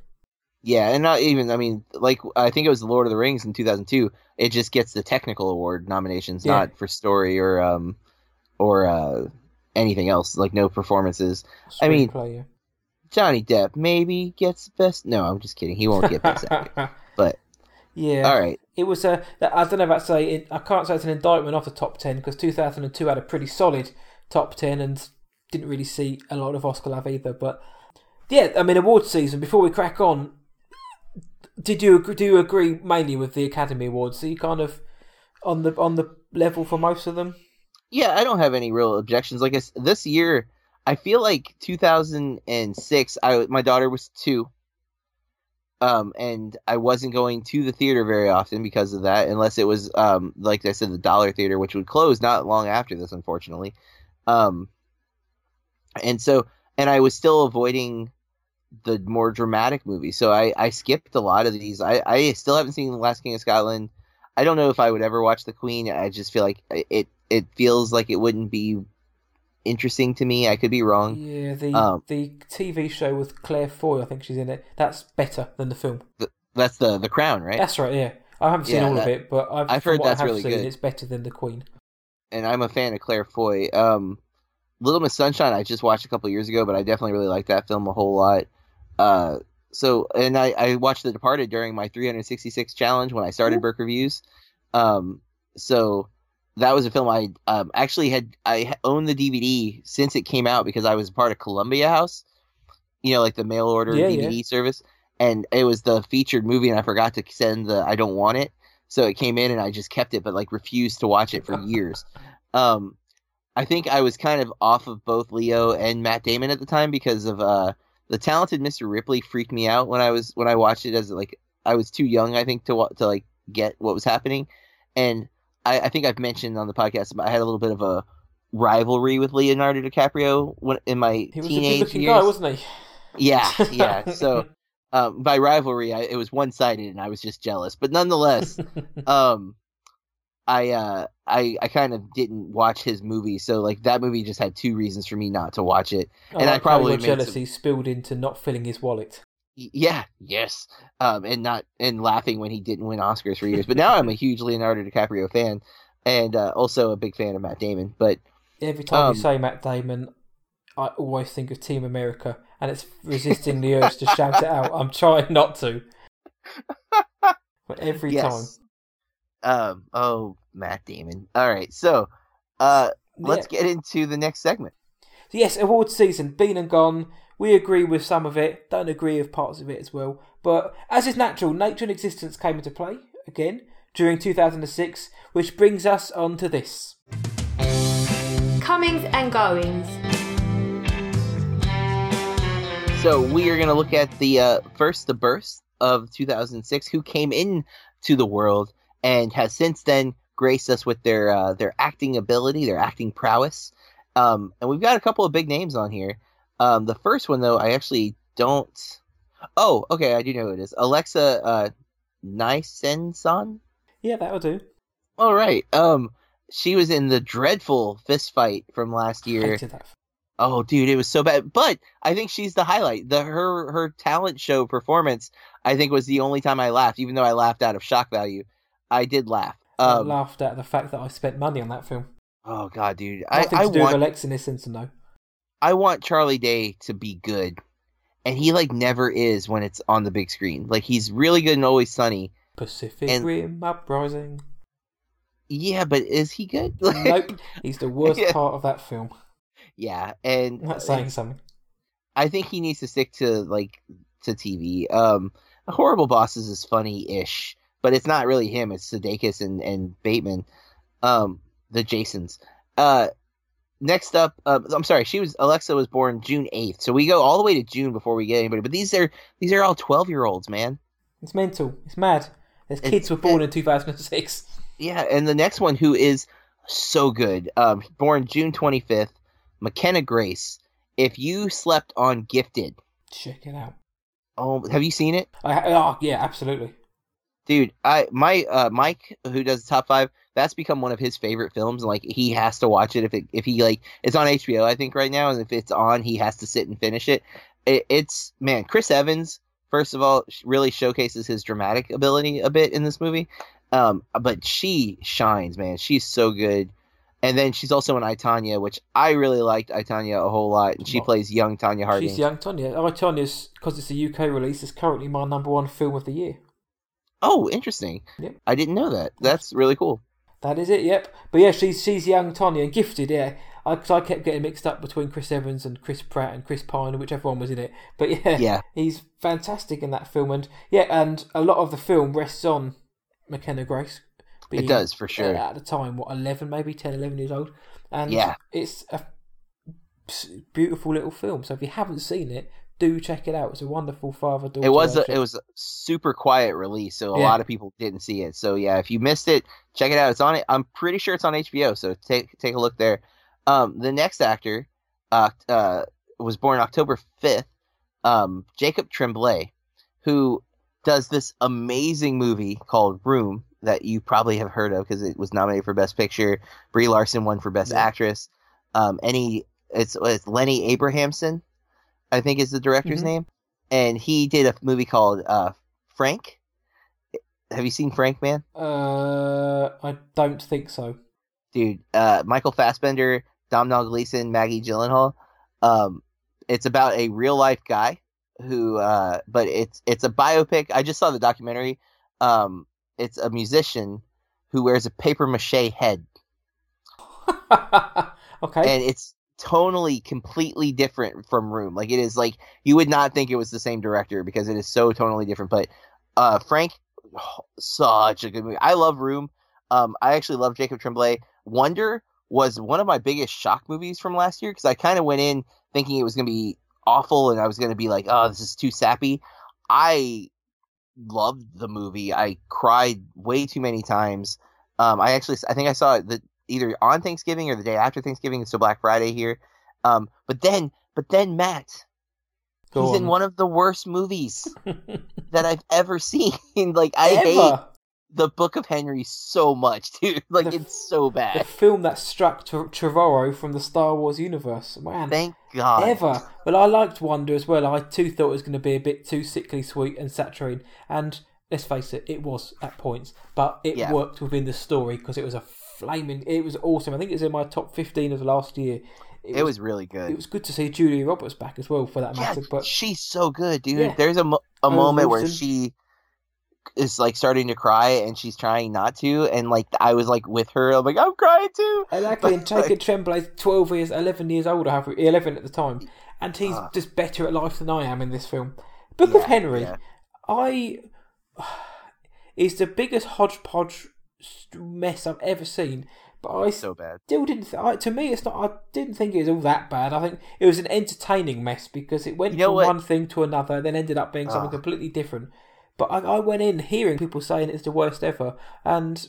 Yeah, and not even. I mean, like I think it was The Lord of the Rings in 2002. It just gets the technical award nominations, Yeah. not for story or um or uh anything else. Like no performances. I mean, yeah. Johnny Depp maybe gets best. No, I'm just kidding. He won't get best actor. [laughs] Yeah, all right, it was uh, a. I don't know about say. It, I can't say it's an indictment of the top ten because 2002 had a pretty solid top ten and didn't really see a lot of Oscar love either. But yeah, I mean, award season. Before we crack on, did you do you agree mainly with the Academy Awards? Are you kind of on the on the level for most of them? yeah, I don't have any real objections. Like I this year, I feel like 2006. I my daughter was two. Um, and I wasn't going to the theater very often because of that, unless it was um, like I said, the Dollar Theater, which would close not long after this, unfortunately. Um, and so, and I was still avoiding the more dramatic movies, so I, I skipped a lot of these. I, I still haven't seen The Last King of Scotland. I don't know if I would ever watch The Queen. I just feel like it it feels like it wouldn't be interesting to me. I could be wrong. Yeah, the Um, the TV show with Claire Foy, I think she's in it. That's better than the film. That's the the Crown, right? That's right. Yeah, I haven't seen Yeah, all of it, but I've, I've heard that's I have really seen, good. It's better than the Queen. and I'm a fan of Claire Foy. Um, Little Miss Sunshine, I just watched a couple years ago, but I definitely really like that film a whole lot. Uh, so and I, I watched The Departed during my 366 challenge when I started Ooh. Burke reviews. Um, so that was a film I um, actually had I owned the DVD since it came out because I was part of Columbia House, you know, like the mail order Yeah, DVD service, and it was the featured movie, and I forgot to send the I don't want it, so it came in and I just kept it, but like refused to watch it for [laughs] years. Um, I think I was kind of off of both Leo and Matt Damon at the time because of uh the talented Mr. Ripley freaked me out when I was when I watched it as like I was too young I think to to like get what was happening, and I, I think I've mentioned on the podcast I had a little bit of a rivalry with Leonardo DiCaprio when in my He was teenage good-looking years. guy, wasn't he? Yeah, [laughs] yeah. So um, by rivalry, I, it was one sided, and I was just jealous. But nonetheless, [laughs] um, I uh, I I kind of didn't watch his movie, so like that movie just had two reasons for me not to watch it. And I probably jealousy spilled into not filling his wallet. Yeah, yes, um, and not and laughing when he didn't win Oscars for years. But now I'm a huge Leonardo DiCaprio fan, and uh, also a big fan of Matt Damon. But Every time Um, you say Matt Damon, I always think of Team America, and it's resisting the urge to shout it out. I'm trying not to, but every [laughs] time. um, oh Matt Damon. All right, so uh, let's Yeah. get into the next segment. Yes, awards season, been and gone. We agree with some of it, don't agree with parts of it as well. But as is natural, nature and existence came into play again during 2006, which brings us on to this. Comings and goings. So we are going to look at the uh, first the birth of 2006, who came in to the world and has since then graced us with their uh, their acting ability, their acting prowess. Um, and we've got a couple of big names on here. Um, the first one though, I actually don't. Oh, okay, I do know who it is. Alexa uh, Nisenson. Yeah, that'll do. All right. Um, she was in the dreadful fist fight from last year. Oh, dude, it was so bad. But I think she's the highlight. The her her talent show performance, I think, was the only time I laughed. Even though I laughed out of shock value, I did laugh. I Um, laughed at the fact that I spent money on that film. oh god, dude, I Nothing I to do want with Alexa Nissen, though. I want Charlie Day to be good, and he like never is when it's on the big screen. Like he's really good and always sunny. Pacific And- Rim Uprising. Yeah, but is he good? [laughs] nope, he's the worst Yeah. part of that film. yeah, and That's saying something. I think he needs to stick to like to TV. Um, Horrible Bosses is funny-ish, but it's not really him. It's Sudeikis and and Bateman, um, the Jasons. Uh, next up, uh, I'm sorry, she was Alexa was born June 8th, so we go all the way to June before we get anybody. But these are these are all 12 year olds, man. It's mental. It's mad. There's It's- kids were born in 2006. Yeah, and the next one who is so good, um, born June 25th, McKenna Grace. If you slept on Gifted, Check it out. oh, have you seen it? I, oh, yeah, absolutely. dude i my uh mike who does the top five that's become one of his favorite films like he has to watch it if it if he like it's on hbo i think right now and if it's on he has to sit and finish it, it it's man chris evans first of all really showcases his dramatic ability a bit in this movie um but she shines man she's so good and then she's also in I Tonya, which I really liked I Tonya a whole lot, and she plays young Tonya Harding. She's young Tonya. Oh, Tonya's, because it's a UK release, is currently my number one film of the year. Oh, interesting. Yep. I didn't know that. That's really cool. That is it, yep. But yeah, she's she's young Tonya and gifted, yeah. I, cause I kept getting mixed up between Chris Evans and Chris Pratt and Chris Pine, whichever one was in it. But yeah, Yeah. [laughs] he's fantastic in that film. And yeah, and a lot of the film rests on McKenna Grace. It does, for sure. uh, at the time, what, 11, maybe 10, 11 years old. And Yeah. it's a beautiful little film. So if you haven't seen it, do check it out. It's a wonderful father daughter. it was a, it was a super quiet release, so a Yeah. lot of people didn't see it. So yeah, if you missed it, check it out. It's on it. I'm pretty sure it's on HBO, so take take a look there. Um, the next actor, uh, uh, was born October 5th. Um, Jacob Tremblay, who does this amazing movie called Room that you probably have heard of because it was nominated for Best Picture. Brie Larson won for Best Yeah. Actress. Um, he it's it's Lenny Abrahamson, I think is the director's Mhm. name, and he did a movie called uh, Frank. Have you seen Frank, man? Uh, I don't think so. dude. Uh, Michael Fassbender, Domhnall Gleeson, Maggie Gyllenhaal. Um, it's about a real life guy who, uh, but it's it's a biopic. I just saw the documentary. Um, it's a musician who wears a paper mache head, [laughs] okay. and it's tonally completely different from Room. Like it is like you would not think it was the same director because it is so tonally different. But uh, Frank, [sighs] such a good movie. I love Room. Um, I actually love Jacob Tremblay. Wonder was one of my biggest shock movies from last year because I kind of went in thinking it was going to be awful and I was going to be like, oh, this is too sappy. I loved the movie. I cried way too many times. Um, I actually, I think I saw it the, either on Thanksgiving or the day after Thanksgiving. It's still Black Friday here. Um, but then, but then Matt, Go he's on. in one of the worst movies [laughs] that I've ever seen. [laughs] like I Ever. hate the Book of Henry so much, [laughs] dude. Like The- it's so bad. the film that struck Tre- Trevorrow from the Star Wars universe. Man, Thank God. ever. Well, I liked Wonder as well. I too thought it was going to be a bit too sickly sweet and saturated. And let's face it, it was at points, but it Yeah. worked within the story because it was a flaming. It was awesome. I think it was in my top fifteen of last year. It was really good. It was good to see Julia Roberts back as well, for that yeah, matter. But she's so good, dude. Yeah. There's a, mo- a moment where she is like starting to cry and she's trying not to, and like I was like with her. I'm like, I'm crying too. Exactly, and [laughs] Jacob Tremblay's twelve years, eleven years older, however, eleven at the time, and he's Ah. just better at life than I am in this film. Book of Henry, yeah. I [sighs] is the biggest hodgepodge mess I've ever seen, but I So bad. still didn't. Th- I, to me, it's not. I didn't think it was all that bad. I think it was an entertaining mess because it went You know from what? one thing to another, then ended up being something Ah. completely different. But I, I went in hearing people saying it's the worst ever, and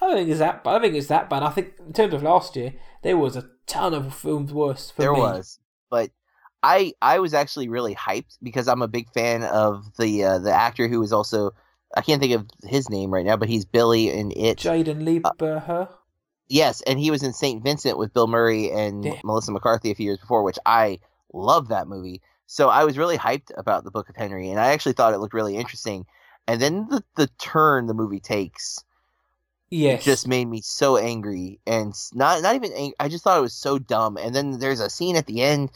I don't think it's that. But I think it's that bad. I think in terms of last year, there was a ton of films worse for there me. was, but I I was actually really hyped because I'm a big fan of the uh, the actor who is also I can't think of his name right now, but he's Billy in It. Jaden uh, Lieber. Yes, and he was in Saint Vincent with Bill Murray and Yeah. Melissa McCarthy a few years before, which I love that movie. So I was really hyped about the Book of Henry, and I actually thought it looked really interesting. And then the the turn the movie takes yes, just made me so angry, and not not even ang- I just thought it was so dumb. And then there's a scene at the end.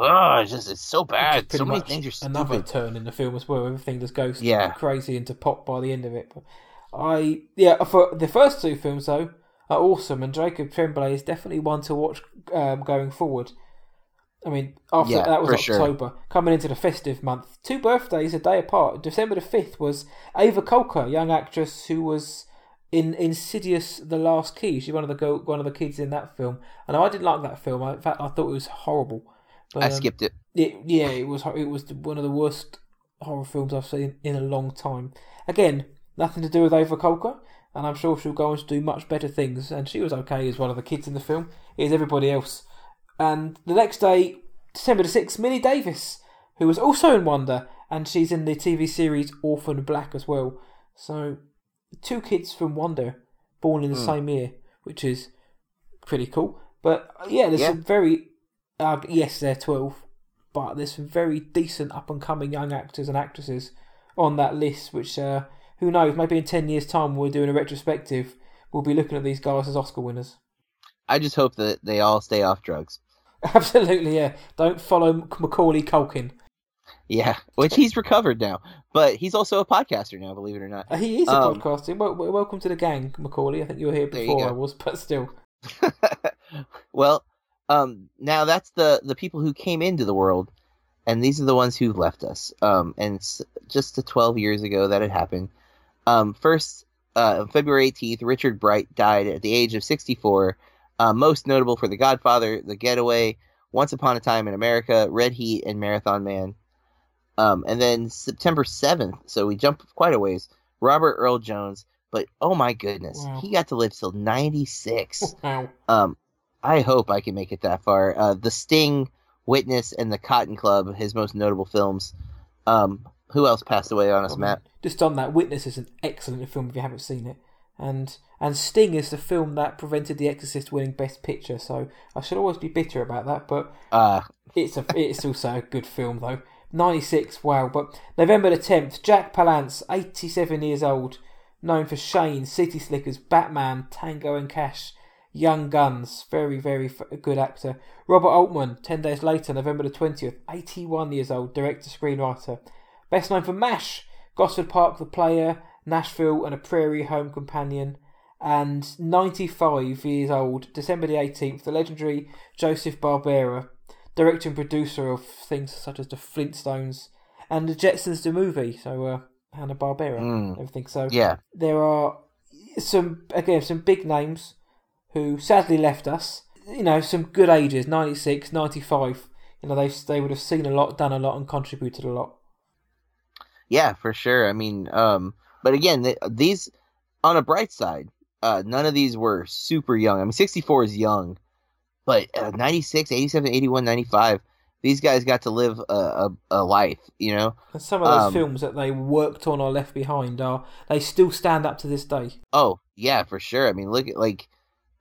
Oh, it's just it's so bad. pretty So many much things are another stupid. turn in the film as well. Everything just goes Yeah. crazy into pop by the end of it. But I yeah, for the first two films though are awesome, and Jacob Tremblay is definitely one to watch um, going forward. I mean, after Yeah, that was for sure. October, coming into the festive month. Two birthdays a day apart. December the fifth was Ava Kolker, young actress who was in Insidious: The Last Key. She's one of the go- one of the kids in that film, and I didn't like that film. I, in fact, I thought it was horrible. But, I um, skipped it. it, yeah, it was it was one of the worst horror films I've seen in a long time. Again, nothing to do with Ava Kolker, and I'm sure she'll go on to do much better things. And she was okay as one of the kids in the film. Is everybody else? And the next day, December the sixth, Millie Davis, who was also in Wonder, and she's in the TV series Orphan Black as well. So, two kids from Wonder born in the Hmm. same year, which is pretty cool. But yeah, there's Yeah. some very uh, yes, they're twelve, but there's some very decent up and coming young actors and actresses on that list. Which uh, who knows? Maybe in ten years' time, when we're doing a retrospective. We'll be looking at these guys as Oscar winners. I just hope that they all stay off drugs. [laughs] Absolutely, yeah. Don't follow Macaulay Culkin. Yeah, which he's recovered now, but he's also a podcaster now. Believe it or not. Uh, He is a Um, podcaster. Wel- wel- welcome to the gang, Macaulay. I think you were here before. I was, but still. [laughs] well, um, now that's the the people who came into the world, and these are the ones who've left us. Um, and just the twelve years ago that it happened. Um, first, uh, February eighteenth, Richard Bright died at the age of sixty four. Uh, most notable for The Godfather, The Getaway, Once Upon a Time in America, Red Heat, and Marathon Man. Um, and then September seventh, so we jump quite a ways. Robert Earl Jones, but oh my goodness, Wow. he got to live till ninety six. [laughs] Wow. Um, I hope I can make it that far. Uh, the Sting, Witness, and the Cotton Club, his most notable films. Um, who else passed away on us, Matt? Just on that, Witness is an excellent film if you haven't seen it, and and Sting is the film that prevented The Exorcist winning Best Picture. So I should always be bitter about that, but Uh, it's a it's also a good film though. Ninety six, wow. But November the tenth, Jack Palance, eighty seven years old, known for Shane, City Slickers, Batman, Tango and Cash. Young Guns, very, very f- good actor. Robert Altman, 10 days later, November the 20th, 81 years old, director, screenwriter. Best known for MASH, Gosford Park, The Player, Nashville, and A Prairie Home Companion. And 95 years old, December the 18th, the legendary Joseph Barbera, director and producer of things such as The Flintstones and The Jetsons the movie. So, uh, Hanna Barbera, Mm. everything. So, Yeah. there are some again some big names who sadly left us. You know, some good ages 96, 95. You know, they they would have seen a lot, done a lot, and contributed a lot. Yeah, for sure. I mean, um, but again, th- these on a bright side, uh, none of these were super young. I mean, 64 is young, but uh, 96, 87, 81, 95, these guys got to live a, a, a life, you know? And some of those Um, films that they worked on or left behind are they still stand up to this day. Oh, yeah, for sure. I mean, look at like,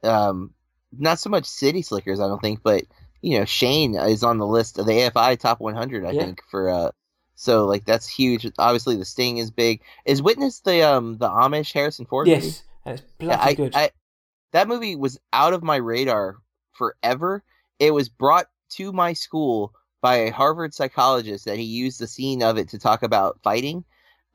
um, not so much City Slickers, I don't think, but you know, Shane is on the list of the AFI top 100, I Yeah. think, for uh. So like that's huge. Obviously, the Sting is big. Is Witness the um the Amish Harrison Ford? movie? yes, it's Yeah, bloody I, good. I, that movie was out of my radar forever. It was brought to my school by a Harvard psychologist that he used the scene of it to talk about fighting.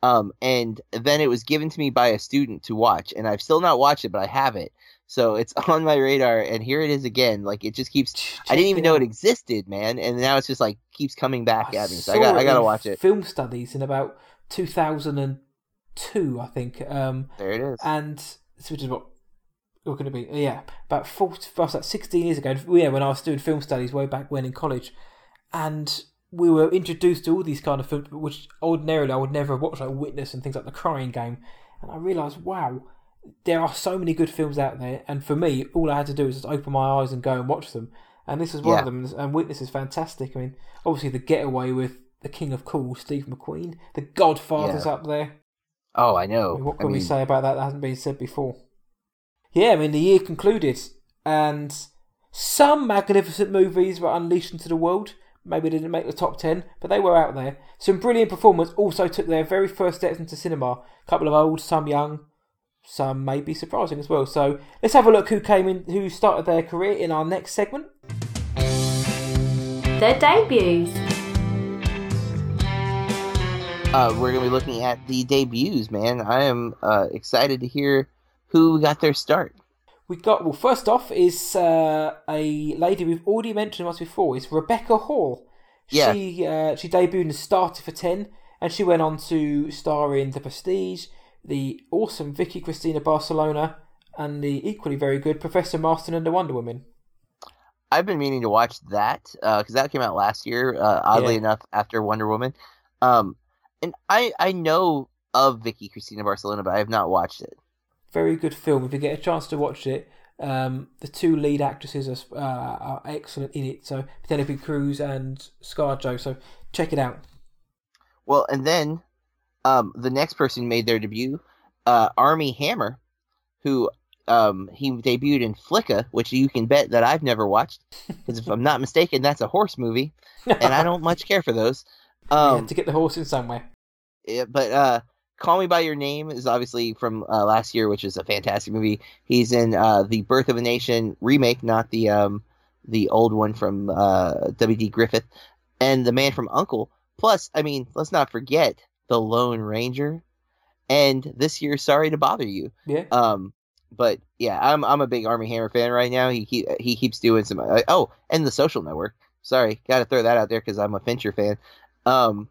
Um, and then it was given to me by a student to watch, and I've still not watched it, but I have it. So it's [laughs] on my radar, and here it is again. Like it just keeps. I didn't even know it existed, man, and now it's just like keeps coming back at me. So I got, I gotta watch it. Film studies in about 2002, I think. Um, There it is. and which is what we're going to be yeah about 40 was that 16 years ago yeah when i was doing film studies way back when in college and we were introduced to all these kind of films which ordinarily i would never have watched like witness and things like the crying game and i realized wow there are so many good films out there and for me all i had to do was just open my eyes and go and watch them and this is one Yeah. of them and witness is fantastic i mean obviously the getaway with the king of cool steve mcqueen the godfather's Yeah. up there oh, I I know. mean, what I can we say about that that hasn't been said before? Yeah, I mean, the year concluded, and some magnificent movies were unleashed into the world. Maybe they didn't make the top 10, but they were out there. Some brilliant performers also took their very first steps into cinema. A couple of old, some young, some may be surprising as well. So let's have a look who came in, who started their career in our next segment. Their debuts. uh, we're gonna be looking at the debuts, man. I am uh, excited to hear who got their start. We got well. First off is uh, a lady we've already mentioned once before. It's Rebecca Hall. Yeah. She uh, she debuted and Starter for Ten, and she went on to star in The Prestige, the awesome Vicky Cristina Barcelona, and the equally very good Professor Marston and the Wonder Woman. I've been meaning to watch that because that came out last year. Uh, oddly Yeah. enough, after Wonder Woman, um, and I I know of Vicky Cristina Barcelona, but I have not watched it. Very good film. If you get a chance to watch it, um, the two lead actresses are, uh, are excellent in it. So Penelope Cruz and ScarJo. So check it out. Well, and then um, the next person made their debut, uh, Armie Hammer, who um, he debuted in Flicka, which you can bet that I've never watched because if I'm not mistaken, that's a horse movie, and I don't much care for those. [laughs] Yeah, Um, to get the horse in somewhere. Yeah, but uh, Call Me by Your Name is obviously from uh, last year, which is a fantastic movie. He's in uh, the Birth of a Nation remake, not the um, the old one from uh, W.D. Griffith, and The Man from Uncle. Plus, I mean, let's not forget The Lone Ranger, and this year, Sorry to Bother You. Yeah. Um, but yeah, I'm I'm a big Armie Hammer fan right now. He keep, he keeps doing some. Uh, oh, and The Social Network. Sorry, got to throw that out there because I'm a Fincher fan. Um,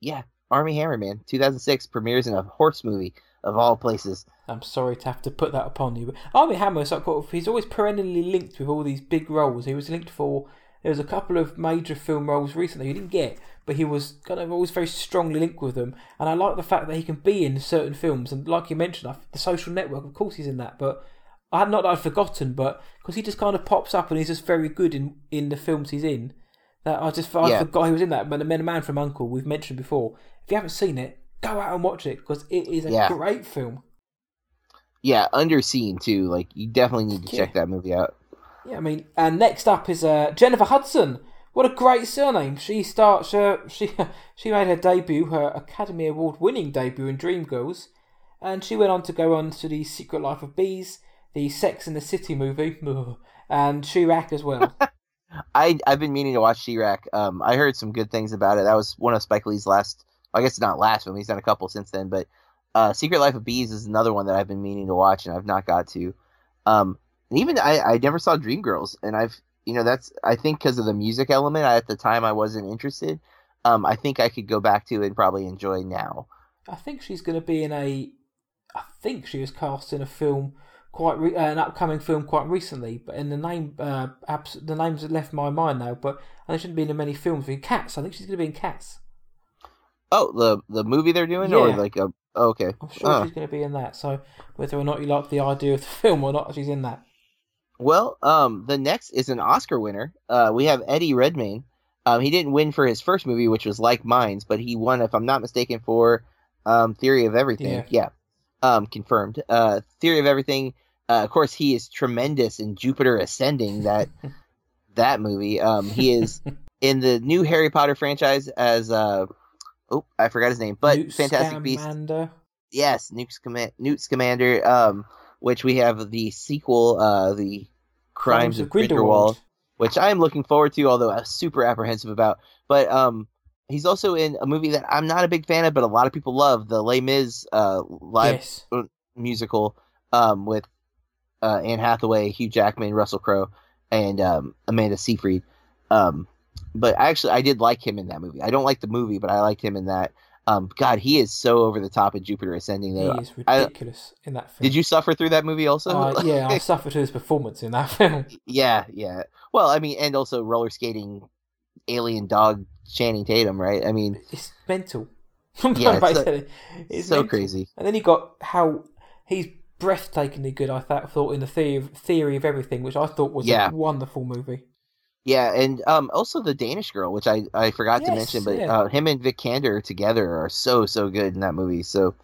yeah, Armie Hammer, man. 2006 premieres in a horse movie of all places. I'm sorry to have to put that upon you, but Armie Hammer is like he's always perennially linked with all these big roles. He was linked for there was a couple of major film roles recently he didn't get, but he was kind of always very strongly linked with them. And I like the fact that he can be in certain films. And like you mentioned, The Social Network, of course, he's in that. But I had not that I'd forgotten, but because he just kind of pops up and he's just very good in in the films he's in. That I just I Yeah. forgot he was in that. But the Men Man from Uncle we've mentioned before. If you haven't seen it, go out and watch it because it is a Yeah. great film. Yeah, Underseen too. Like you definitely need to Yeah. check that movie out. Yeah, I mean, and next up is uh, Jennifer Hudson. What a great surname! She starts. Uh, [laughs] she she made her debut, her Academy Award winning debut in Dreamgirls, and she went on to go on to the Secret Life of Bees, the Sex and the City movie, [laughs] and Chi-Raq as well. [laughs] I I've been meaning to watch Chi-Raq. Um, I heard some good things about it. That was one of Spike Lee's last. I guess not last film. He's done a couple since then, but uh, Secret Life of Bees is another one that I've been meaning to watch and I've not got to. Um, and even I, I never saw Dreamgirls, and I've you know that's I think because of the music element. I, at the time, I wasn't interested. Um, I think I could go back to and probably enjoy now. I think she's going to be in a. I think she was cast in a film quite re- uh, an upcoming film quite recently, but in the name, uh, abs- the names have left my mind now. But I think she's been in many films. In Cats, I think she's going to be in Cats. Oh, the the movie they're doing, or Yeah. like a oh, okay. I'm sure Oh. she's going to be in that. So whether or not you like the idea of the [laughs] film or not, she's in that. Well, um, the next is an Oscar winner. Uh, we have Eddie Redmayne. Um, he didn't win for his first movie, which was Like Minds, but he won, if I'm not mistaken, for um, Theory of Everything. Yeah. Um, confirmed. Uh, Theory of Everything. Uh, of course, he is tremendous in Jupiter Ascending. That [laughs] that movie. Um, he is [laughs] in the new Harry Potter franchise as uh, oh, I forgot his name, but Newt Fantastic Beasts. Scamander. Yes, Newt, Scama- Newt Scamander. Which we have the sequel, uh, the Crimes, of Grindelwald which I am looking forward to, although I'm super apprehensive about. But um, he's also in a movie that I'm not a big fan of, but a lot of people love, the Les Mis uh, live Yes. musical um, with uh, Anne Hathaway, Hugh Jackman, Russell Crowe, and um, Amanda Seyfried. Um, but actually, I did like him in that movie. I don't like the movie, but I liked him in that. Um, God, he is so over the top in Jupiter Ascending. He is ridiculous in that film. Did you suffer through that movie also? Uh, [laughs] yeah, I suffered through his performance in that [laughs] film. Yeah, yeah. Well, I mean, and also roller skating, alien dog Channing Tatum, right? I mean, It's mental. [laughs] Yeah, it's so- it's so mental. crazy. And then you got how he's breathtakingly good. I thought, thought in the theory of, theory of everything, which I thought was Yeah. a wonderful movie. Yeah, and um, also the Danish girl, which I, I forgot to mention, but yeah. uh, him and Vikander together are so so good in that movie. So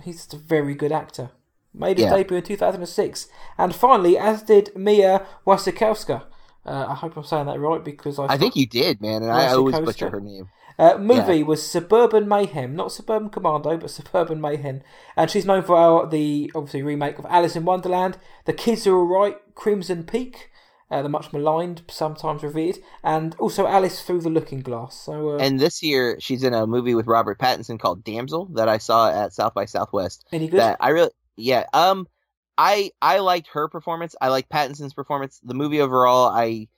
He's a very good actor. Made his Yeah. debut in 2006, and finally, as did Mia Wasikowska. Uh, I hope I'm saying that right because I, I think you did, man, and I always butcher her name. Uh, movie was Suburban Mayhem, not Suburban Commando, but Suburban Mayhem, and she's known for our, the obviously remake of Alice in Wonderland. The Kids Are Alright, Crimson Peak, uh, the much maligned, sometimes revered, and also Alice Through the Looking Glass. So uh, And this year, she's in a movie with Robert Pattinson called Damsel that I saw at South by Southwest. any good? That I really, yeah, um, I I liked her performance. I like Pattinson's performance. The movie overall, I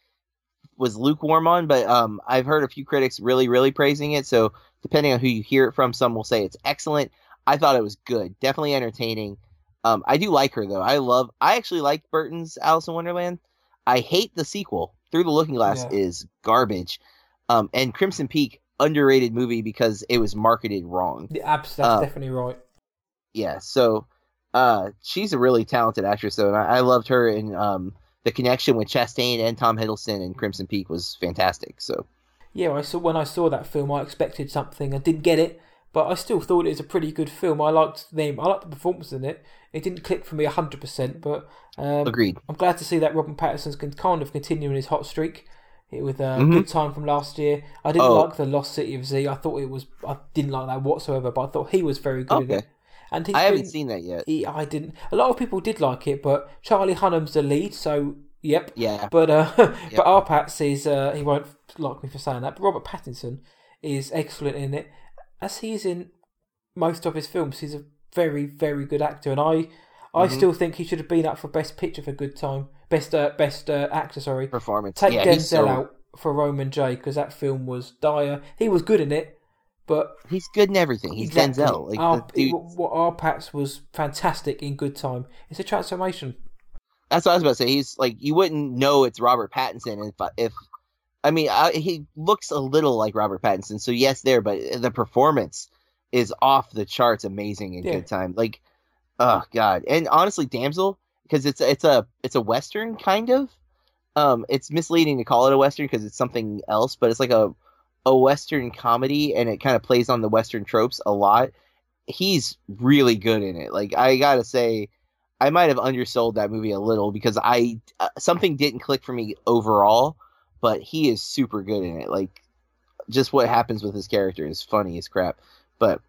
was lukewarm on, but um, I've heard a few critics really, really praising it. So depending on who you hear it from, some will say it's excellent. I thought it was good, definitely entertaining. Um, I do like her though. I love. I actually like Burton's Alice in Wonderland. I hate the sequel. Through the Looking Glass Yeah. is garbage. Um, and Crimson Peak underrated movie because it was marketed wrong. The abs, that's uh, definitely right. Yeah, so uh, she's a really talented actress though, and I, I loved her in um, the connection with Chastain and Tom Hiddleston in Crimson Peak was fantastic. So Yeah, I saw when I saw that film, I expected something. I didn't get it, but I still thought it was a pretty good film. I liked the name, I liked the performance in it. It didn't click for me hundred percent, but um, agreed. I'm glad to see that Robin Pattinson's kind of continuing his hot streak with a Mhm. good time from last year. I didn't Oh. like the Lost City of Z. I thought it was I didn't like that whatsoever, but I thought he was very good in Okay. it. And I haven't been- seen that yet. He, I didn't. A lot of people did like it, but Charlie Hunnam's the lead, so yep. Yeah, But uh, [laughs] Yep. but R-Pattz is uh, he won't like me for saying that. But Robert Pattinson is excellent in it, as he is in most of his films. He's a very very good actor, and I I Mhm. still think he should have been up for Best Picture for Good Time, Best uh, Best uh, Actor. Sorry, performance. take yeah, Denzel so, out for Roman J because that film was dire. He was good in it, but He's good in everything. He's exactly, Denzel. Like our, the dude, what R-Pattz was fantastic in Good Time. It's a transformation. that's what I was about to say. He's like you wouldn't know it's Robert Pattinson if if I mean I, he looks a little like Robert Pattinson. So yes, there, but the performance is off the charts, amazing in Yeah. Good Time. Like oh god, and honestly, Damsel because it's it's a it's a western kind of. Um, it's misleading to call it a western because it's something else, but it's like a a western comedy, and it kind of plays on the western tropes a lot. He's really good in it. Like I gotta say, I might have undersold that movie a little because I uh, something didn't click for me overall, but he is super good in it. Like just what happens with his character is funny as crap. But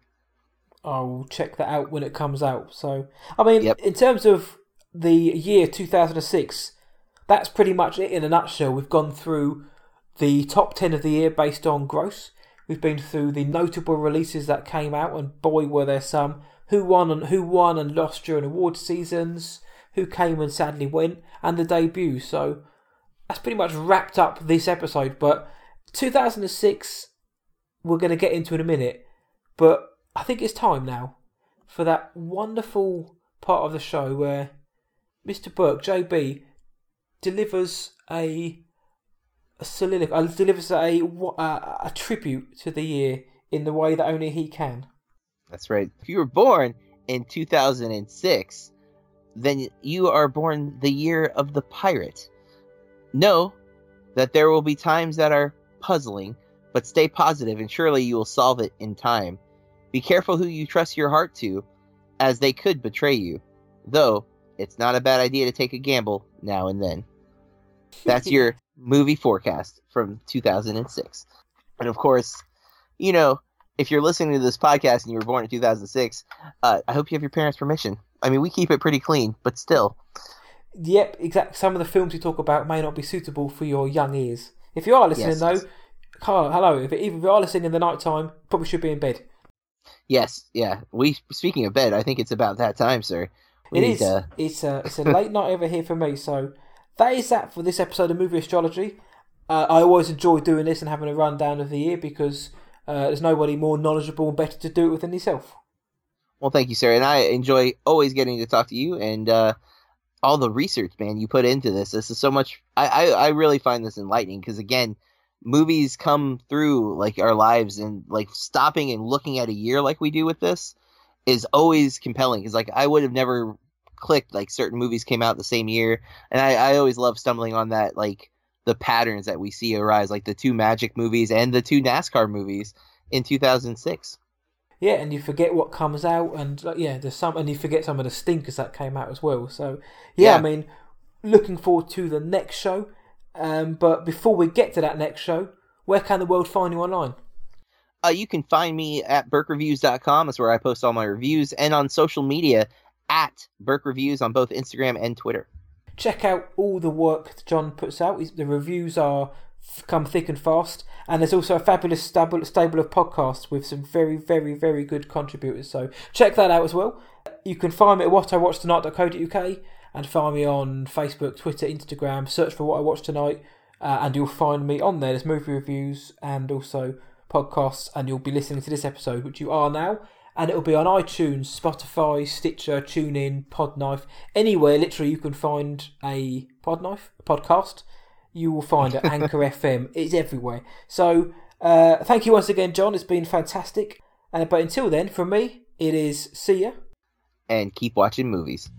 I'll check that out when it comes out. So, I mean, Yep. in terms of the year 2006. That's pretty much it in a nutshell. We've gone through the top 10 of the year based on gross. We've been through the notable releases that came out, and boy, were there some. Who won and who won and lost during award seasons, who came and sadly went, and the debut. So that's pretty much wrapped up this episode. But 2006, we're going to get into in a minute. But I think it's time now for that wonderful part of the show where Mr. Burke, JB, delivers a a soliloquy, uh, delivers a, a a tribute to the year in the way that only he can. That's right. If you were born in 2006, then you are born the year of the pirate. Know that there will be times that are puzzling, but stay positive and surely you will solve it in time. Be careful who you trust your heart to, as they could betray you. Though, it's not a bad idea to take a gamble now and then. That's your [laughs] movie forecast from 2006. And of course, you know, if you're listening to this podcast and you were born in 2006, uh, I hope you have your parents' permission. I mean, we keep it pretty clean, but still. Yep, exactly. Some of the films you talk about may not be suitable for your young ears. If you are listening, Yes. though, Carl, hello. If, even if you are listening in the night time, probably should be in bed. Yes, yeah. We speaking of bed, I think it's about that time, sir. We It is. to- It's a it's a late night over here for me. So that is that for this episode of Movie Astrology. Uh, I always enjoy doing this and having a rundown of the year because uh, there's nobody more knowledgeable and better to do it with than yourself. Well, thank you, sir. And I enjoy always getting to talk to you and uh, all the research, man, you put into this. This is so much. I, I, I really find this enlightening because, again, movies come through like our lives and like stopping and looking at a year like we do with this is always compelling because, like, I would have never clicked like certain movies came out the same year. And I, I always love stumbling on that, like, the patterns that we see arise, like the two Magic movies and the two NASCAR movies in 2006. Yeah, and you forget what comes out, and yeah, there's some, and you forget some of the stinkers that came out as well. So yeah, Yeah. I mean, looking forward to the next show. Um, but before we get to that next show, where can the world find you online? Uh, you can find me at burkereviews.com. That's where I post all my reviews, and on social media at Burke Reviews on both Instagram and Twitter. check out all the work that Jon puts out. The reviews are come thick and fast, and there's also a fabulous stable, stable of podcasts with some very, very, very good contributors. So check that out as well. You can find me at whatIwatchtonight.co.uk and find me on Facebook, Twitter, Instagram. Search for What I Watched Tonight, uh, and you'll find me on there. There's movie reviews and also podcasts, and you'll be listening to this episode, which you are now. And it'll be on iTunes, Spotify, Stitcher, TuneIn, Podknife, anywhere literally you can find a Podknife a podcast. You will find it. Anchor FM. It's everywhere. So uh, thank you once again, Jon. It's been fantastic. Uh, but until then, from me, it is see ya. And keep watching movies.